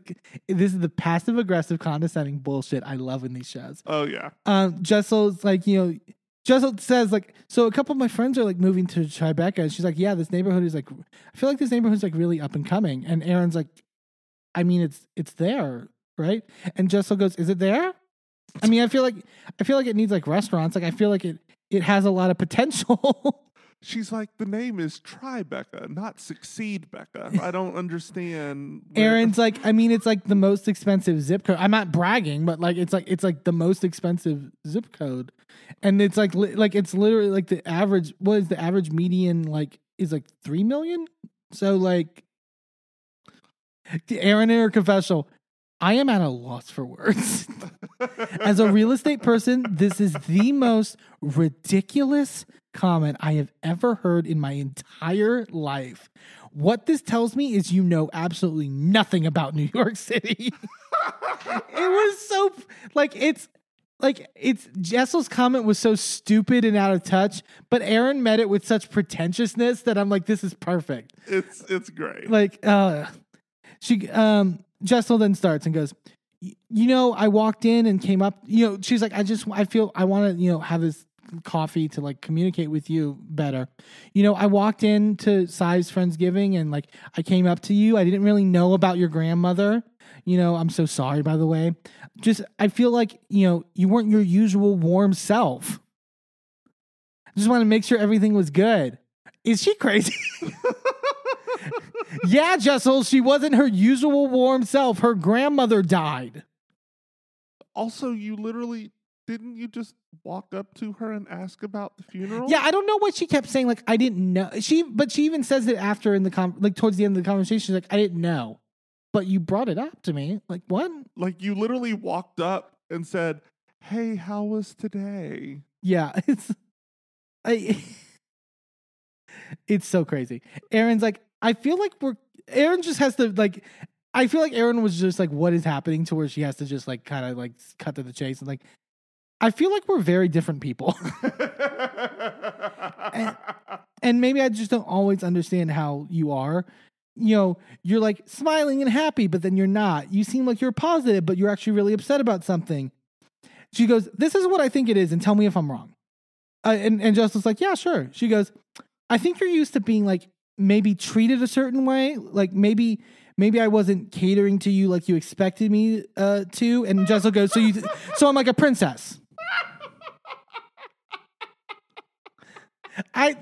this is the passive aggressive condescending bullshit i love in these shows Oh yeah. um, Jessel's like, you know, Jessel says like, so a couple of my friends are like moving to Tribeca, and she's like, yeah, this neighborhood is like, I feel like this neighborhood's like really up and coming. And Erin's like, I mean, it's it's there, right? And Jessel goes, is it there? I mean, I feel like I feel like it needs like restaurants. Like I feel like it it has a lot of potential. She's like, the name is Try Becca, not Succeed Becca. I don't understand. Erin's like, I mean, it's like the most expensive zip code. I'm not bragging, but like, it's like it's like the most expensive zip code, and it's like li- like it's literally like the average. What is the average median like? Is like three million. So like, Erin in her confessional. I am at a loss for words. As a real estate person, this is the most ridiculous comment I have ever heard in my entire life. What this tells me is you know absolutely nothing about New York City. it was so like it's like it's Jessel's comment was so stupid and out of touch, but Erin met it with such pretentiousness that I'm like, this is perfect it's it's great. like uh she um Jessel then starts and goes you know I walked in and came up you know she's like I just I feel I want to you know have this coffee to like communicate with you better. You know, I walked into Sai's Friendsgiving and like I came up to you. I didn't really know about your grandmother. You know, I'm so sorry by the way. Just I feel like, you know, you weren't your usual warm self. I just want to make sure everything was good. Is she crazy? yeah, Jessel, she wasn't her usual warm self. Her grandmother died. Also, you literally didn't you just walk up to her and ask about the funeral? Yeah, I don't know what she kept saying. Like I didn't know. She, but she even says it after in the com- like towards the end of the conversation. She's like, I didn't know, but you brought it up to me. Like what? Like you literally walked up and said, "Hey, how was today?" Yeah, it's, I, it's so crazy. Aaron's like, I feel like we're. Erin just has to like. I feel like Erin was just like, what is happening to where she has to just like kind of like cut to the chase and like. I feel like we're very different people. and maybe I just don't always understand how you are. You know, you're like smiling and happy, but then you're not. You seem like you're positive, but you're actually really upset about something. She goes, This is what I think it is, and tell me if I'm wrong. Uh, and, and Justin's like, Yeah, sure. She goes, I think you're used to being like maybe treated a certain way. Like maybe maybe I wasn't catering to you like you expected me uh, to. And Jessel goes, So you so I'm like a princess. I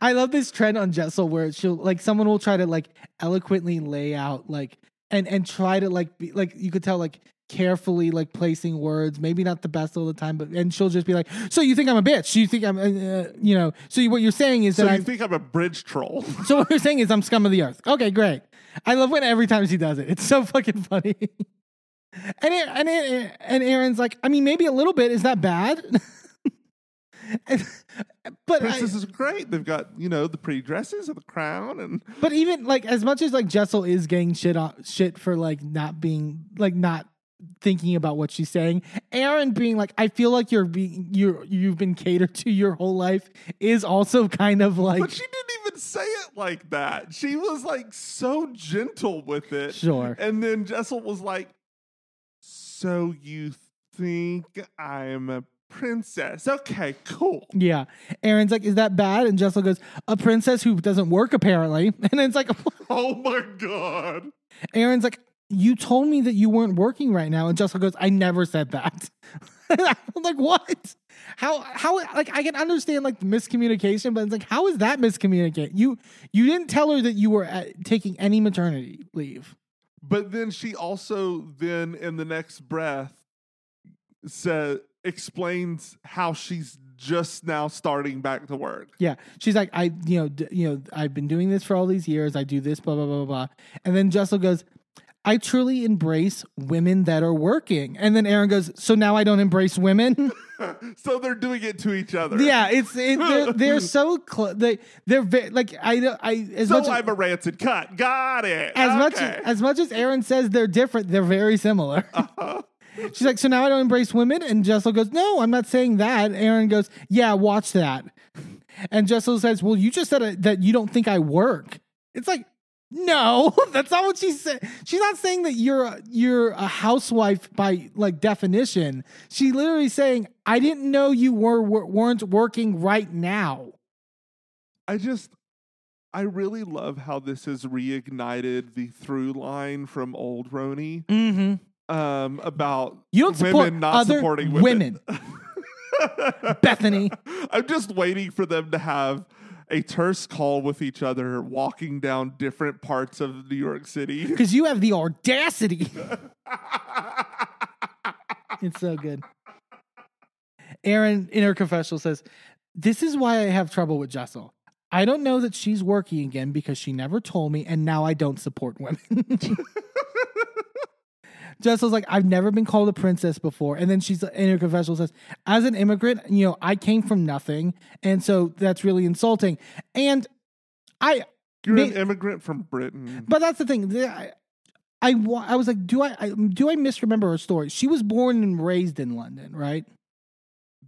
I love this trend on Jessel where she'll like someone will try to like eloquently lay out like and and try to like be like you could tell like carefully like placing words maybe not the best all the time but and she'll just be like so you think i'm a bitch? You think i'm uh, uh, you know so you, what you're saying is so that you i think I'm a bridge troll? so what you're saying is i'm scum of the earth. Okay great. I love when every time she does it. It's so fucking funny. And it, and it, and erin's like i mean maybe a little bit. Is that bad? And- but I- Princess is great. They've got you know the pretty dresses and the crown and But even like as much as like Jessel is getting shit on shit for like not being like not thinking about what she's saying, Erin being like, I feel like you're being you're you've been catered to your whole life is also kind of like But she didn't even say it like that. She was like so gentle with it. Sure. And then Jessel was like, So you think I'm a princess? Okay, cool. yeah. Erin's like, is that bad? And Jessel goes, a princess who doesn't work apparently. And then it's like Oh my god. Erin's like, you told me that you weren't working right now. And Jessel goes, I never said that. I'm like, what? How how like I can understand like the miscommunication, but it's like, how is that miscommunicate? You you didn't tell her that you were at, taking any maternity leave. But then she also then in the next breath said explains how she's just now starting back to work. Yeah, she's like, I you know d- you know I've been doing this for all these years. I do this, blah blah blah blah blah. And then Jessel goes, I truly embrace women that are working. And then Erin goes, so now I don't embrace women. so they're doing it to each other. Yeah, it's it, they're, they're so close. They they're very like I I as So much I'm a rancid cut. Got it. as much Okay. as much as Erin says they're different, they're very similar. She's like, so now I don't embrace women, and Jessel goes, no, I'm not saying that. Erin goes, yeah, watch that, and Jessel says, well, you just said uh, that you don't think I work. It's like. No, that's not what she said. She's not saying that you're a, you're a housewife by like definition. She literally saying, "I didn't know you were weren't working right now." I just, I really love how this has reignited the through line from old RHONY Mm-hmm. um, about You don't support not supporting women. Bethenny. I'm just waiting for them to have a terse call with each other, walking down different parts of New York City. Because you have the audacity. it's so good. Erin in her confessional says, This is why I have trouble with Jessel. I don't know that she's working again because she never told me, and now I don't support women. Jessel's like, I've never been called a princess before. And then she's in her confessional says, As an immigrant, you know, I came from nothing. And so that's really insulting. And I, You're an immigrant from Britain. but that's the thing. I, I, I was like, do I, I do I misremember her story? She was born and raised in London, right?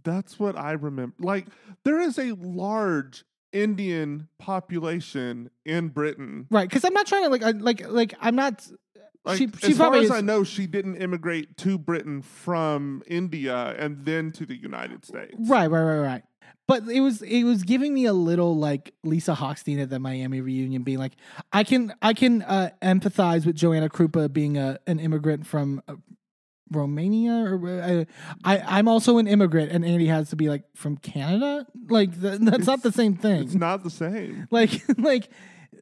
That's what I remember. Like, there is a large Indian population in Britain. Right. Because I'm not trying to like, I, like, like I'm not. Like, she, she as far probably as is- I know, she didn't immigrate to Britain from India and then to the United States. Right, right, right, right. but it was it was giving me a little like Lisa Hochstein at the Miami reunion, being like, I can I can uh, empathize with Joanna Krupa being a an immigrant from uh, Romania, or uh, I I'm also an immigrant, and Andy has to be like from Canada. Like th- that's not the same thing. It's not the same. like like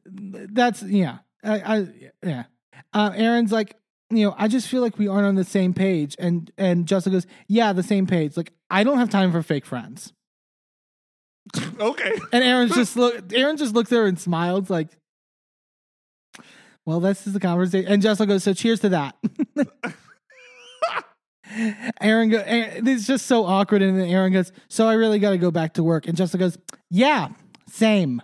that's yeah I, I yeah. Uh, Erin's like you know I just feel like we aren't on the same page, and and Jessica goes yeah the same page. Like I don't have time for fake friends. Okay. And Erin just look. Erin just looks at her and smiles, like, "Well, this is the conversation." And Jessica goes, "So cheers to that." Erin go. Erin, it's just so awkward, and then Erin goes, "So I really got to go back to work." And Jessica goes, "Yeah, same."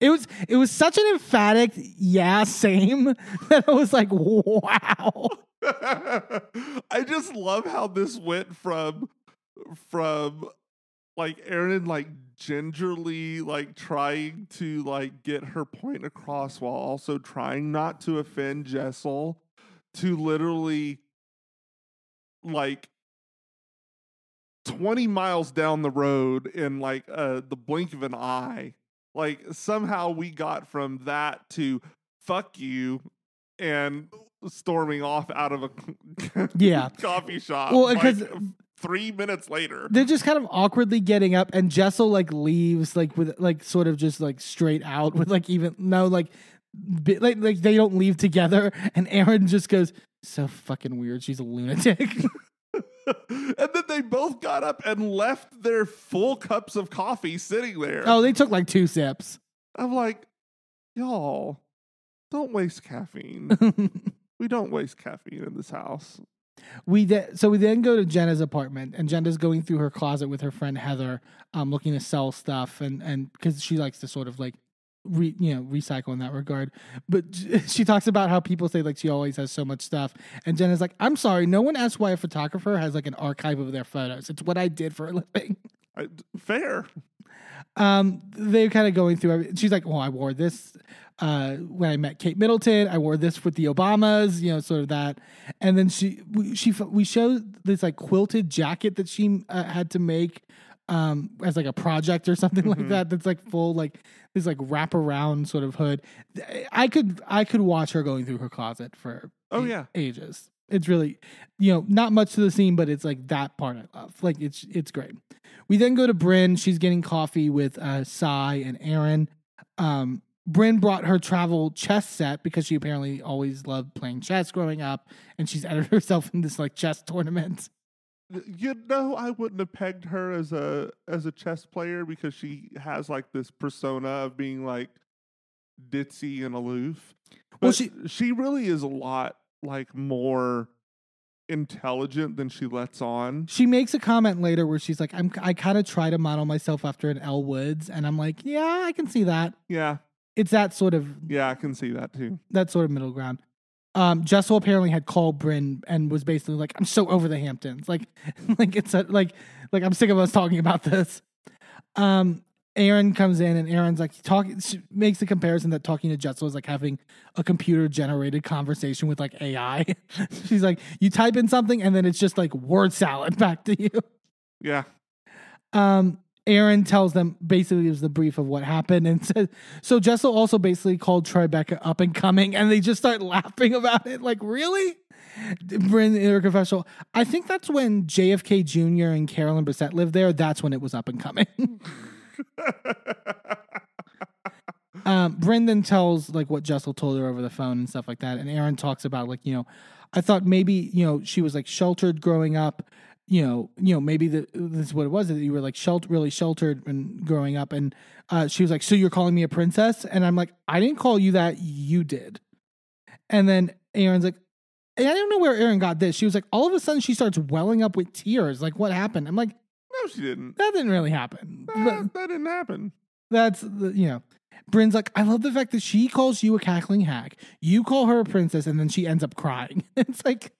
It was it was such an emphatic "yeah, same" that I was like, "Wow." I just love how this went from from like Erin like gingerly like trying to like get her point across while also trying not to offend Jessel to literally like 20 miles down the road in like uh the blink of an eye like somehow we got from that to fuck you and storming off out of a Yeah. coffee shop Well, like, 'cause- three minutes later They're just kind of awkwardly getting up, and Jessel like leaves, like with like sort of just like straight out with like even no like like like they don't leave together, and Erin just goes so fucking weird. She's a lunatic. and then they both got up and left their full cups of coffee sitting there oh, they took like two sips. i'm like y'all don't waste caffeine we don't waste caffeine in this house we de- so we then go to Jenna's apartment, and Jenna's going through her closet with her friend Heather, um, looking to sell stuff, and and because she likes to sort of like. Re, you know, recycle in that regard, but she talks about how people say like she always has so much stuff, and Jenna's like, "I'm sorry, no one asked why a photographer has like an archive of their photos. It's what I did for a living." I, fair um, they're kind of going through. Every, she's like, "Well, I wore this uh, when I met Kate Middleton. I wore this with the Obamas, you know, sort of that." And then she we, she we show this like quilted jacket that she uh, had to make um as like a project or something like Mhm. that that's like full like this like wraparound sort of hood i could i could watch her going through her closet for Oh, a- yeah. ages it's really you know not much to the scene but it's like that part i love like it's it's great we then go to Brynn. She's getting coffee with uh, Sai and Erin. Um, Brynn brought her travel chess set because she apparently always loved playing chess growing up, and she's entered herself in this like chess tournament. You know i wouldn't have pegged her as a as a chess player because she has like this persona of being like ditzy and aloof Well, she- she really is a lot like more intelligent than she lets on She makes a comment later where she's like, "I'm I kind of try to model myself after an Elle Woods," and I'm like, "Yeah, I can see that." yeah It's that sort of yeah i can see that too that sort of middle ground. Um, Jessel apparently had called Brynn and was basically like, "I'm so over the Hamptons. Like, like it's a, like, like I'm sick of us talking about this." Um, Erin comes in and Erin's like talking. She makes the comparison that talking to Jessel is like having a computer generated conversation with like AI. She's like, you type in something and then it's just like word salad back to you. yeah Um, Erin tells them basically was the brief of what happened and says so Jessel also basically called Tribeca up and coming and they just start laughing about it. Like, really? Brynn in her confessional. I think that's when JFK Jr. and Carolyn Bessette lived there. That's when it was up and coming. um, Brynn then tells like what Jessel told her over the phone and stuff like that. And Erin talks about like, you know, I thought maybe, you know, she was like sheltered growing up. You know, you know, maybe the, this is what it was that you were like shelter, really sheltered and growing up. And uh, she was like, "So you're calling me a princess?" And I'm like, "I didn't call you that. You did." And then Erin's like, and I don't know where Erin got this. She was like, all of a sudden she starts welling up with tears. Like, what happened? I'm like, no she didn't that didn't really happen. That, that didn't happen that's the, you know. Brynn's like, I love the fact that she calls you a cackling hack. You call her a princess, and then she ends up crying. it's like,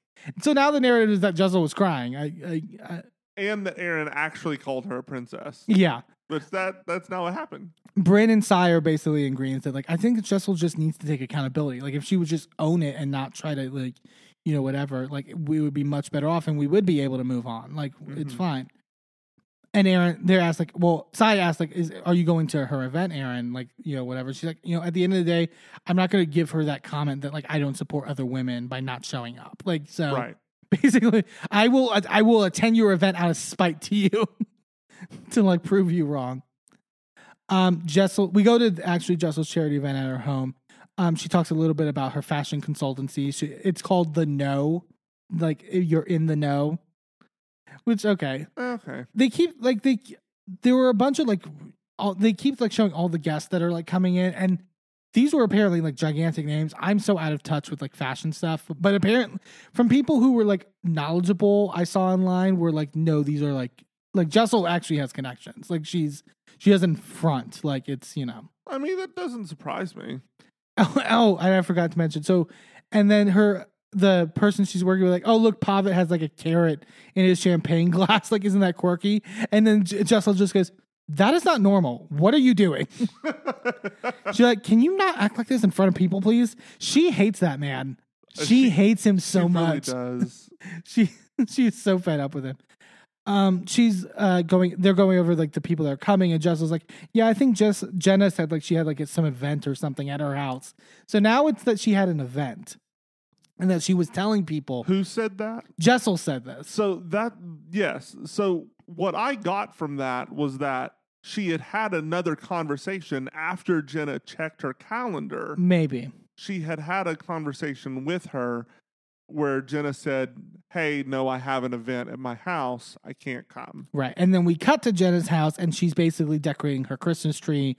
so now the narrative is that Jessel was crying. I, I, I and that erin actually called her a princess yeah. but that that's not what happened Brynn and Sai are basically in agreement that like I think Jessel just needs to take accountability. Like if she would just own it and not try to like you know whatever, like we would be much better off and we would be able to move on. Like it's Mhm. fine. And Erin, they're asked like, well, Sai asked like, is are you going to her event, Erin? Like, you know, whatever. She's like, you know, at the end of the day, I'm not going to give her that comment that like I don't support other women by not showing up. Like, so Right. basically, I will I will attend your event out of spite to you to like prove you wrong. Um, Jessel, we go to actually Jessel's charity event at her home. Um, she talks a little bit about her fashion consultancy. She, it's called the No, like you're in the know. Which okay, Okay. they keep like they there were a bunch of like all they keep like showing all the guests that are like coming in and these were apparently like gigantic names. I'm so out of touch with like fashion stuff, but apparently from people who were like knowledgeable I saw online were like no these are like like Jessel actually has connections. Like she's she doesn't front like it's, you know. I mean, that doesn't surprise me. Oh, oh, and I forgot to mention. So, and then her, the person she's working with, like, oh, look, Pavit has like a carrot in his champagne glass. Like, isn't that quirky? And then J- Jessel just goes, that is not normal. What are you doing? She's like, can you not act like this in front of people, please? She hates that man. She, she- hates him so really much. does. She she's so fed up with him. Um, she's uh going. They're going over like the people that are coming, and Jessel's like, "Yeah, I think Jess Jenna said like she had like some event or something at her house. So now it's that she had an event, and that she was telling people. Who said that? Jessel said this. So that yes. So what I got from that was that she had had another conversation after Jenna checked her calendar. Maybe She had had a conversation with her where Jenna said, "Hey, no, I have an event at my house. I can't come." right. And then we cut to Jenna's house, and she's basically decorating her Christmas tree.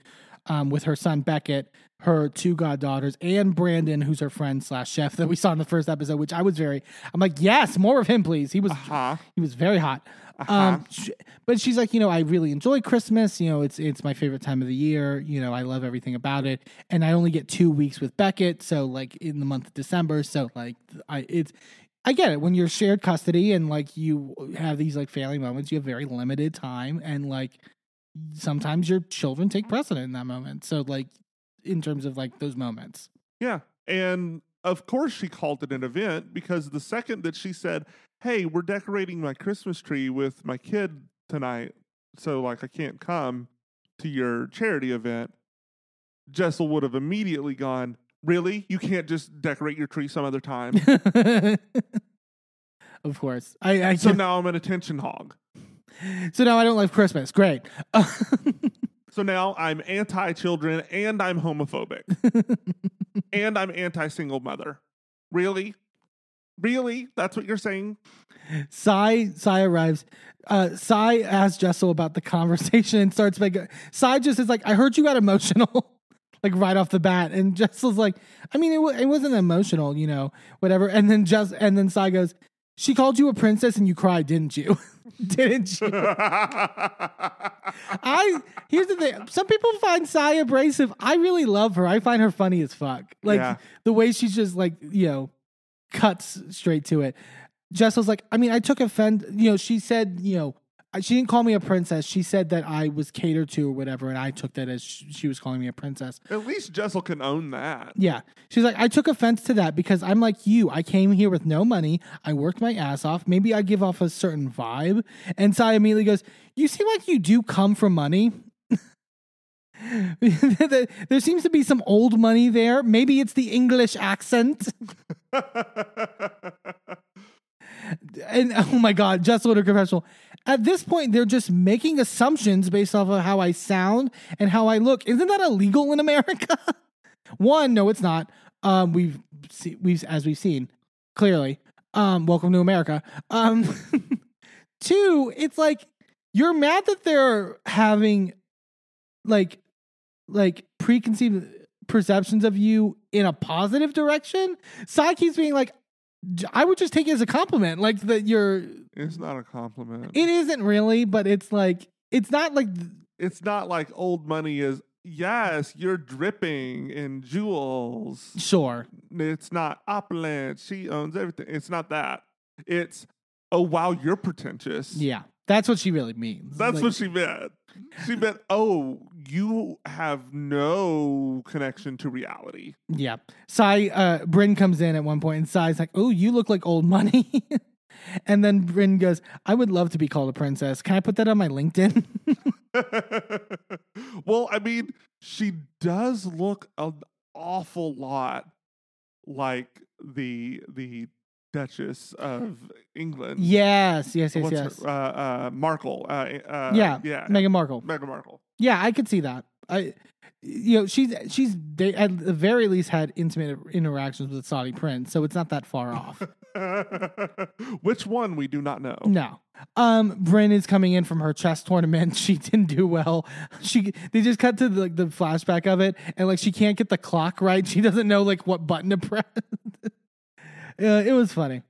Um, with her son Beckett, her two goddaughters, and Brandon, who's her friend slash chef that we saw in the first episode, which I was very, I'm like, yes, more of him, please. He was Huh? He was very hot. Uh-huh. Um, sh- but she's like, you know, I really enjoy Christmas. You know, it's it's my favorite time of the year. You know, I love everything about it, and I only get two weeks with Beckett, so like in the month of December. So like, I it's I get it when you're shared custody and like you have these like family moments. You have very limited time, and like sometimes your children take precedent in that moment. So like, in terms of like those moments, Yeah. And of course, she called it an event because the second that she said, Hey, we're decorating my Christmas tree with my kid tonight, so like I can't come to your charity event, Jessel would have immediately gone, Really? You can't just decorate your tree some other time? of course, I, I so now I'm an attention hog. so now I don't love Christmas. Great. So now I'm anti children and I'm homophobic. and I'm anti single mother. Really? Really? That's what you're saying? Sai Sai arrives. Uh, Sai asks Jessel about the conversation and starts making. Sai just is like, "I heard you got emotional." Like right off the bat, and Jessel's like, "I mean, it, w- it wasn't emotional, you know, whatever." And then just and then Sai goes, "She called you a princess and you cried, didn't you? didn't you?" I here's the thing. Some people find Sai abrasive. I really love her. I find her funny as fuck. Like Yeah. the way she's just like you know cuts straight to it. Jessel's like, I mean, I took offense. You know, she said, you know, she didn't call me a princess. She said that I was catered to or whatever, and I took that as sh- she was calling me a princess. At least Jessel can own that. Yeah. She's like, I took offense to that because I'm like you. I came here with no money. I worked my ass off. Maybe I give off a certain vibe. And Sai immediately goes, You seem like you do come from money. there seems to be some old money there. Maybe it's the English accent. and oh my god, what a confessional. At this point, they're just making assumptions based off of how I sound and how I look. Isn't that illegal in America? One, no, it's not. Um, we've see, we've as we've seen clearly. Um, welcome to America. Um, two, it's like you're mad that they're having like like preconceived perceptions of you in a positive direction. Sai keeps being like, I would just take it as a compliment, like that you're. It's not a compliment. It isn't really, but it's like it's not like it's not like old money is, yes, you're dripping in jewels. sure. It's not opulent. She owns everything. It's not that. It's, oh, wow, you're pretentious. Yeah, that's what she really means. That's Like, what she meant. She meant, oh, you have no connection to reality. Yeah. Sai, uh, Brynn comes in at one point and Sai's like, Oh, you look like old money. And then Brynn goes, I would love to be called a princess. Can I put that on my LinkedIn? well, I mean, she does look an awful lot like the the Duchess of England. yes, yes, yes, What's yes. her, uh, uh, Markle. Uh, uh, yeah, yeah, Meghan Markle. Meghan Markle. Yeah, I could see that. I, you know, she's she's they at the very least had intimate interactions with the Saudi prince, so it's not that far off. Which one we do not know. No. Um, Brynn is coming in from her chess tournament. She didn't do well. She they just cut to the, like the flashback of it, and like she can't get the clock right. She doesn't know like what button to press. Uh, it was funny.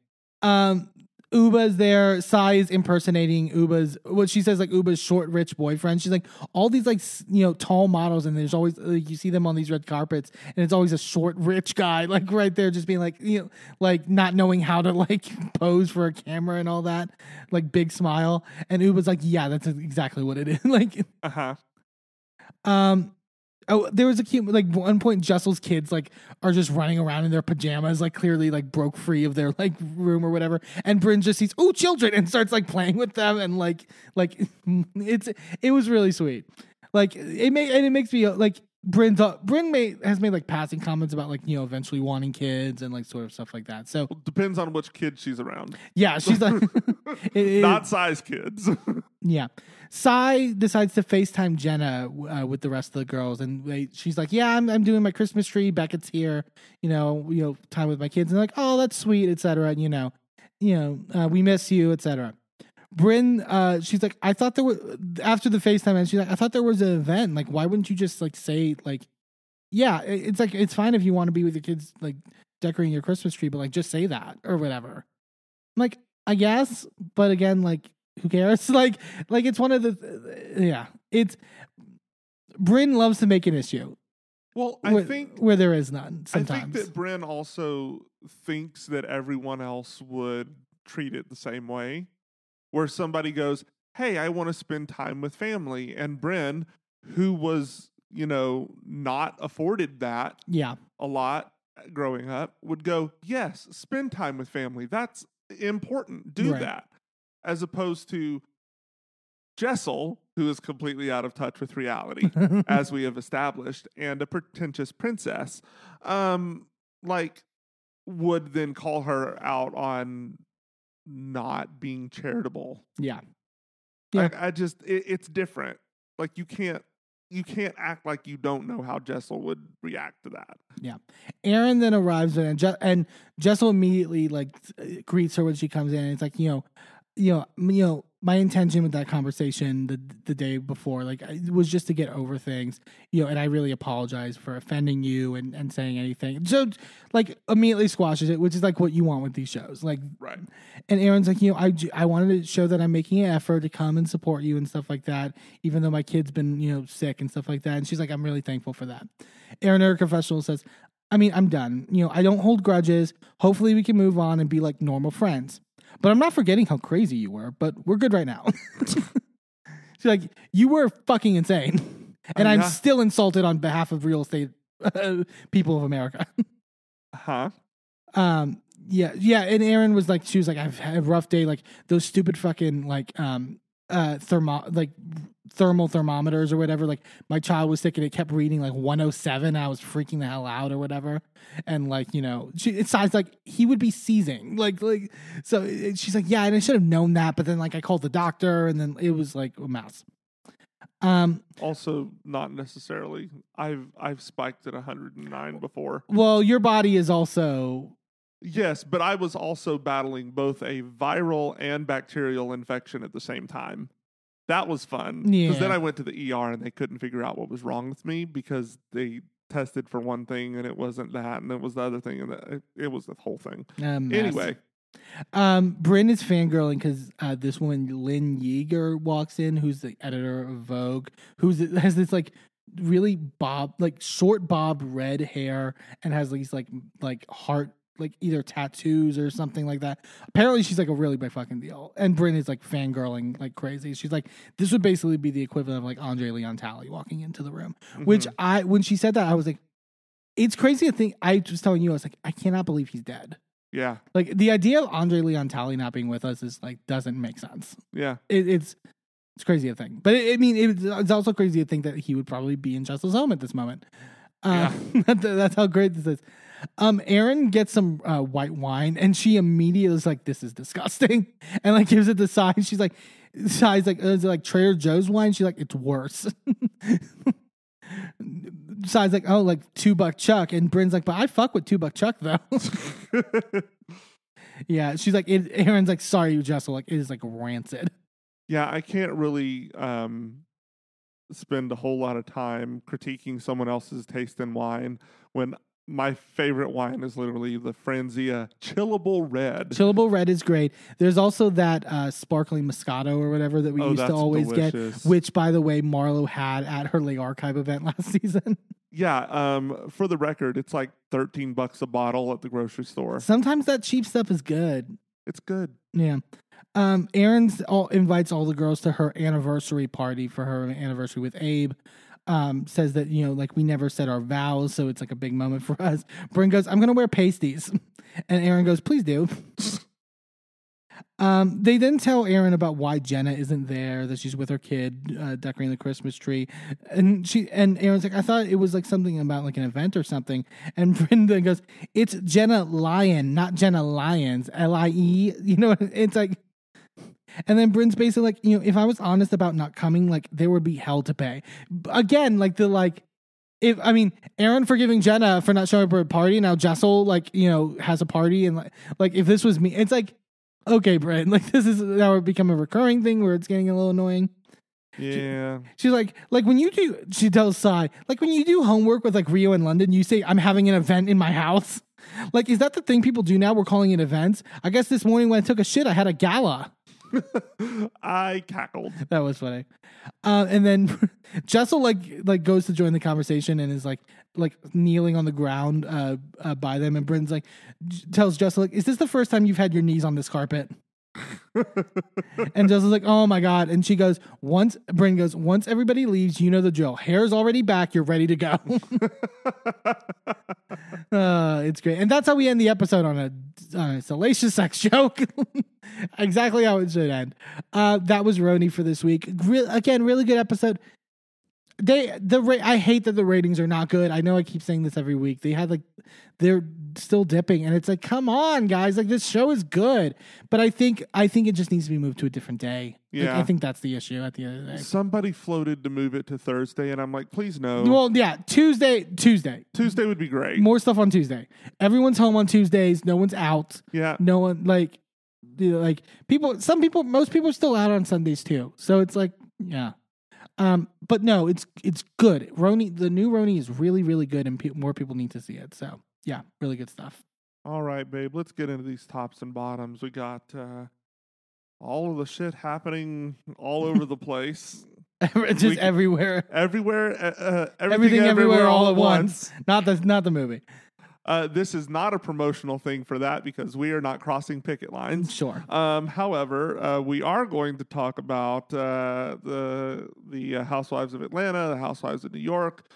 Um, Ubah's there. Sai is impersonating Ubah's what she says like Ubah's short rich boyfriend. She's like all these like you know tall models, and there's always like you see them on these red carpets, and it's always a short rich guy like right there, just being like you know like not knowing how to like pose for a camera and all that, like big smile. And Ubah's like, yeah, that's exactly what it is. like, Uh huh. um. Oh, there was a cute like one point. Jessel's kids like are just running around in their pajamas, like clearly like broke free of their like room or whatever. And Brynn just sees oh children and starts like playing with them and like like it's it was really sweet. Like it may and it makes me like Brynn's Brynn made, has made like passing comments about like you know eventually wanting kids and like sort of stuff like that. So Depends on which kid she's around. yeah, she's like it- Not Sai's kids. Yeah. Sai decides to FaceTime Jenna uh, with the rest of the girls, and they, she's like, "Yeah, I'm I'm doing my Christmas tree. Beckett's here. You know, you know, time with my kids." And they're like, "Oh, that's sweet, etc." And you know, you know, uh, we miss you, etc. Brynn, uh, she's like, "I thought there was after the FaceTime, and she's like, I thought there was an event. Like, why wouldn't you just like say like, yeah, it's like it's fine if you want to be with your kids, like decorating your Christmas tree, but like just say that or whatever." I'm like, I guess, but again, like, who cares? Like, like it's one of the, yeah, it's. Brynn loves to make an issue well, I where, think where there is none. I Sometimes, think that Brynn also thinks that everyone else would treat it the same way, where somebody goes, "Hey, I want to spend time with family," and Brynn, who was you know not afforded that yeah, a lot growing up, would go, "Yes, spend time with family. That's important. Do Right. that," as opposed to Jessel, who is completely out of touch with reality as we have established, and a pretentious princess, um, like would then call her out on not being charitable. yeah, Yeah. I, I just it, it's different. Like you can't you can't act like you don't know how Jessel would react to that. Yeah. Erin then arrives and Je- and Jessel immediately like greets her when she comes in. And it's like you know, you know, you know, my intention with that conversation the the day before, like, it was just to get over things, you know. And I really apologize for offending you and and saying anything. So like immediately squashes it, which is like what you want with these shows, like. Right. And Erin's like, you know, I I wanted to show that I'm making an effort to come and support you and stuff like that, even though my kid's been, you know, sick and stuff like that. And she's like, I'm really thankful for that. Erin, her confessional says, I mean, I'm done. You know, I don't hold grudges. Hopefully we can move on and be like normal friends. But I'm not forgetting how crazy you were, but we're good right now. she's like, you were fucking insane. And Oh, I'm still insulted on behalf of real estate people of America. Huh? Um, yeah, yeah. And Erin was like, she was like, I've had a rough day. Like those stupid fucking like um uh thermo like thermal thermometers or whatever. Like my child was sick and it kept reading like 107. I was freaking the hell out or whatever. And like you know, she it sounds like he would be seizing. Like like so it- she's like, yeah, and I should have known that. But then like I called the doctor and then it was like a mess. Um. Also, not necessarily. I've I've spiked at 109 before. Well, your body is also Yes, but I was also battling both a viral and bacterial infection at the same time. That was fun. Because then I went to the ER and they couldn't figure out what was wrong with me because they tested for one thing and it wasn't that and it was the other thing and it, it was the whole thing. a mess. Anyway, Um, Brynn is fangirling because uh, this woman Lynn Yaeger walks in, who's the editor of Vogue, who's has this like really bob, like short bob red hair, and has these like like heart, like either tattoos or something like that. Apparently, she's like a really big fucking deal, and is like fangirling like crazy. She's like, this would basically be the equivalent of like Andre Leon Talley walking into the room. Which Mhm. I, when she said that, I was like, it's crazy to think. I was telling you, I was like, I cannot believe he's dead. Yeah, Like the idea of Andre Leon Talley not being with us is like doesn't make sense. yeah. It, it's it's crazy to think, but it, I mean it's, it's also crazy to think that he would probably be in Jessel's home at this moment. Uh, that- that's how great this is. Um, Erin gets some uh, white wine, and she immediately is like, "This is disgusting," and like gives it the sign. She's like, "Sai's like is it like Trader Joe's wine?" She's like, "It's worse." Sai's like, "Oh, like two buck Chuck," and Brynn's like, "But I fuck with two buck Chuck though." yeah, she's like, it, "Erin's like, sorry, you Jessel, like it is like rancid." Yeah, I can't really um, spend a whole lot of time critiquing someone else's taste in wine when my favorite wine is literally the Franzia Chillable Red. Chillable red is great. There's also that uh, sparkling Moscato or whatever that we Oh, used to always delicious. get, which, by the way, Marlo had at her Le'Archive event last season. yeah, um, for the record, it's like 13 bucks a bottle at the grocery store. Sometimes that cheap stuff is good. It's good. Yeah. Um, Erin's all invites all the girls to her anniversary party for her anniversary with Abe. Um, says that you know, like we never said our vows, so it's like a big moment for us. Brynn goes, "I'm gonna wear pasties," and Erin goes, "Please do." Um, they then tell Erin about why Jenna isn't there, that she's with her kid uh, decorating the Christmas tree, and she and Erin's like, I thought it was like something about like an event or something, and Brenda goes, It's Jenna Lyon, not Jenna Lyons, L I E. You know, it's like, and then Brynn's basically like, you know, if I was honest about not coming, like there would be hell to pay. Again, like the like. If I mean Erin forgiving Jenna for not showing up for a party, now Jessel like you know has a party and like like if this was me, it's like okay, Brent, like this is now it become a recurring thing where it's getting a little annoying. Yeah. She's like, like when you do, she tells Sai, like when you do homework with like Rio in London, you say, I'm having an event in my house. Like, is that the thing people do now? We're calling it events. I guess this morning when I took a shit, I had a gala. I cackled. That was funny. Uh, and then Jessel like like goes to join the conversation and is like like kneeling on the ground uh, uh by them, and Brynn's like tells Jessel like, "Is this the first time you've had your knees on this carpet?" And Jessel's like, "Oh my god!" And she goes, "Once Brynn goes, once everybody leaves, you know the drill. Hair's already back. You're ready to go." uh, it's great, and that's how we end the episode on a on a salacious sex joke. exactly how it should end. Uh, that was RHONY for this week. Re- again, really good episode. They the ra- I hate that the ratings are not good. I know I keep saying this every week. They had like they're still dipping, and it's like, come on, guys! Like this show is good, but I think I think it just needs to be moved to a different day. Like, Yeah. I think that's the issue at the end of the day. Somebody floated to move it to Thursday, and I'm like, please no. Well, yeah, Tuesday, Tuesday, Tuesday would be great. more stuff on Tuesday. Everyone's home on Tuesdays. No one's out. yeah. no one like you know, like people some people most people are still out on sundays too so it's like yeah um but no it's it's good RHONY the new RHONY is really really good and pe- more people need to see it so yeah really good stuff All right, babe. Let's get into these tops and bottoms. We got uh, all of the shit happening all over the place, just We everywhere everywhere. Uh, uh, everything, everything everywhere, all at once. not the not the movie Uh, this is not a promotional thing for that because we are not crossing picket lines. sure Um, however, uh, we are going to talk about uh, the the uh, Housewives of Atlanta, the Housewives of New York.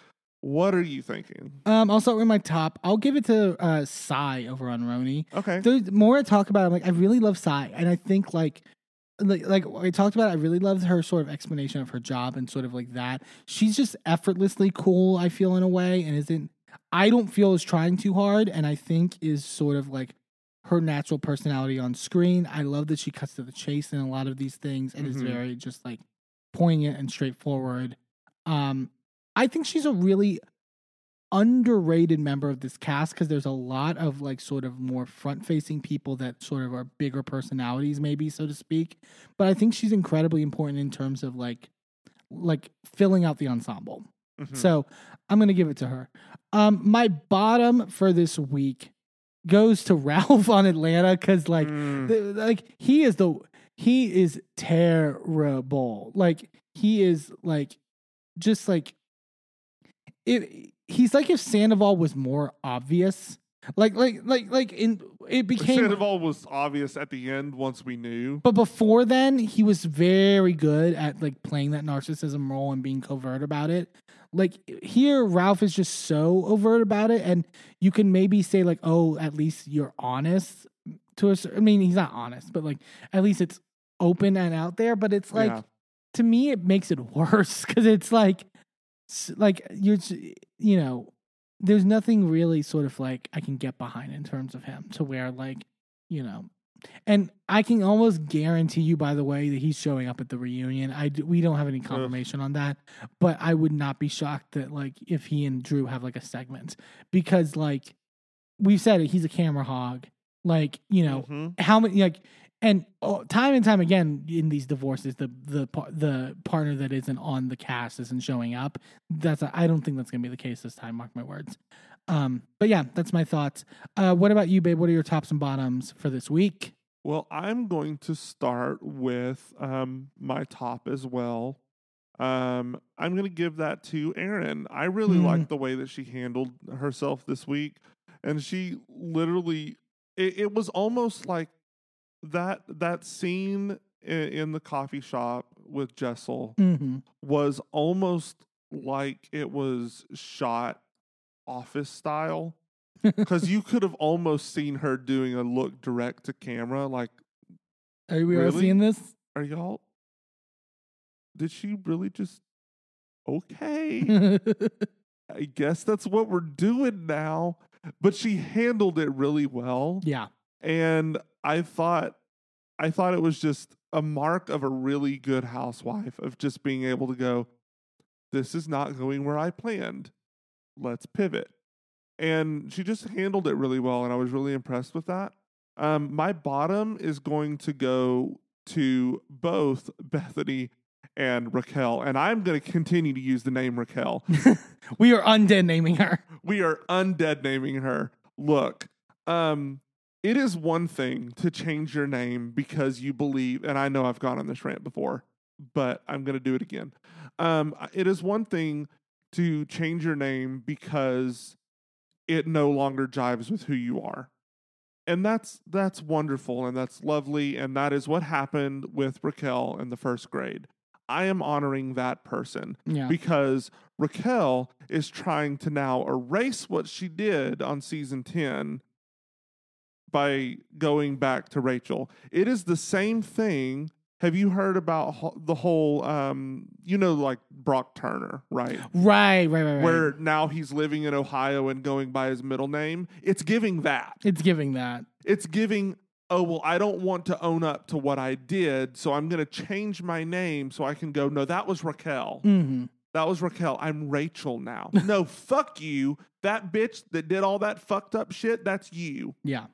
What are you thinking? um i'll start with my top i'll give it to uh Sai over on RHONY Okay. the more I talk about it, I'm like, I really love Sai. And I think like like like I talked about, I really loved her sort of explanation of her job and sort of like that. She's just effortlessly cool, I feel in a way, and isn't I don't feel is trying too hard, and I think is sort of like her natural personality on screen. I love that she cuts to the chase in a lot of these things and is Mhm. very just like poignant and straightforward. Um I think she's a really underrated member of this cast because there's a lot of like sort of more front facing people that sort of are bigger personalities maybe so to speak but i think she's incredibly important in terms of like like filling out the ensemble Mhm. so i'm gonna give it to her um my bottom for this week goes to ralph on atlanta because like Mm. the, like he is the he is terrible like he is like just like it he's like if sandoval was more obvious like like like like in it became Sandoval was obvious at the end once we knew. but before then he was very good at like playing that narcissism role and being covert about it Like here, Ralph is just so overt about it, and you can maybe say like, "Oh, at least you're honest." To a I mean, he's not honest, but like at least it's open and out there. But it's like Yeah. to me, it makes it worse because it's like, like you're, you know, there's nothing really sort of like I can get behind in terms of him to where like, you know, and I can almost guarantee you, by the way, that he's showing up at the reunion. I we don't have any confirmation on that, but I would not be shocked that like if he and Drew have like a segment because like we've said it, he's a camera hog. Like you know Mhm. how many like and oh, time and time again in these divorces, the the the partner that isn't on the cast isn't showing up. That's I don't think that's gonna be the case this time. Mark my words. Um, but yeah, that's my thoughts. Uh, what about you, babe? What are your tops and bottoms for this week? Well, I'm going to start with um, my top as well. Um, I'm going to give that to Erin. I really Mm. like the way that she handled herself this week, and she literally, it, it was almost like that that scene in, in the coffee shop with Jessel Mm-hmm. was almost like it was shot office style because you could have almost seen her doing a look direct to camera like Are we all seeing this? are y'all did she really just okay i guess that's what we're doing now but she handled it really well yeah. and i thought i thought it was just a mark of a really good housewife of just being able to go this is not going where i planned let's pivot and she just handled it really well and i was really impressed with that um, my bottom is going to go to both bethenny and raquel and i'm going to continue to use the name raquel we are undead naming her. we are undead naming her. Look, um, it is one thing to change your name because you believe, and I know I've gone on this rant before, but I'm going to do it again. Um, it is one thing to change your name because it no longer jives with who you are. And that's that's wonderful and that's lovely and that is what happened with Raquel in the first grade. I am honoring that person Yeah. because Raquel is trying to now erase what she did on season 10 by going back to Rachel. It is the same thing. Have you heard about the whole, um, you know, like Brock Turner, right? right, right, right, right. Where now he's living in Ohio and going by his middle name. It's giving that. it's giving that. It's giving, oh, well, I don't want to own up to what I did, so I'm going to change my name so I can go, no, that was Raquel. Mm-hmm. That was Raquel. I'm Rachel now. no, fuck you. That bitch that did all that fucked up shit, that's you. Yeah.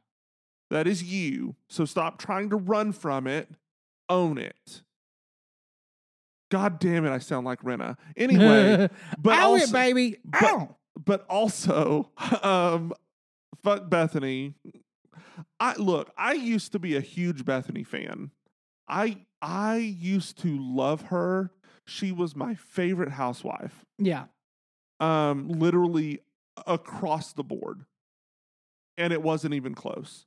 That is you. So stop trying to run from it. Own it. God damn it, I sound like Rinna. Anyway, but Ow also, it, baby. but- Ow. but also, um, fuck Bethenny. I look, I used to be a huge Bethenny fan. I I used to love her. She was my favorite housewife. Yeah. Um, literally across the board. And it wasn't even close.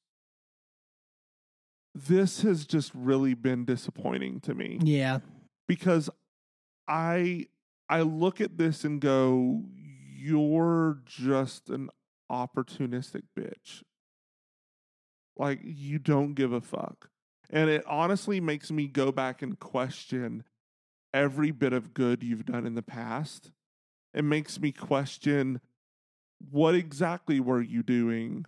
This has just really been disappointing to me Yeah. because I I look at this and go, you're just an opportunistic bitch. Like you don't give a fuck. And it honestly makes me go back and question every bit of good you've done in the past. It makes me question what exactly were you doing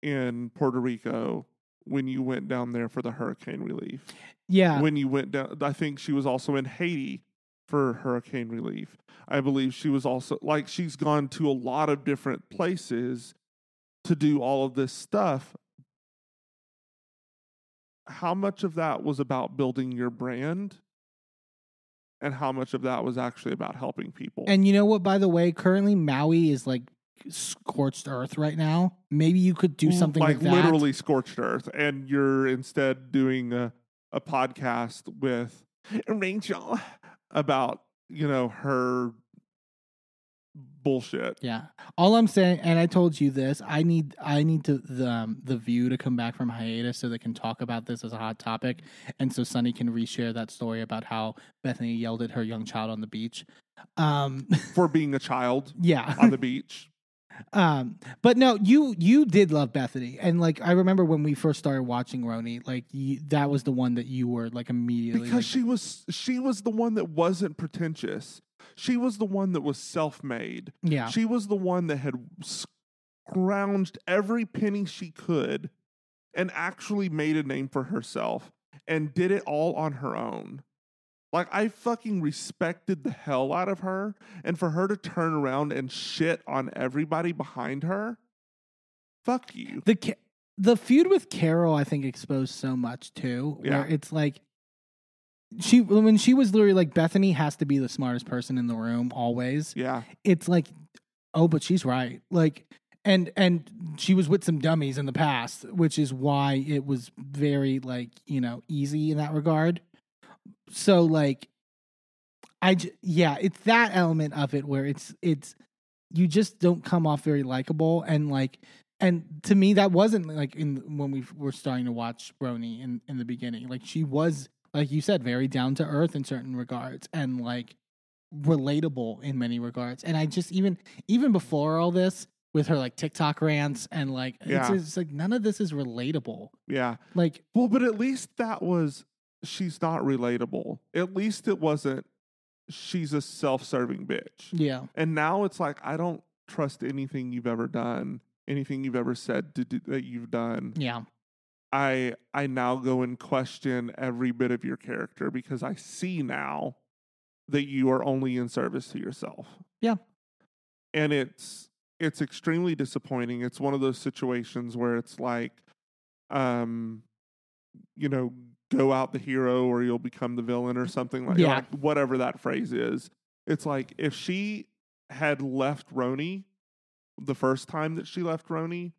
in Puerto Rico when you went down there for the hurricane relief? Yeah. when you went down. I think she was also in Haiti for hurricane relief. I believe she was also like she's gone to a lot of different places to do all of this stuff. How much of that was about building your brand? And how much of that was actually about helping people? And you know what, by the way, currently Maui is like scorched earth right now. Maybe you could do something like that. literally scorched earth, and you're instead doing a, a podcast with Rachel about you know her bullshit. Yeah. All I'm saying, and I told you this, I need I need to the um, the View to come back from hiatus so they can talk about this as a hot topic, and so Sunny can reshare that story about how Bethenny yelled at her young child on the beach. Um, for being a child yeah. on the beach. Um, but no, you you did love Bethenny, and like I remember when we first started watching RHONY, like you, that was the one that you were like immediately because like, she was she was the one that wasn't pretentious. She was the one that was self-made. yeah, She was the one that had scrounged every penny she could and actually made a name for herself and did it all on her own. Like I fucking respected the hell out of her and for her to turn around and shit on everybody behind her. Fuck you. the the feud with Carole, I think, exposed so much too. Yeah. Where it's like she when she was literally like Bethenny has to be the smartest person in the room always. Yeah. It's like, oh, but she's right. Like, and and she was with some dummies in the past, which is why it was very like you know easy in that regard. So like, I j- yeah, it's that element of it where it's it's you just don't come off very likable and like and to me that wasn't like in when we were starting to watch RHONY in in the beginning like she was like you said very down to earth in certain regards and like relatable in many regards and I just even even before all this with her like TikTok rants and like Yeah. it's, it's like none of this is relatable Yeah. like Well, but at least that was she's not relatable. At least it wasn't she's a self-serving bitch. yeah And now it's like I don't trust anything you've ever done, anything you've ever said to do, that you've done. yeah I I now go and question every bit of your character because I see now that you are only in service to yourself. Yeah. And it's it's extremely disappointing. It's one of those situations where it's like um you know, go out the hero or you'll become the villain or something like, Yeah. like whatever that phrase is. It's like if she had left RHONY the first time that she left RHONY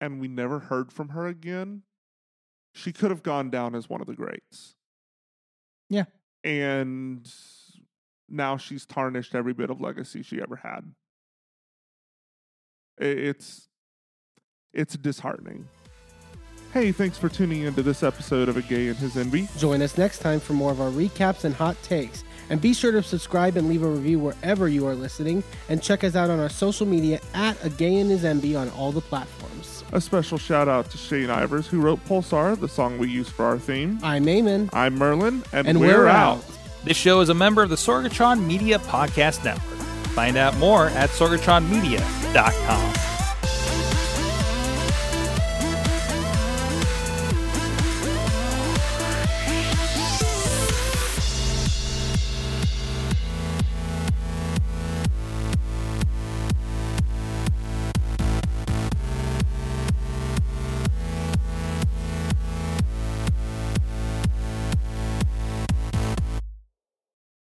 and we never heard from her again, she could have gone down as one of the greats. Yeah. And now she's tarnished every bit of legacy she ever had. It's it's disheartening. Hey, thanks for tuning into this episode of A Gay and His Enby. Join us next time for more of our recaps and hot takes. And be sure to subscribe and leave a review wherever you are listening. And check us out on our social media at A Gay and His Enby on all the platforms. A special shout out to Shane Ivers, who wrote Pulsar, the song we use for our theme. I'm Eamon. I'm Merlin, and, And we're, we're out. out. This show is a member of the Sorgatron Media Podcast Network. Find out more at sorgatronmedia.com.